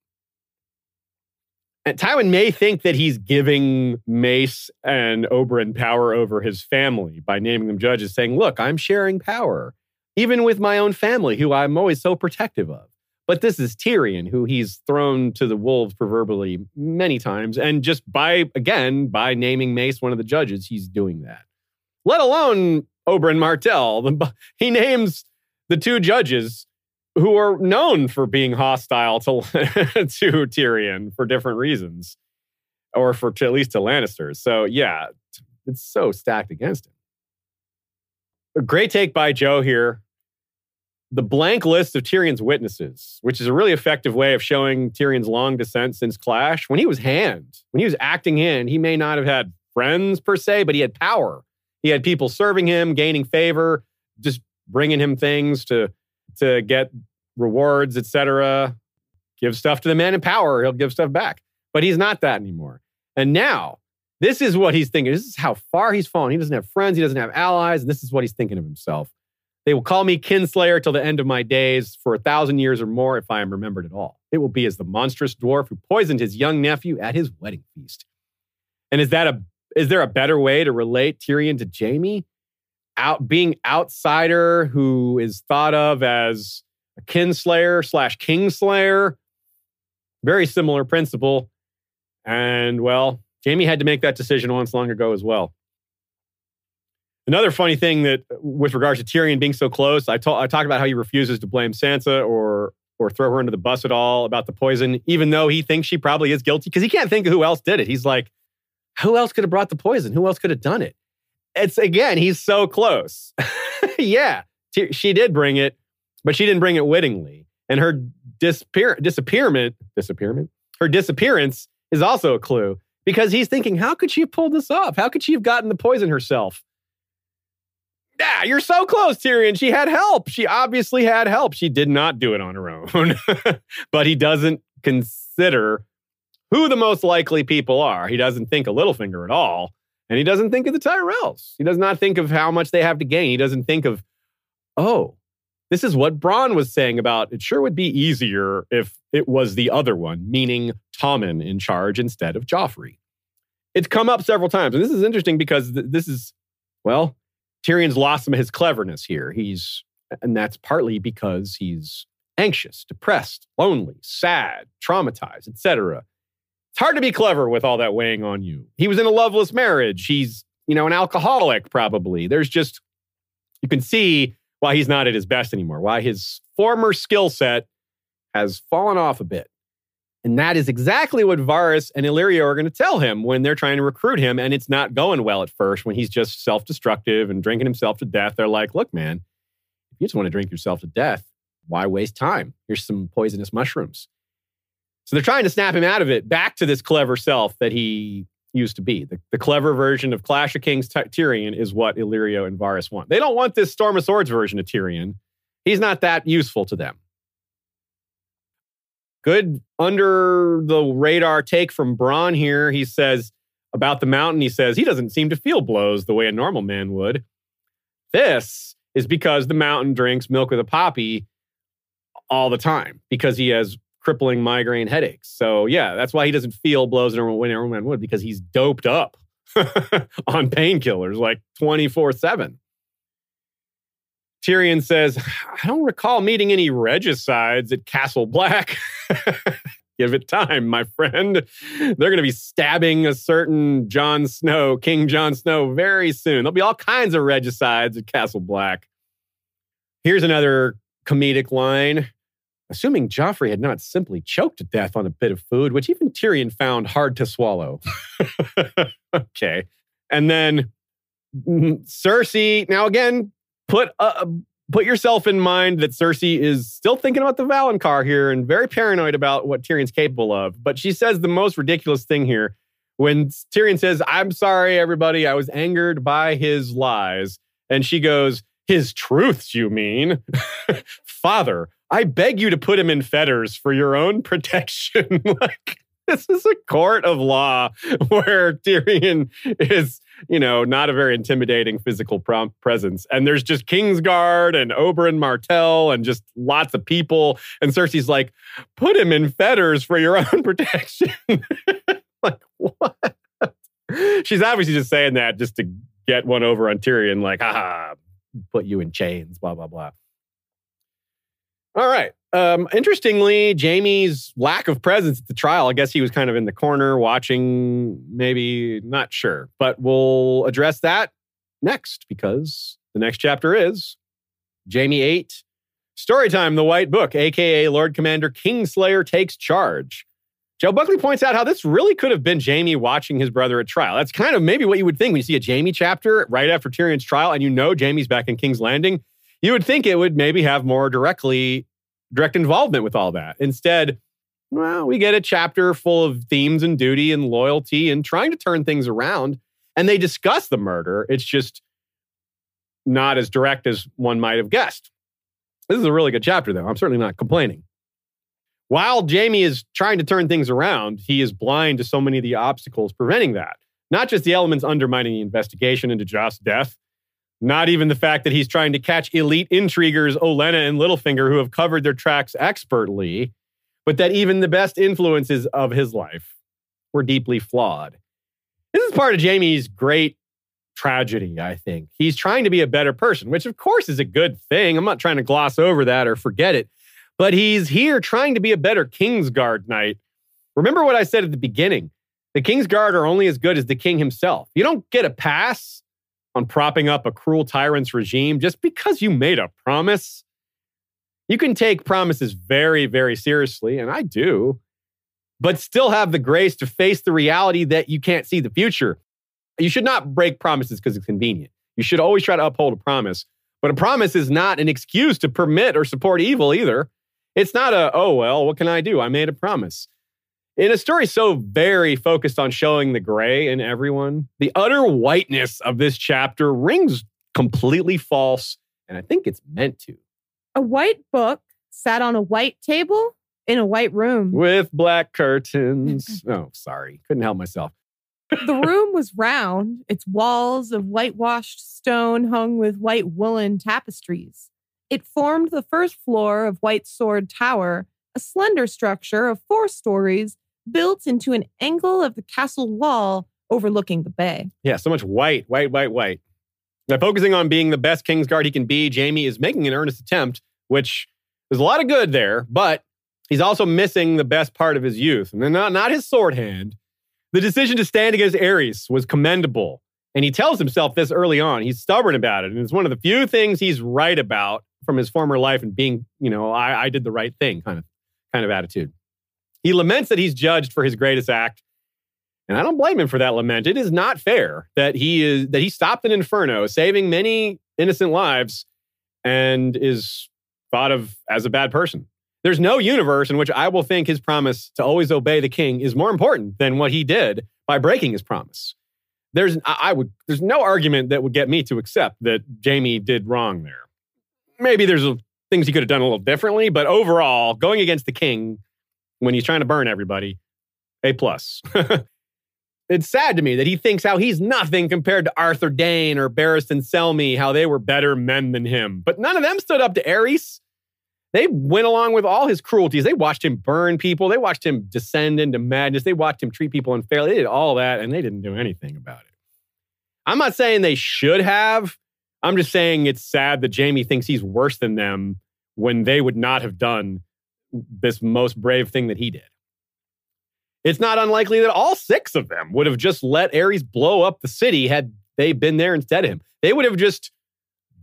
And Tywin may think that he's giving Mace and Oberyn power over his family by naming them judges, saying, Look, I'm sharing power, even with my own family, who I'm always so protective of. But this is Tyrion, who he's thrown to the wolves proverbially many times. And just by, again, by naming Mace one of the judges, he's doing that. Let alone Oberyn Martell. He names the two judges who are known for being hostile to, to Tyrion for different reasons, or for to, at least to Lannisters. So yeah, it's so stacked against him. A great take by Joe here. The blank list of Tyrion's witnesses, which is a really effective way of showing Tyrion's long descent since Clash. When he was Hand, when he was acting in, he may not have had friends per se, but he had power. He had people serving him, gaining favor, just bringing him things to to get rewards, etc. Give stuff to the man in power, he'll give stuff back. But he's not that anymore. And now, this is what he's thinking. This is how far he's fallen. He doesn't have friends, he doesn't have allies, and this is what he's thinking of himself. They will call me kinslayer till the end of my days for a thousand years or more if I am remembered at all. It will be as the monstrous dwarf who poisoned his young nephew at his wedding feast. And is that a is there a better way to relate Tyrion to Jaime? Out being outsider who is thought of as a kinslayer slash kingslayer. Very similar principle. And well, Jaime had to make that decision once long ago as well. Another funny thing that, with regards to Tyrion being so close, I, ta- I about how he refuses to blame Sansa or or throw her under the bus at all about the poison, even though he thinks she probably is guilty because he can't think of who else did it. He's like, who else could have brought the poison? Who else could have done it? It's again, he's so close. yeah, t- she did bring it, but she didn't bring it wittingly. And her disappear- disappearance, disappearance, her disappearance is also a clue because he's thinking, how could she have pulled this off? How could she have gotten the poison herself? Yeah, you're so close, Tyrion. She had help. She obviously had help. She did not do it on her own. but he doesn't consider who the most likely people are. He doesn't think of Littlefinger at all. And he doesn't think of the Tyrells. He does not think of how much they have to gain. He doesn't think of, oh, this is what Bronn was saying about it sure would be easier if it was the other one, meaning Tommen in charge instead of Joffrey. It's come up several times. And this is interesting because th- this is, well, Tyrion's lost some of his cleverness here. He's, and that's partly because he's anxious, depressed, lonely, sad, traumatized, etc. It's hard to be clever with all that weighing on you. He was in a loveless marriage. He's, you know, an alcoholic probably. There's just you can see why he's not at his best anymore. Why his former skill set has fallen off a bit. And that is exactly what Varys and Illyrio are going to tell him when they're trying to recruit him. And it's not going well at first when he's just self destructive and drinking himself to death. They're like, look, man, if you just want to drink yourself to death, why waste time? Here's some poisonous mushrooms. So they're trying to snap him out of it back to this clever self that he used to be. The, the clever version of Clash of Kings Ty- Tyrion is what Illyrio and Varys want. They don't want this Storm of Swords version of Tyrion. He's not that useful to them good under the radar take from Bronn here. He says about the mountain, he says he doesn't seem to feel blows the way a normal man would. This is because the mountain drinks milk with a poppy all the time because he has crippling migraine headaches. So, yeah, that's why he doesn't feel blows normal man would because he's doped up on painkillers like 24 7. Tyrion says, I don't recall meeting any regicides at Castle Black. Give it time, my friend. They're going to be stabbing a certain Jon Snow, King Jon Snow, very soon. There'll be all kinds of regicides at Castle Black. Here's another comedic line. Assuming Joffrey had not simply choked to death on a bit of food, which even Tyrion found hard to swallow. okay. And then mm, Cersei, now again, put uh, put yourself in mind that Cersei is still thinking about the Valonqar here and very paranoid about what Tyrion's capable of. But she says the most ridiculous thing here when Tyrion says, I'm sorry, everybody. I was angered by his lies. And she goes, His truths, you mean? Father, I beg you to put him in fetters for your own protection. like, this is a court of law where Tyrion is, you know, not a very intimidating physical presence. And there's just Kingsguard and Oberyn Martell and just lots of people. And Cersei's like, put him in fetters for your own protection. like, what? She's obviously just saying that just to get one over on Tyrion, like, haha, put you in chains, blah, blah, blah. All right. Um, interestingly, Jaime's lack of presence at the trial, I guess he was kind of in the corner watching, maybe, not sure. But we'll address that next because the next chapter is Jaime 8, Storytime, the White Book, aka Lord Commander Kingslayer takes charge. Joe Buckley points out how this really could have been Jaime watching his brother at trial. That's kind of maybe what you would think when you see a Jaime chapter right after Tyrion's trial and you know Jaime's back in King's Landing you would think it would maybe have more directly direct involvement with all that. Instead, well, we get a chapter full of themes and duty and loyalty and trying to turn things around. And they discuss the murder. It's just not as direct as one might have guessed. This is a really good chapter, though. I'm certainly not complaining. While Jaime is trying to turn things around, he is blind to so many of the obstacles preventing that. Not just the elements undermining the investigation into Joff's death, not even the fact that he's trying to catch elite intriguers Olenna and Littlefinger who have covered their tracks expertly, but that even the best influences of his life were deeply flawed. This is part of Jaime's great tragedy, I think. He's trying to be a better person, which of course is a good thing. I'm not trying to gloss over that or forget it, but he's here trying to be a better Kingsguard knight. Remember what I said at the beginning. The Kingsguard are only as good as the king himself. You don't get a pass on propping up a cruel tyrant's regime just because you made a promise. You can take promises very, very seriously, and I do, but still have the grace to face the reality that you can't see the future. You should not break promises because it's convenient. You should always try to uphold a promise. But a promise is not an excuse to permit or support evil either. It's not a, oh, well, what can I do? I made a promise. In a story so very focused on showing the gray in everyone, the utter whiteness of this chapter rings completely false, and I think it's meant to. A white book sat on a white table in a white room with black curtains. oh, sorry. Couldn't help myself. the room was round, its walls of whitewashed stone hung with white woolen tapestries. It formed the first floor of White Sword Tower, a slender structure of four stories built into an angle of the castle wall overlooking the bay. Yeah, so much white, white, white, white. By focusing on being the best Kingsguard he can be, Jaime is making an earnest attempt, which there's a lot of good there, but he's also missing the best part of his youth, and not, not his sword hand. The decision to stand against Aerys was commendable. And he tells himself this early on. He's stubborn about it. And it's one of the few things he's right about from his former life and being, you know, I, I did the right thing kind of kind of attitude. He laments that he's judged for his greatest act. And I don't blame him for that lament. It is not fair that he is that he stopped an inferno, saving many innocent lives, and is thought of as a bad person. There's no universe in which I will think his promise to always obey the king is more important than what he did by breaking his promise. There's I would there's no argument that would get me to accept that Jaime did wrong there. Maybe there's things he could have done a little differently, but overall, going against the king when he's trying to burn everybody, A plus. it's sad to me that he thinks how he's nothing compared to Arthur Dayne or Barristan Selmy, how they were better men than him. But none of them stood up to Aerys. They went along with all his cruelties. They watched him burn people. They watched him descend into madness. They watched him treat people unfairly. They did all that, and they didn't do anything about it. I'm not saying they should have. I'm just saying it's sad that Jaime thinks he's worse than them when they would not have done this most brave thing that he did. It's not unlikely that all six of them would have just let Aerys blow up the city had they been there instead of him. They would have just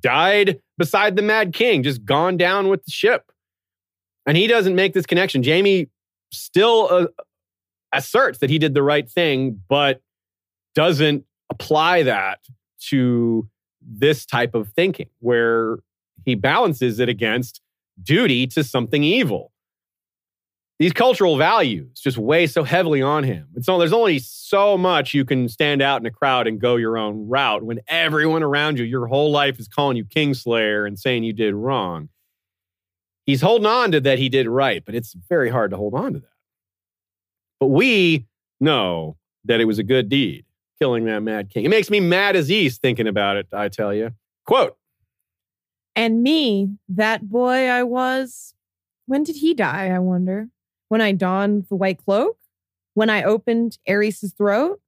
died beside the Mad King, just gone down with the ship. And he doesn't make this connection. Jaime still uh, asserts that he did the right thing, but doesn't apply that to this type of thinking where he balances it against duty to something evil. These cultural values just weigh so heavily on him. And so there's only so much you can stand out in a crowd and go your own route when everyone around you, your whole life is calling you Kingslayer and saying you did wrong. He's holding on to that he did right, but it's very hard to hold on to that. But we know that it was a good deed, killing that mad king. It makes me mad as East thinking about it, I tell you. Quote And me, that boy I was, when did he die, I wonder? When I donned the white cloak? When I opened Aerys' throat?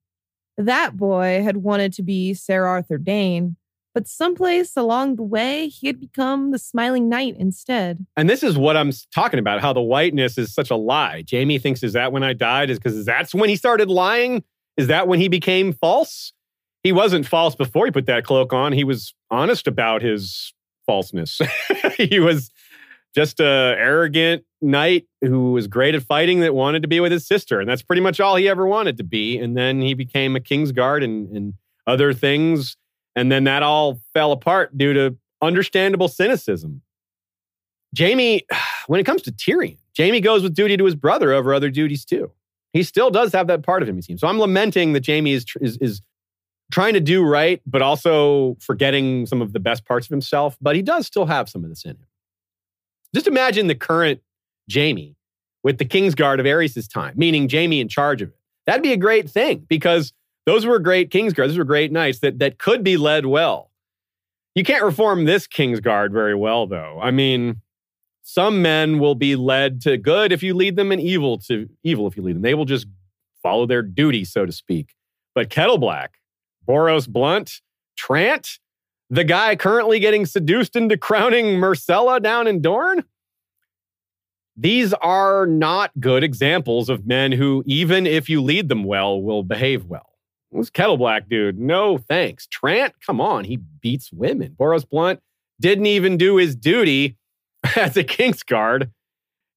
That boy had wanted to be Sir Arthur Dayne, but someplace along the way, he had become the smiling knight instead. And this is what I'm talking about how the whiteness is such a lie. Jaime thinks, is that when I died? Is because that's when he started lying? Is that when he became false? He wasn't false before he put that cloak on. He was honest about his falseness. he was just a arrogant knight who was great at fighting that wanted to be with his sister. And that's pretty much all he ever wanted to be. And then he became a king's guard and, and other things. And then that all fell apart due to understandable cynicism. Jaime, when it comes to Tyrion, Jaime goes with duty to his brother over other duties too. He still does have that part of him, he seems. So I'm lamenting that Jaime is, is, is trying to do right, but also forgetting some of the best parts of himself. But he does still have some of this in him. Just imagine the current Jaime with the Kingsguard of Aerys' time, meaning Jaime in charge of it. That'd be a great thing because those were great Kingsguards. Those were great knights that, that could be led well. You can't reform this Kingsguard very well, though. I mean, some men will be led to good if you lead them, and evil to evil if you lead them. They will just follow their duty, so to speak. But Kettleblack, Boros Blunt, Trant, the guy currently getting seduced into crowning Myrcella down in Dorne, these are not good examples of men who, even if you lead them well, will behave well. This Kettleblack dude, no thanks. Trant, come on, he beats women. Boros Blunt didn't even do his duty as a Kingsguard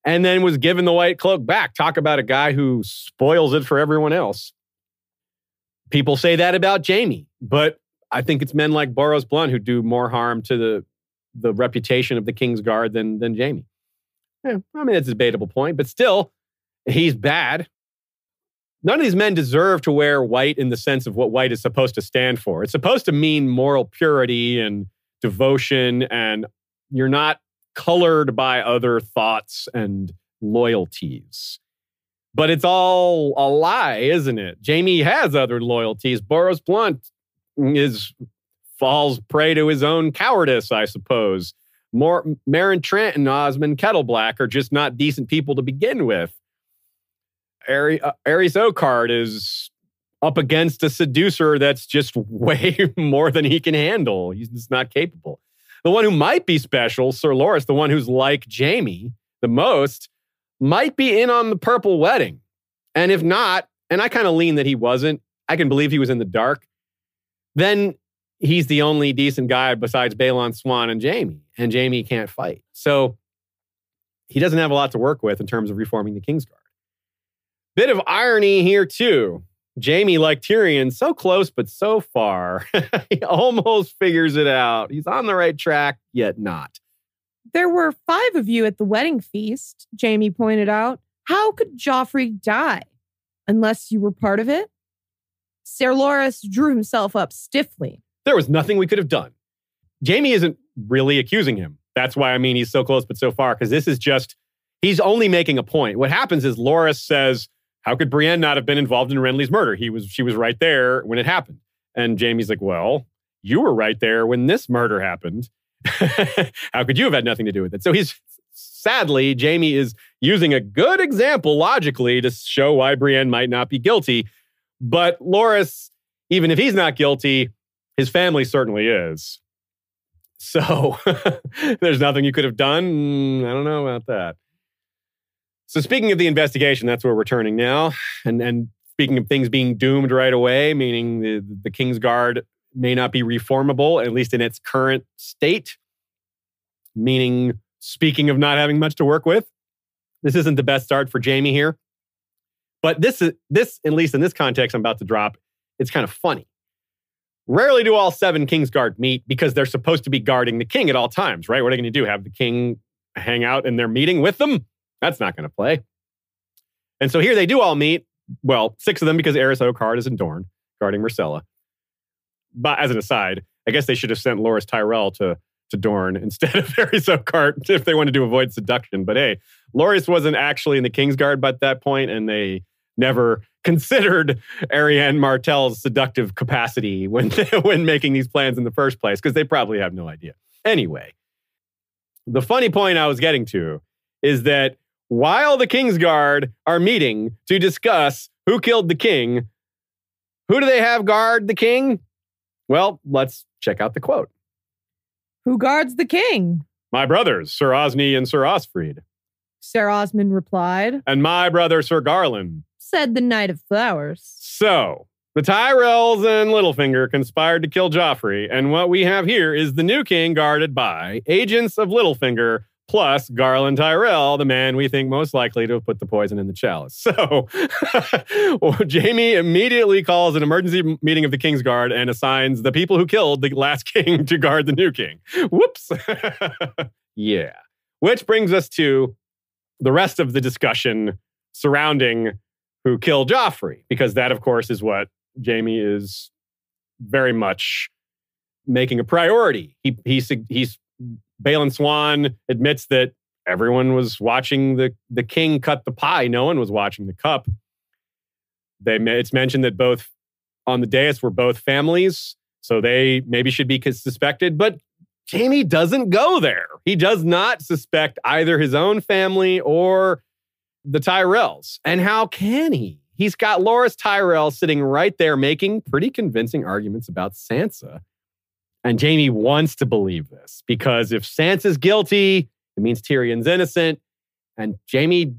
and then was given the white cloak back. Talk about a guy who spoils it for everyone else. People say that about Jaime, but I think it's men like Boros Blunt who do more harm to the, the reputation of the Kingsguard than, than Jaime. Yeah, I mean, it's a debatable point, but still, he's bad. None of these men deserve to wear white in the sense of what white is supposed to stand for. It's supposed to mean moral purity and devotion, and you're not colored by other thoughts and loyalties. But it's all a lie, isn't it? Jaime has other loyalties. Boros Blunt is falls prey to his own cowardice, I suppose. More Meryn Trant and Osmund Kettleblack are just not decent people to begin with. Uh, Arys Oakheart is up against a seducer that's just way more than he can handle. He's just not capable. The one who might be special, Sir Loras, the one who's like Jaime the most, might be in on the purple wedding. And if not, and I kind of lean that he wasn't, I can believe he was in the dark, then he's the only decent guy besides Balon Swann and Jaime. And Jaime can't fight. So he doesn't have a lot to work with in terms of reforming the Kingsguard. Bit of irony here, too. Jaime, like Tyrion, so close but so far. he almost figures it out. He's on the right track, yet not. There were five of you at the wedding feast, Jaime pointed out. How could Joffrey die? Unless you were part of it? Ser Loras drew himself up stiffly. There was nothing we could have done. Jaime isn't really accusing him. That's why I mean he's so close but so far, because this is just, he's only making a point. What happens is Loras says, How could Brienne not have been involved in Renly's murder? He was, she was right there when it happened. And Jaime's like, Well, you were right there when this murder happened. How could you have had nothing to do with it? So he's sadly, Jaime is using a good example logically to show why Brienne might not be guilty. But Loras, even if he's not guilty, his family certainly is. So there's nothing you could have done. Mm, I don't know about that. So speaking of the investigation, that's where we're turning now. And and speaking of things being doomed right away, meaning the, the King's Guard may not be reformable, at least in its current state. Meaning, speaking of not having much to work with, this isn't the best start for Jaime here. But this is this, at least in this context, I'm about to drop, it's kind of funny. Rarely do all seven Kingsguard meet because they're supposed to be guarding the king at all times, right? What are they going to do? Have the king hang out in their meeting with them? That's not going to play. And so here they do all meet. Well, six of them because Arys Oakheart is in Dorne guarding Myrcella. But as an aside, I guess they should have sent Loras Tyrell to, to Dorne instead of Arys Oakheart if they wanted to avoid seduction. But hey, Loras wasn't actually in the Kingsguard by that point, and they never considered Arianne Martell's seductive capacity when, when making these plans in the first place, because they probably have no idea. Anyway, the funny point I was getting to is that while the Kingsguard are meeting to discuss who killed the king, who do they have guard the king? Well, let's check out the quote. Who guards the king? My brothers, Sir Osney and Sir Osfryd, Sir Osmund replied, and my brother, Sir Garland. said the Knight of Flowers. So, the Tyrells and Littlefinger conspired to kill Joffrey, and what we have here is the new king guarded by agents of Littlefinger plus Garland Tyrell, the man we think most likely to have put the poison in the chalice. So, Jaime immediately calls an emergency meeting of the Kingsguard and assigns the people who killed the last king to guard the new king. Whoops. yeah. Which brings us to the rest of the discussion surrounding who killed Joffrey, because that, of course, is what Jaime is very much making a priority. He, he's, he's Balon Swan admits that everyone was watching the, the king cut the pie. No one was watching the cup. They, it's mentioned that both on the dais were both families, so they maybe should be suspected. But Jaime doesn't go there. He does not suspect either his own family or the Tyrells. And how can he? He's got Loras Tyrell sitting right there making pretty convincing arguments about Sansa. And Jaime wants to believe this because if Sansa's guilty, it means Tyrion's innocent. And Jaime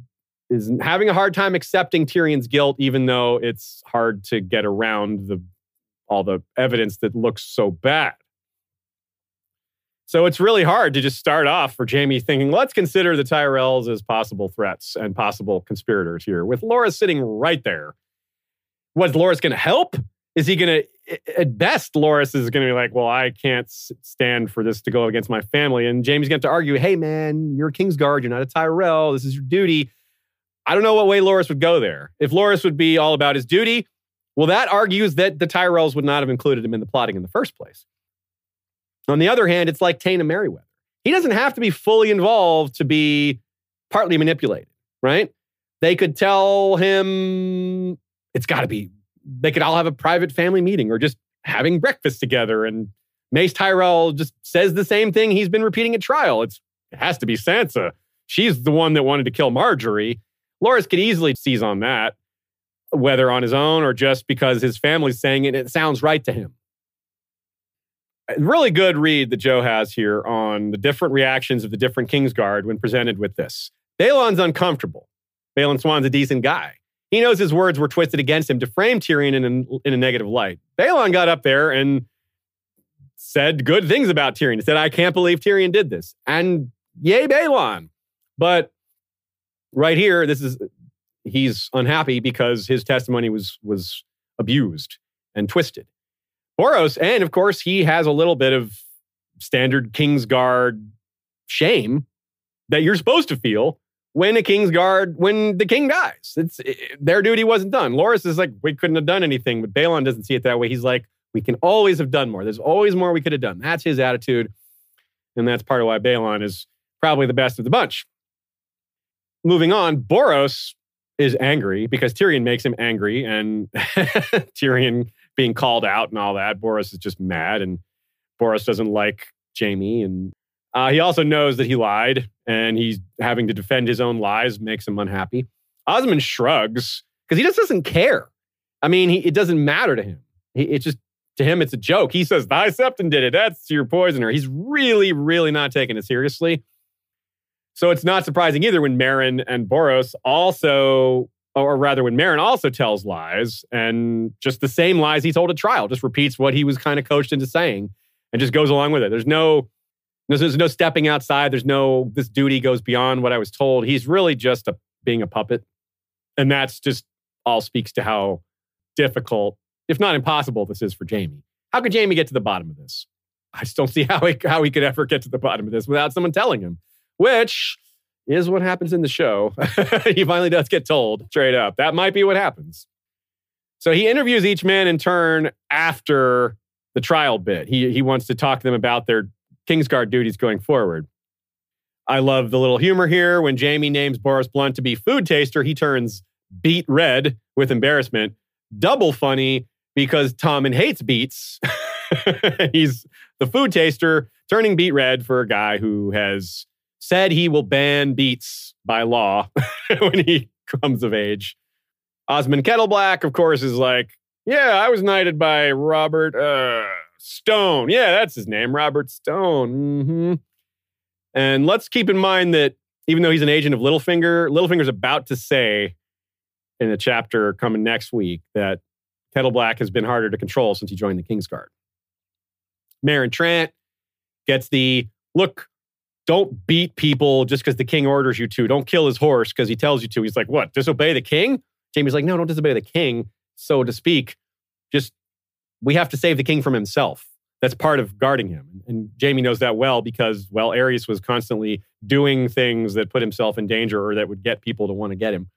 is having a hard time accepting Tyrion's guilt, even though it's hard to get around the all the evidence that looks so bad. So it's really hard to just start off for Jamie thinking, let's consider the Tyrells as possible threats and possible conspirators here, with Laura sitting right there. Was Loras going to help? Is he going to, at best, Loras is going to be like, well, I can't stand for this to go against my family. And Jaime's going to argue, hey, man, you're a Kingsguard. You're not a Tyrell. This is your duty. I don't know what way Loras would go there. If Loras would be all about his duty, well, that argues that the Tyrells would not have included him in the plotting in the first place. On the other hand, it's like Taena Merryweather. He doesn't have to be fully involved to be partly manipulated, right? They could tell him it's got to be, they could all have a private family meeting or just having breakfast together. And Mace Tyrell just says the same thing he's been repeating at trial. It's, it has to be Sansa. She's the one that wanted to kill Margaery. Loras could easily seize on that, whether on his own or just because his family's saying it, it sounds right to him really good read that Joe has here on the different reactions of the different Kingsguard when presented with this. Balon's uncomfortable. Balon Swan's a decent guy. He knows his words were twisted against him to frame Tyrion in a, in a negative light. Balon got up there and said good things about Tyrion. He said, I can't believe Tyrion did this. And yay, Balon. But right here, this is he's unhappy because his testimony was was abused and twisted. Boros, and of course, he has a little bit of standard Kingsguard shame that you're supposed to feel when a king's guard, when the king dies. It's it, their duty wasn't done. Loras is like, we couldn't have done anything, but Balon doesn't see it that way. He's like, we can always have done more. There's always more we could have done. That's his attitude. And that's part of why Balon is probably the best of the bunch. Moving on, Boros is angry because Tyrion makes him angry, and Tyrion being called out and all that. Boros is just mad, and Boros doesn't like Jaime. And uh, he also knows that he lied, and he's having to defend his own lies makes him unhappy. Osmund shrugs because he just doesn't care. I mean, he, it doesn't matter to him. He, it just to him, it's a joke. He says, "Thy Septon did it. That's your poisoner." He's really, really not taking it seriously. So it's not surprising either when Meryn and Boros also, or rather when Meryn also tells lies and just the same lies he told at trial, just repeats what he was kind of coached into saying and just goes along with it. There's no, there's, there's no stepping outside. There's no, this duty goes beyond what I was told. He's really just a, being a puppet. And that's just all speaks to how difficult, if not impossible, this is for Jaime. How could Jaime get to the bottom of this? I just don't see how he, how he could ever get to the bottom of this without someone telling him, which is what happens in the show. he finally does get told straight up. That might be what happens. So he interviews each man in turn after the trial bit. He, he wants to talk to them about their Kingsguard duties going forward. I love the little humor here. When Jaime names Boros Blount to be food taster, he turns beet red with embarrassment. Double funny because Tommen hates beets. He's the food taster turning beet red for a guy who has said he will ban beets by law when he comes of age. Osmund Kettleblack, of course, is like, yeah, I was knighted by Robert uh, Stone. Yeah, that's his name, Robert Stone. Mm-hmm. And let's keep in mind that even though he's an agent of Littlefinger, Littlefinger's about to say in a chapter coming next week that Kettleblack has been harder to control since he joined the Kingsguard. Meryn Trant gets the look, don't beat people just because the king orders you to. Don't kill his horse because he tells you to. He's like, what, disobey the king? Jaime's like, no, don't disobey the king, so to speak. Just, we have to save the king from himself. That's part of guarding him. And Jaime knows that well because, well, Aerys was constantly doing things that put himself in danger or that would get people to want to get him.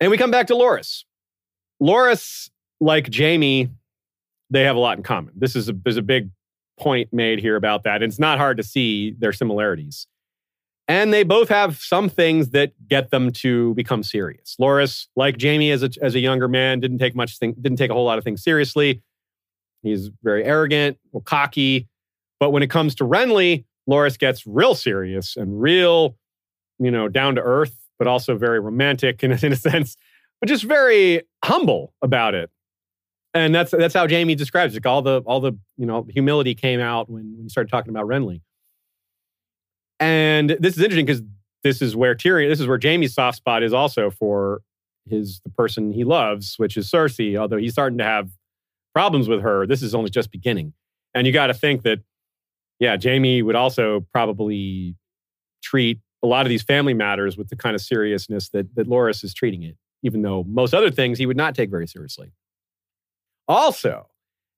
And we come back to Loras. Loras, like Jaime, they have a lot in common. This is a, there's a big point made here about that. And it's not hard to see their similarities. And they both have some things that get them to become serious. Loras, like Jaime as a, as a younger man, didn't take much thing, didn't take a whole lot of things seriously. He's very arrogant, or cocky. But when it comes to Renly, Loras gets real serious and real, you know, down to earth, but also very romantic in, in a sense, but just very humble about it. And that's that's how Jaime describes it. All the all the you know humility came out when, when you started talking about Renly. And this is interesting because this is where Tyrion, this is where Jaime's soft spot is also for his the person he loves, which is Cersei. Although he's starting to have problems with her, this is only just beginning. And you got to think that, yeah, Jaime would also probably treat a lot of these family matters with the kind of seriousness that that Loras is treating it, even though most other things he would not take very seriously. Also,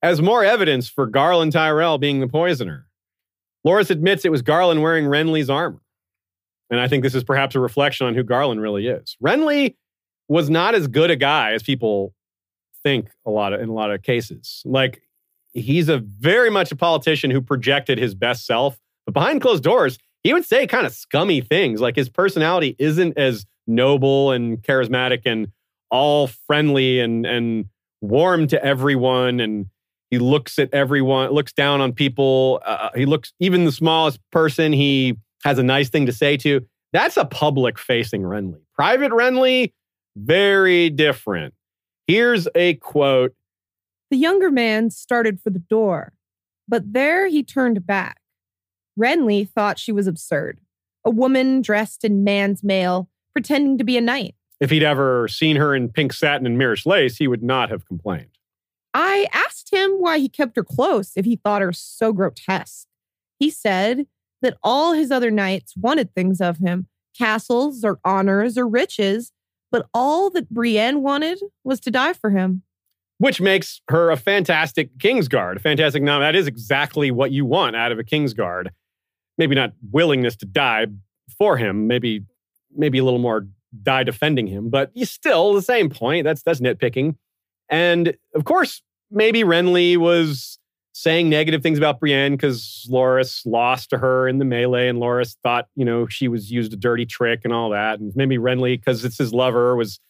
as more evidence for Garland Tyrell being the poisoner, Loras admits it was Garland wearing Renly's armor. And I think this is perhaps a reflection on who Garland really is. Renly was not as good a guy as people think a lot of in a lot of cases. Like he's a very much a politician who projected his best self, but behind closed doors, he would say kind of scummy things. Like his personality isn't as noble and charismatic and all friendly and and warm to everyone and he looks at everyone looks down on people uh, he looks even the smallest person he has a nice thing to say to that's a public facing renly private renly very different here's a quote The younger man started for the door, but there he turned back. Renly thought she was absurd. A woman dressed in man's mail, pretending to be a knight. if he'd ever seen her in pink satin and Myrish lace he would not have complained I asked him why he kept her close if he thought her so grotesque. He said that all his other knights wanted things of him castles or honors or riches, but all that Brienne wanted was to die for him. which makes her a fantastic Kingsguard, a fantastic nom. That is exactly what you want out of a Kingsguard. Maybe not willingness to die for him, maybe maybe a little more die defending him, but you still the same point. That's that's nitpicking. And of course, maybe Renly was saying negative things about Brienne because Loras lost to her in the melee, and Loras thought, you know, she was used a dirty trick and all that. And maybe Renly, because it's his lover, was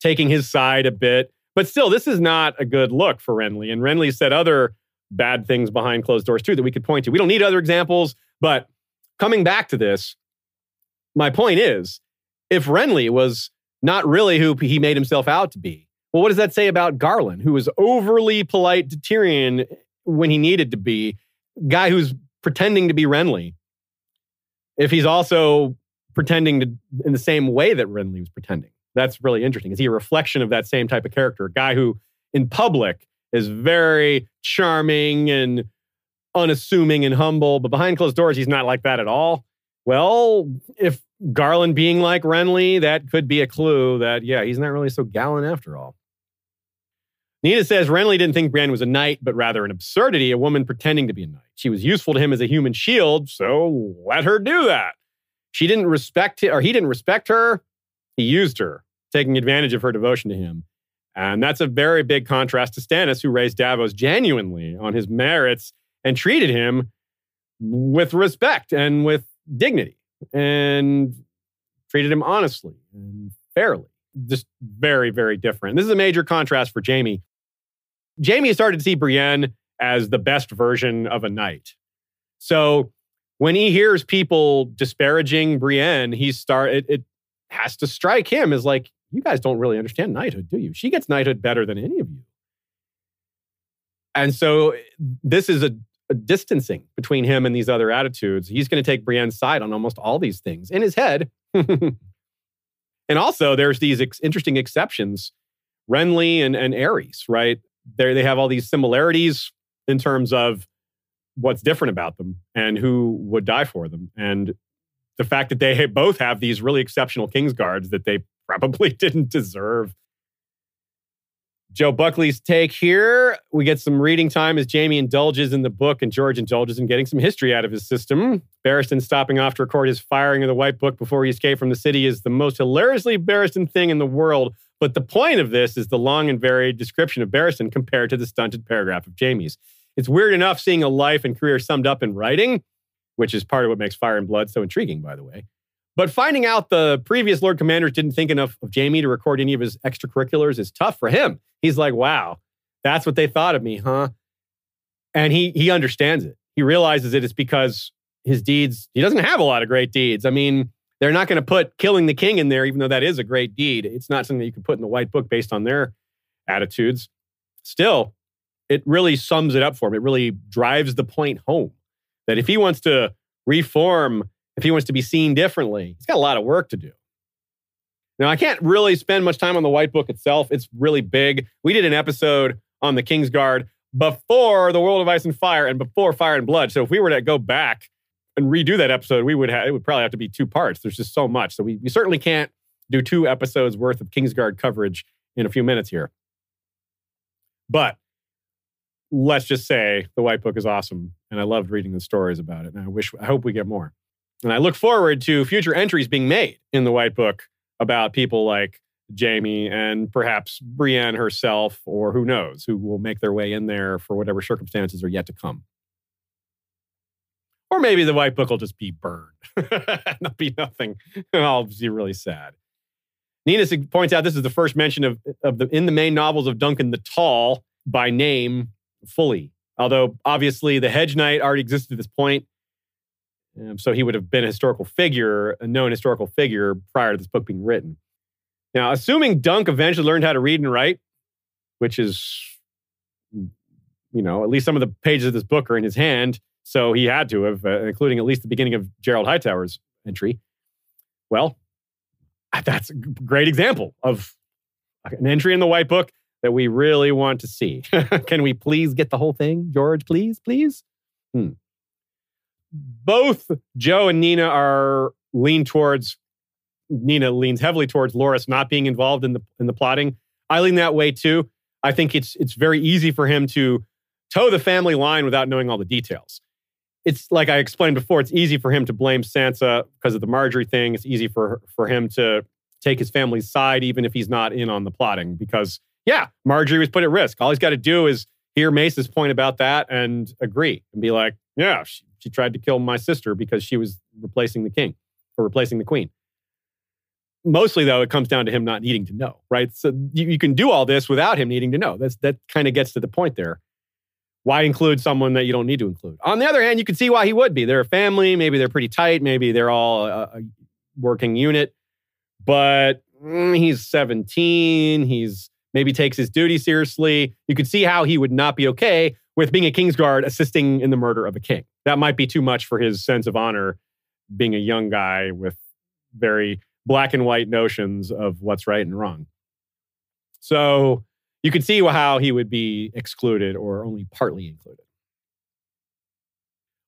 taking his side a bit. But still, this is not a good look for Renly. And Renly said other bad things behind closed doors too that we could point to. We don't need other examples, but coming back to this, my point is if Renly was not really who he made himself out to be, well, what does that say about Garland, who was overly polite to Tyrion when he needed to be, guy who's pretending to be Renly? if he's also pretending to in the same way that Renly was pretending. That's really interesting. Is he a reflection of that same type of character? A guy who in public is very charming and unassuming and humble, but behind closed doors, he's not like that at all. Well, if Garland being like Renly, that could be a clue that, yeah, he's not really so gallant after all. Nina says Renly didn't think Brienne was a knight, but rather an absurdity, a woman pretending to be a knight. She was useful to him as a human shield, so let her do that. She didn't respect him, or he didn't respect her. He used her, taking advantage of her devotion to him. And that's a very big contrast to Stannis, who raised Davos genuinely on his merits and treated him with respect and with dignity and treated him honestly and fairly. Just very, very different. This is a major contrast for Jaime. Jaime started to see Brienne as the best version of a knight. So when he hears people disparaging Brienne, he start it, it has to strike him as like, you guys don't really understand knighthood, do you? She gets knighthood better than any of you. And so this is a, a distancing between him and these other attitudes. He's going to take Brienne's side on almost all these things in his head. and also, there's these ex- interesting exceptions Renly and, and Aerys, right? They they have all these similarities in terms of what's different about them and who would die for them. And the fact that they both have these really exceptional Kingsguards that they probably didn't deserve. Joe Buckley's take here. We get some reading time as Jaime indulges in the book and George indulges in getting some history out of his system. Barristan stopping off to record his firing of the White Book before he escaped from the city is the most hilariously Barristan thing in the world. But the point of this is the long and varied description of Barristan compared to the stunted paragraph of Jaime's. It's weird enough seeing a life and career summed up in writing, which is part of what makes Fire and Blood so intriguing, by the way. But finding out the previous Lord Commanders didn't think enough of Jaime to record any of his extracurriculars is tough for him. He's like, wow, that's what they thought of me, huh? And he he understands it. He realizes it is because his deeds, he doesn't have a lot of great deeds. I mean, they're not going to put killing the king in there, even though that is a great deed. It's not something that you can put in the white book based on their attitudes. Still, it really sums it up for him. It really drives the point home that if he wants to reform, if he wants to be seen differently, he's got a lot of work to do. Now, I can't really spend much time on the white book itself. It's really big. We did an episode on the Kingsguard before the World of Ice and Fire and before Fire and Blood. So if we were to go back and redo that episode, we would have it would probably have to be two parts. There's just so much. So we, we certainly can't do two episodes worth of Kingsguard coverage in a few minutes here. But let's just say the White Book is awesome, and I loved reading the stories about it. And I wish, I hope we get more. And I look forward to future entries being made in the White Book about people like Jaime and perhaps Brienne herself, or who knows, who will make their way in there for whatever circumstances are yet to come. Or maybe the White Book will just be burned. That'll be nothing. And I'll be really sad. Nina points out this is the first mention of, of the in the main novels of Duncan the Tall by name fully. Although obviously the Hedge Knight already existed at this point, um, so he would have been a historical figure, a known historical figure prior to this book being written. Now, assuming Dunk eventually learned how to read and write, which is, you know, at least some of the pages of this book are in his hand, so he had to have, uh, including at least the beginning of Gerold Hightower's entry. Well, that's a great example of an entry in the White Book that we really want to see. Can we please get the whole thing, George? Please, please. Hmm. Both Joe and Nina are lean towards. Nina leans heavily towards Loras not being involved in the in the plotting. I lean that way too. I think it's it's very easy for him to toe the family line without knowing all the details. It's like I explained before. It's easy for him to blame Sansa because of the Margaery thing. It's easy for for him to take his family's side even if he's not in on the plotting because yeah, Margaery was put at risk. All he's got to do is hear Mace's point about that and agree and be like, yeah, she, she tried to kill my sister because she was replacing the king or replacing the queen. Mostly, though, it comes down to him not needing to know, right? So you, you can do all this without him needing to know. That's, that kind of gets to the point there. Why include someone that you don't need to include? On the other hand, you can see why he would be. They're a family. Maybe they're pretty tight. Maybe they're all a, a working unit. But mm, he's 17. He's maybe takes his duty seriously. You could see how he would not be okay with being a Kingsguard assisting in the murder of a king. That might be too much for his sense of honor being a young guy with very black and white notions of what's right and wrong. So you could see how he would be excluded or only partly included.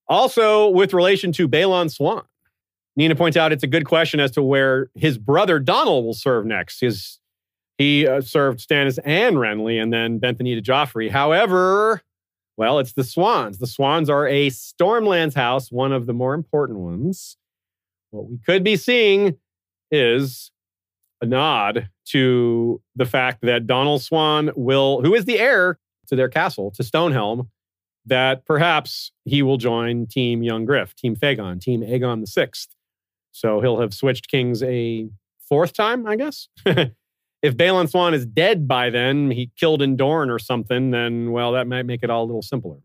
Also, with relation to Balon Swan, Nina points out it's a good question as to where his brother Donnel will serve next. His, he uh, served Stannis and Renly and then bent to Joffrey. However, well, it's the Swans. The Swans are a Stormlands house, one of the more important ones. What we could be seeing is a nod to the fact that Donnel Swan will, who is the heir to their castle, to Stonehelm, that perhaps he will join Team Young Griff, Team Fagon, Team Aegon the Sixth. So he'll have switched kings a fourth time, I guess. if Balon Swan is dead by then, he killed in Dorne or something, then well, that might make it all a little simpler.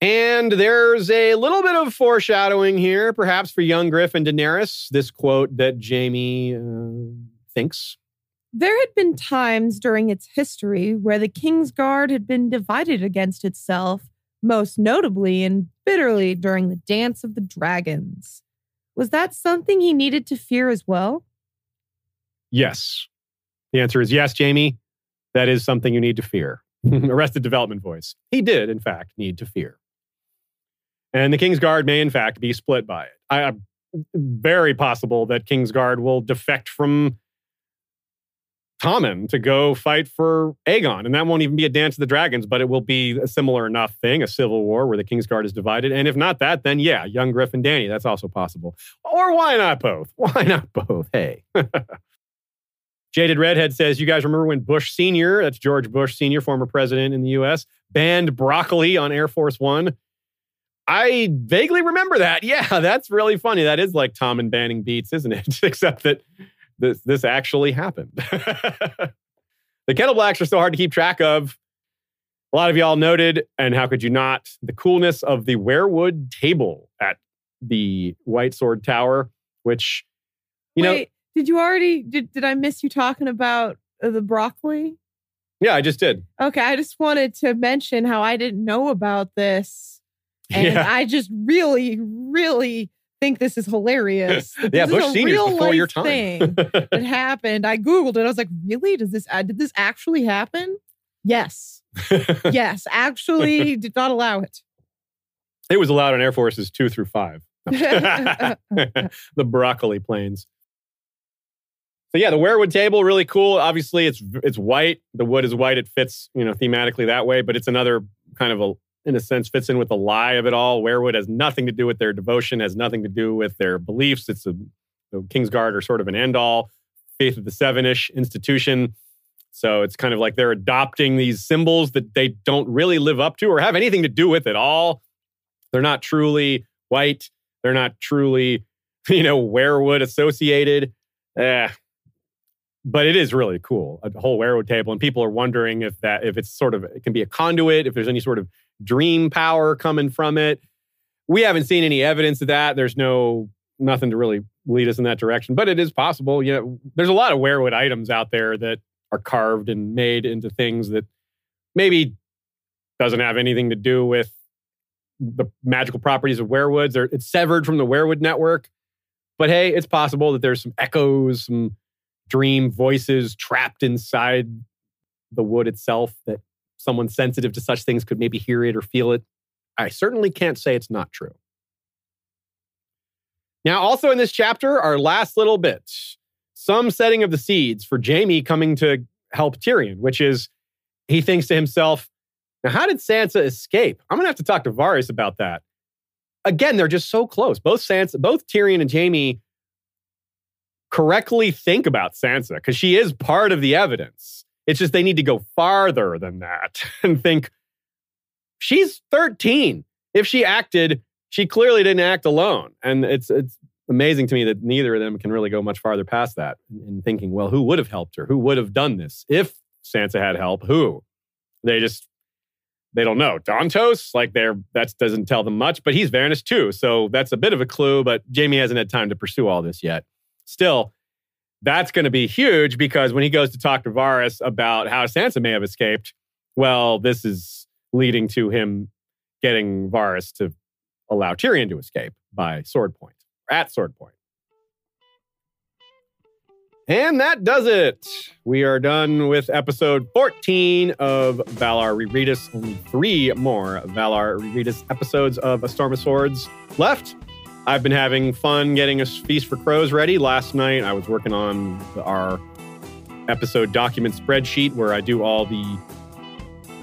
And there's a little bit of foreshadowing here, perhaps for young Griff and Daenerys. This quote that Jaime uh, thinks there had been times during its history where the Kingsguard had been divided against itself, most notably and bitterly during the Dance of the Dragons. Was that something he needed to fear as well? Yes. The answer is yes, Jaime. That is something you need to fear. Arrested Development voice. He did, in fact, need to fear. And the Kingsguard may, in fact, be split by it. I, very possible that Kingsguard will defect from Tommen to go fight for Aegon. And that won't even be a Dance of the Dragons, but it will be a similar enough thing, a civil war where the Kingsguard is divided. And if not that, then yeah, young Griff and Dany, that's also possible. Or why not both? Why not both? Hey. Jaded Redhead says, You guys remember when Bush Sr., that's George Bush Sr., former president in the US, banned broccoli on Air Force One? I vaguely remember that. Yeah, that's really funny. That is like Tommen banning beets, isn't it? Except that this this actually happened. the Kettleblacks are so hard to keep track of. A lot of y'all noted, and how could you not, the coolness of the weirwood table at the White Sword Tower, which you Wait, know. Did you already did did I miss you talking about uh, the broccoli? Yeah, I just did. Okay, I just wanted to mention how I didn't know about this. And yeah. I just really, really think this is hilarious. yeah, Bush Senior's before your time. thing that happened. I googled it. I was like, really? Does this? Uh, did this actually happen? Yes. yes. Actually, did not allow it. It was allowed on Air Forces two through five. the broccoli planes. So yeah, the weirwood table really cool. Obviously, it's it's white. The wood is white. It fits you know thematically that way. But it's another kind of a in a sense, fits in with the lie of it all. Weirwood has nothing to do with their devotion, has nothing to do with their beliefs. It's a the Kingsguard are sort of an end all, faith of the seven ish institution. So it's kind of like they're adopting these symbols that they don't really live up to or have anything to do with at all. They're not truly white. They're not truly, you know, weirwood associated. Eh, but it is really cool a whole weirwood table and people are wondering if that if it's sort of it can be a conduit if there's any sort of dream power coming from it. We haven't seen any evidence of that. There's no nothing to really lead us in that direction, but it is possible. You know, there's a lot of weirwood items out there that are carved and made into things that maybe doesn't have anything to do with the magical properties of weirwoods. It's severed from the weirwood network. But hey, it's possible that there's some echoes, some dream voices trapped inside the wood itself that someone sensitive to such things could maybe hear it or feel it. I certainly can't say it's not true. Now, also in this chapter, our last little bit, some setting of the seeds for Jaime coming to help Tyrion, which is he thinks to himself, now, how did Sansa escape? I'm gonna have to talk to Varys about that. Again, they're just so close. Both Sansa, both Tyrion and Jaime correctly think about Sansa because she is part of the evidence. It's just they need to go farther than that and think she's 13. If she acted, she clearly didn't act alone. And it's it's amazing to me that neither of them can really go much farther past that in thinking, well, who would have helped her? Who would have done this? If Sansa had help, who? They just they don't know. Dontos, like they're that doesn't tell them much, but he's vanished too. So that's a bit of a clue, but Jaime hasn't had time to pursue all this yet. Still, that's going to be huge because when he goes to talk to Varys about how Sansa may have escaped, well, this is leading to him getting Varys to allow Tyrion to escape by sword point, at sword point. And that does it. We are done with episode 14 of Valar Rereadus. Only three more Valar Rereadus episodes of A Storm of Swords left. I've been having fun getting a Feast for Crows ready. Last night, I was working on our episode document spreadsheet where I do all the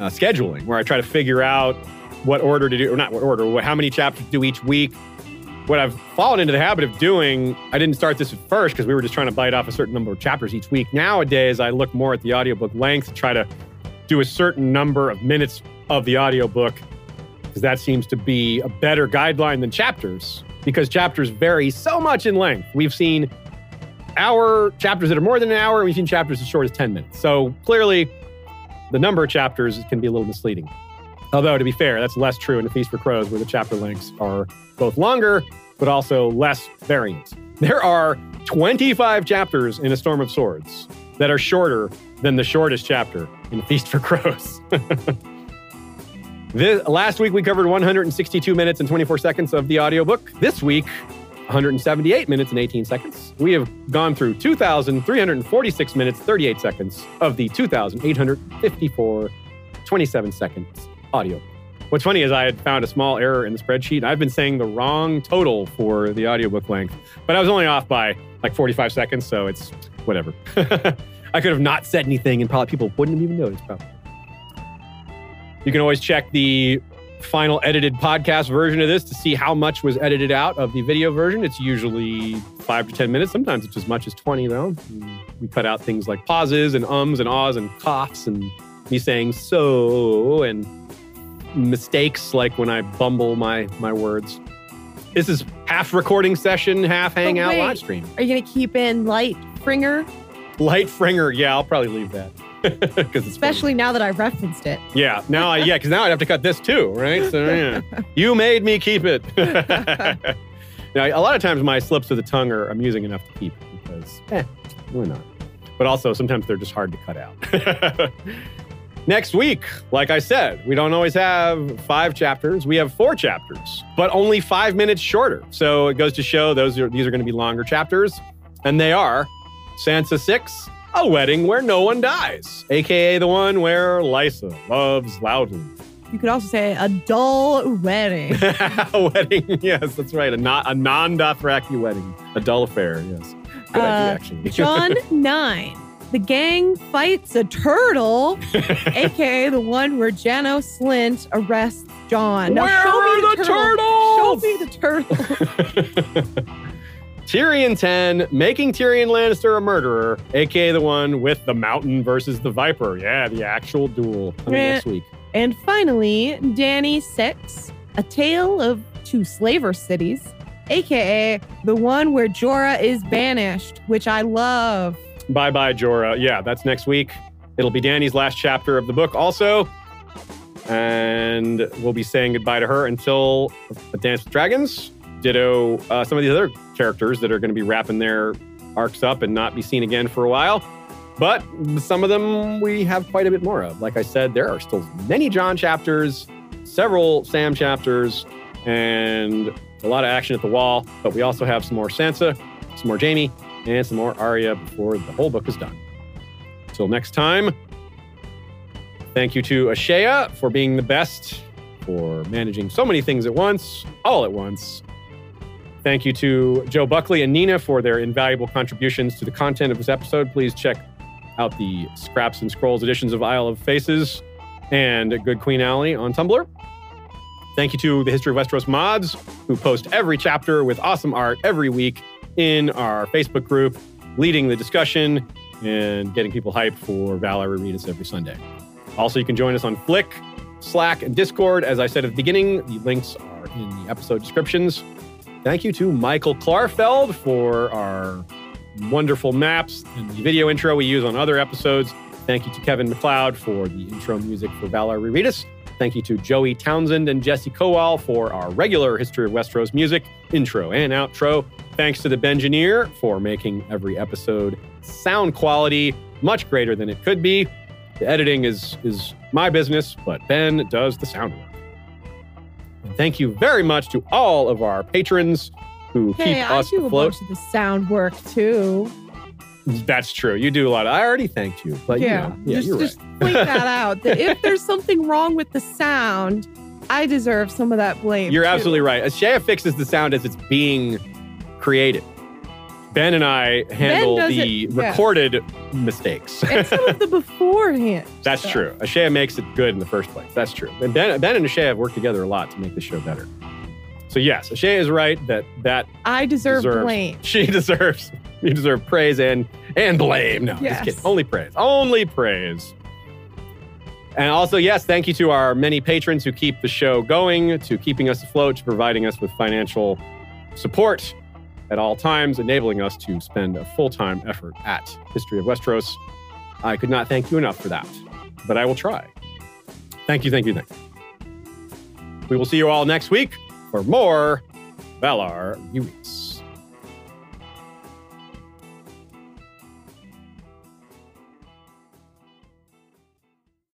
uh, scheduling, where I try to figure out what order to do, or not what order, how many chapters to do each week. What I've fallen into the habit of doing, I didn't start this at first because we were just trying to bite off a certain number of chapters each week. Nowadays, I look more at the audiobook length to try to do a certain number of minutes of the audiobook because that seems to be a better guideline than chapters because chapters vary so much in length. We've seen hour chapters that are more than an hour, we've seen chapters as short as 10 minutes. So clearly, the number of chapters can be a little misleading. Although, to be fair, that's less true in A Feast for Crows, where the chapter lengths are both longer, but also less variant. There are 25 chapters in A Storm of Swords that are shorter than the shortest chapter in A Feast for Crows. this, last week, we covered 162 minutes and 24 seconds of the audiobook. This week, 178 minutes and 18 seconds. We have gone through 2,346 minutes, 38 seconds of the 2,854, 27 seconds audio. What's funny is I had found a small error in the spreadsheet. I've been saying the wrong total for the audiobook length, but I was only off by like 45 seconds, so it's whatever. I could have not said anything and probably people wouldn't have even noticed, probably. You can always check the final edited podcast version of this to see how much was edited out of the video version. It's usually five to 10 minutes. Sometimes it's as much as 20, though. We cut out things like pauses and ums and ahs and coughs and me saying so and mistakes like when I bumble my, my words. This is half recording session, half hangout wait. live stream. Are you going to keep in Light Fringer? Light Fringer, yeah, I'll probably leave that. It's funny. Especially now that I referenced it. Yeah, now I yeah, because now I'd have to cut this too, right? So yeah, you made me keep it. now a lot of times my slips of the tongue are amusing enough to keep because eh, why not? But also sometimes they're just hard to cut out. Next week, like I said, we don't always have five chapters. We have four chapters, but only five minutes shorter. So it goes to show those are these are going to be longer chapters, and they are Sansa six, a wedding where no one dies, aka the one where Lysa loves loudly. You could also say a dull wedding. a wedding, yes, that's right. A, not, a non-Dothraki wedding, a dull affair. Yes, good idea, Uh, actually. Jon 9. The gang fights a turtle, aka the one where Janos Slynt arrests Jon. Now Where show me the, the turtle. Show me the turtle. Tyrion 10, making Tyrion Lannister a murderer, aka the one with the mountain versus the viper. Yeah, the actual duel coming next week. and finally, Dany 6. A tale of two slaver cities, aka the one where Jorah is banished, which I love. Bye bye, Jorah. Yeah, that's next week. It'll be Dany's last chapter of the book, also. And we'll be saying goodbye to her until A Dance with Dragons. Ditto uh, some of these other characters that are going to be wrapping their arcs up and not be seen again for a while. But some of them we have quite a bit more of. Like I said, there are still many Jon chapters, several Sam chapters, and a lot of action at the wall. But we also have some more Sansa, some more Jaime, and some more Arya before the whole book is done. Till next time, thank you to Ashea for being the best, for managing so many things at once, all at once. Thank you to Joe Buckley and Nina for their invaluable contributions to the content of this episode. Please check out the Scraps and Scrolls editions of Isle of Faces and Good Queen Aly on Tumblr. Thank you to the History of Westeros mods who post every chapter with awesome art every week in our Facebook group, leading the discussion and getting people hyped for Valor Read Us every Sunday. Also, you can join us on Flick, Slack, and Discord. As I said at the beginning, the links are in the episode descriptions. Thank you to Michael Klarfeld for our wonderful maps and the video intro we use on other episodes. Thank you to Kevin MacLeod for the intro music for Valar Rereadus. Thank you to Joey Townsend and Jesse Kowal for our regular History of Westeros music, intro and outro. Thanks to the Bengineer for making every episode sound quality much greater than it could be. The editing is is my business, but Ben does the sound work. Thank you very much to all of our patrons who Hey, keep I us do a afloat. bunch of the sound work too. That's true. You do a lot. Of, I already thanked you, but yeah, you know, yeah, just, you're just right. point that out. That if there's something wrong with the sound, I deserve some of that blame. You're too. absolutely right. Shaya fixes the sound as it's being created. Ben and I handle the yeah. recorded mistakes. and some of the beforehand. That's stuff. true. Ashea makes it good in the first place. That's true. And Ben, ben and Ashea have worked together a lot to make the show better. So yes, Ashea is right that that I deserve deserves, blame. She deserves you deserve praise and and blame. No, Yes. just kidding. Only praise. Only praise. And also, yes, thank you to our many patrons who keep the show going, to keeping us afloat, to providing us with financial support at all times, enabling us to spend a full time effort at History of Westeros. I could not thank you enough for that, but I will try. Thank you, thank you, thank you. We will see you all next week for more Valar Uis.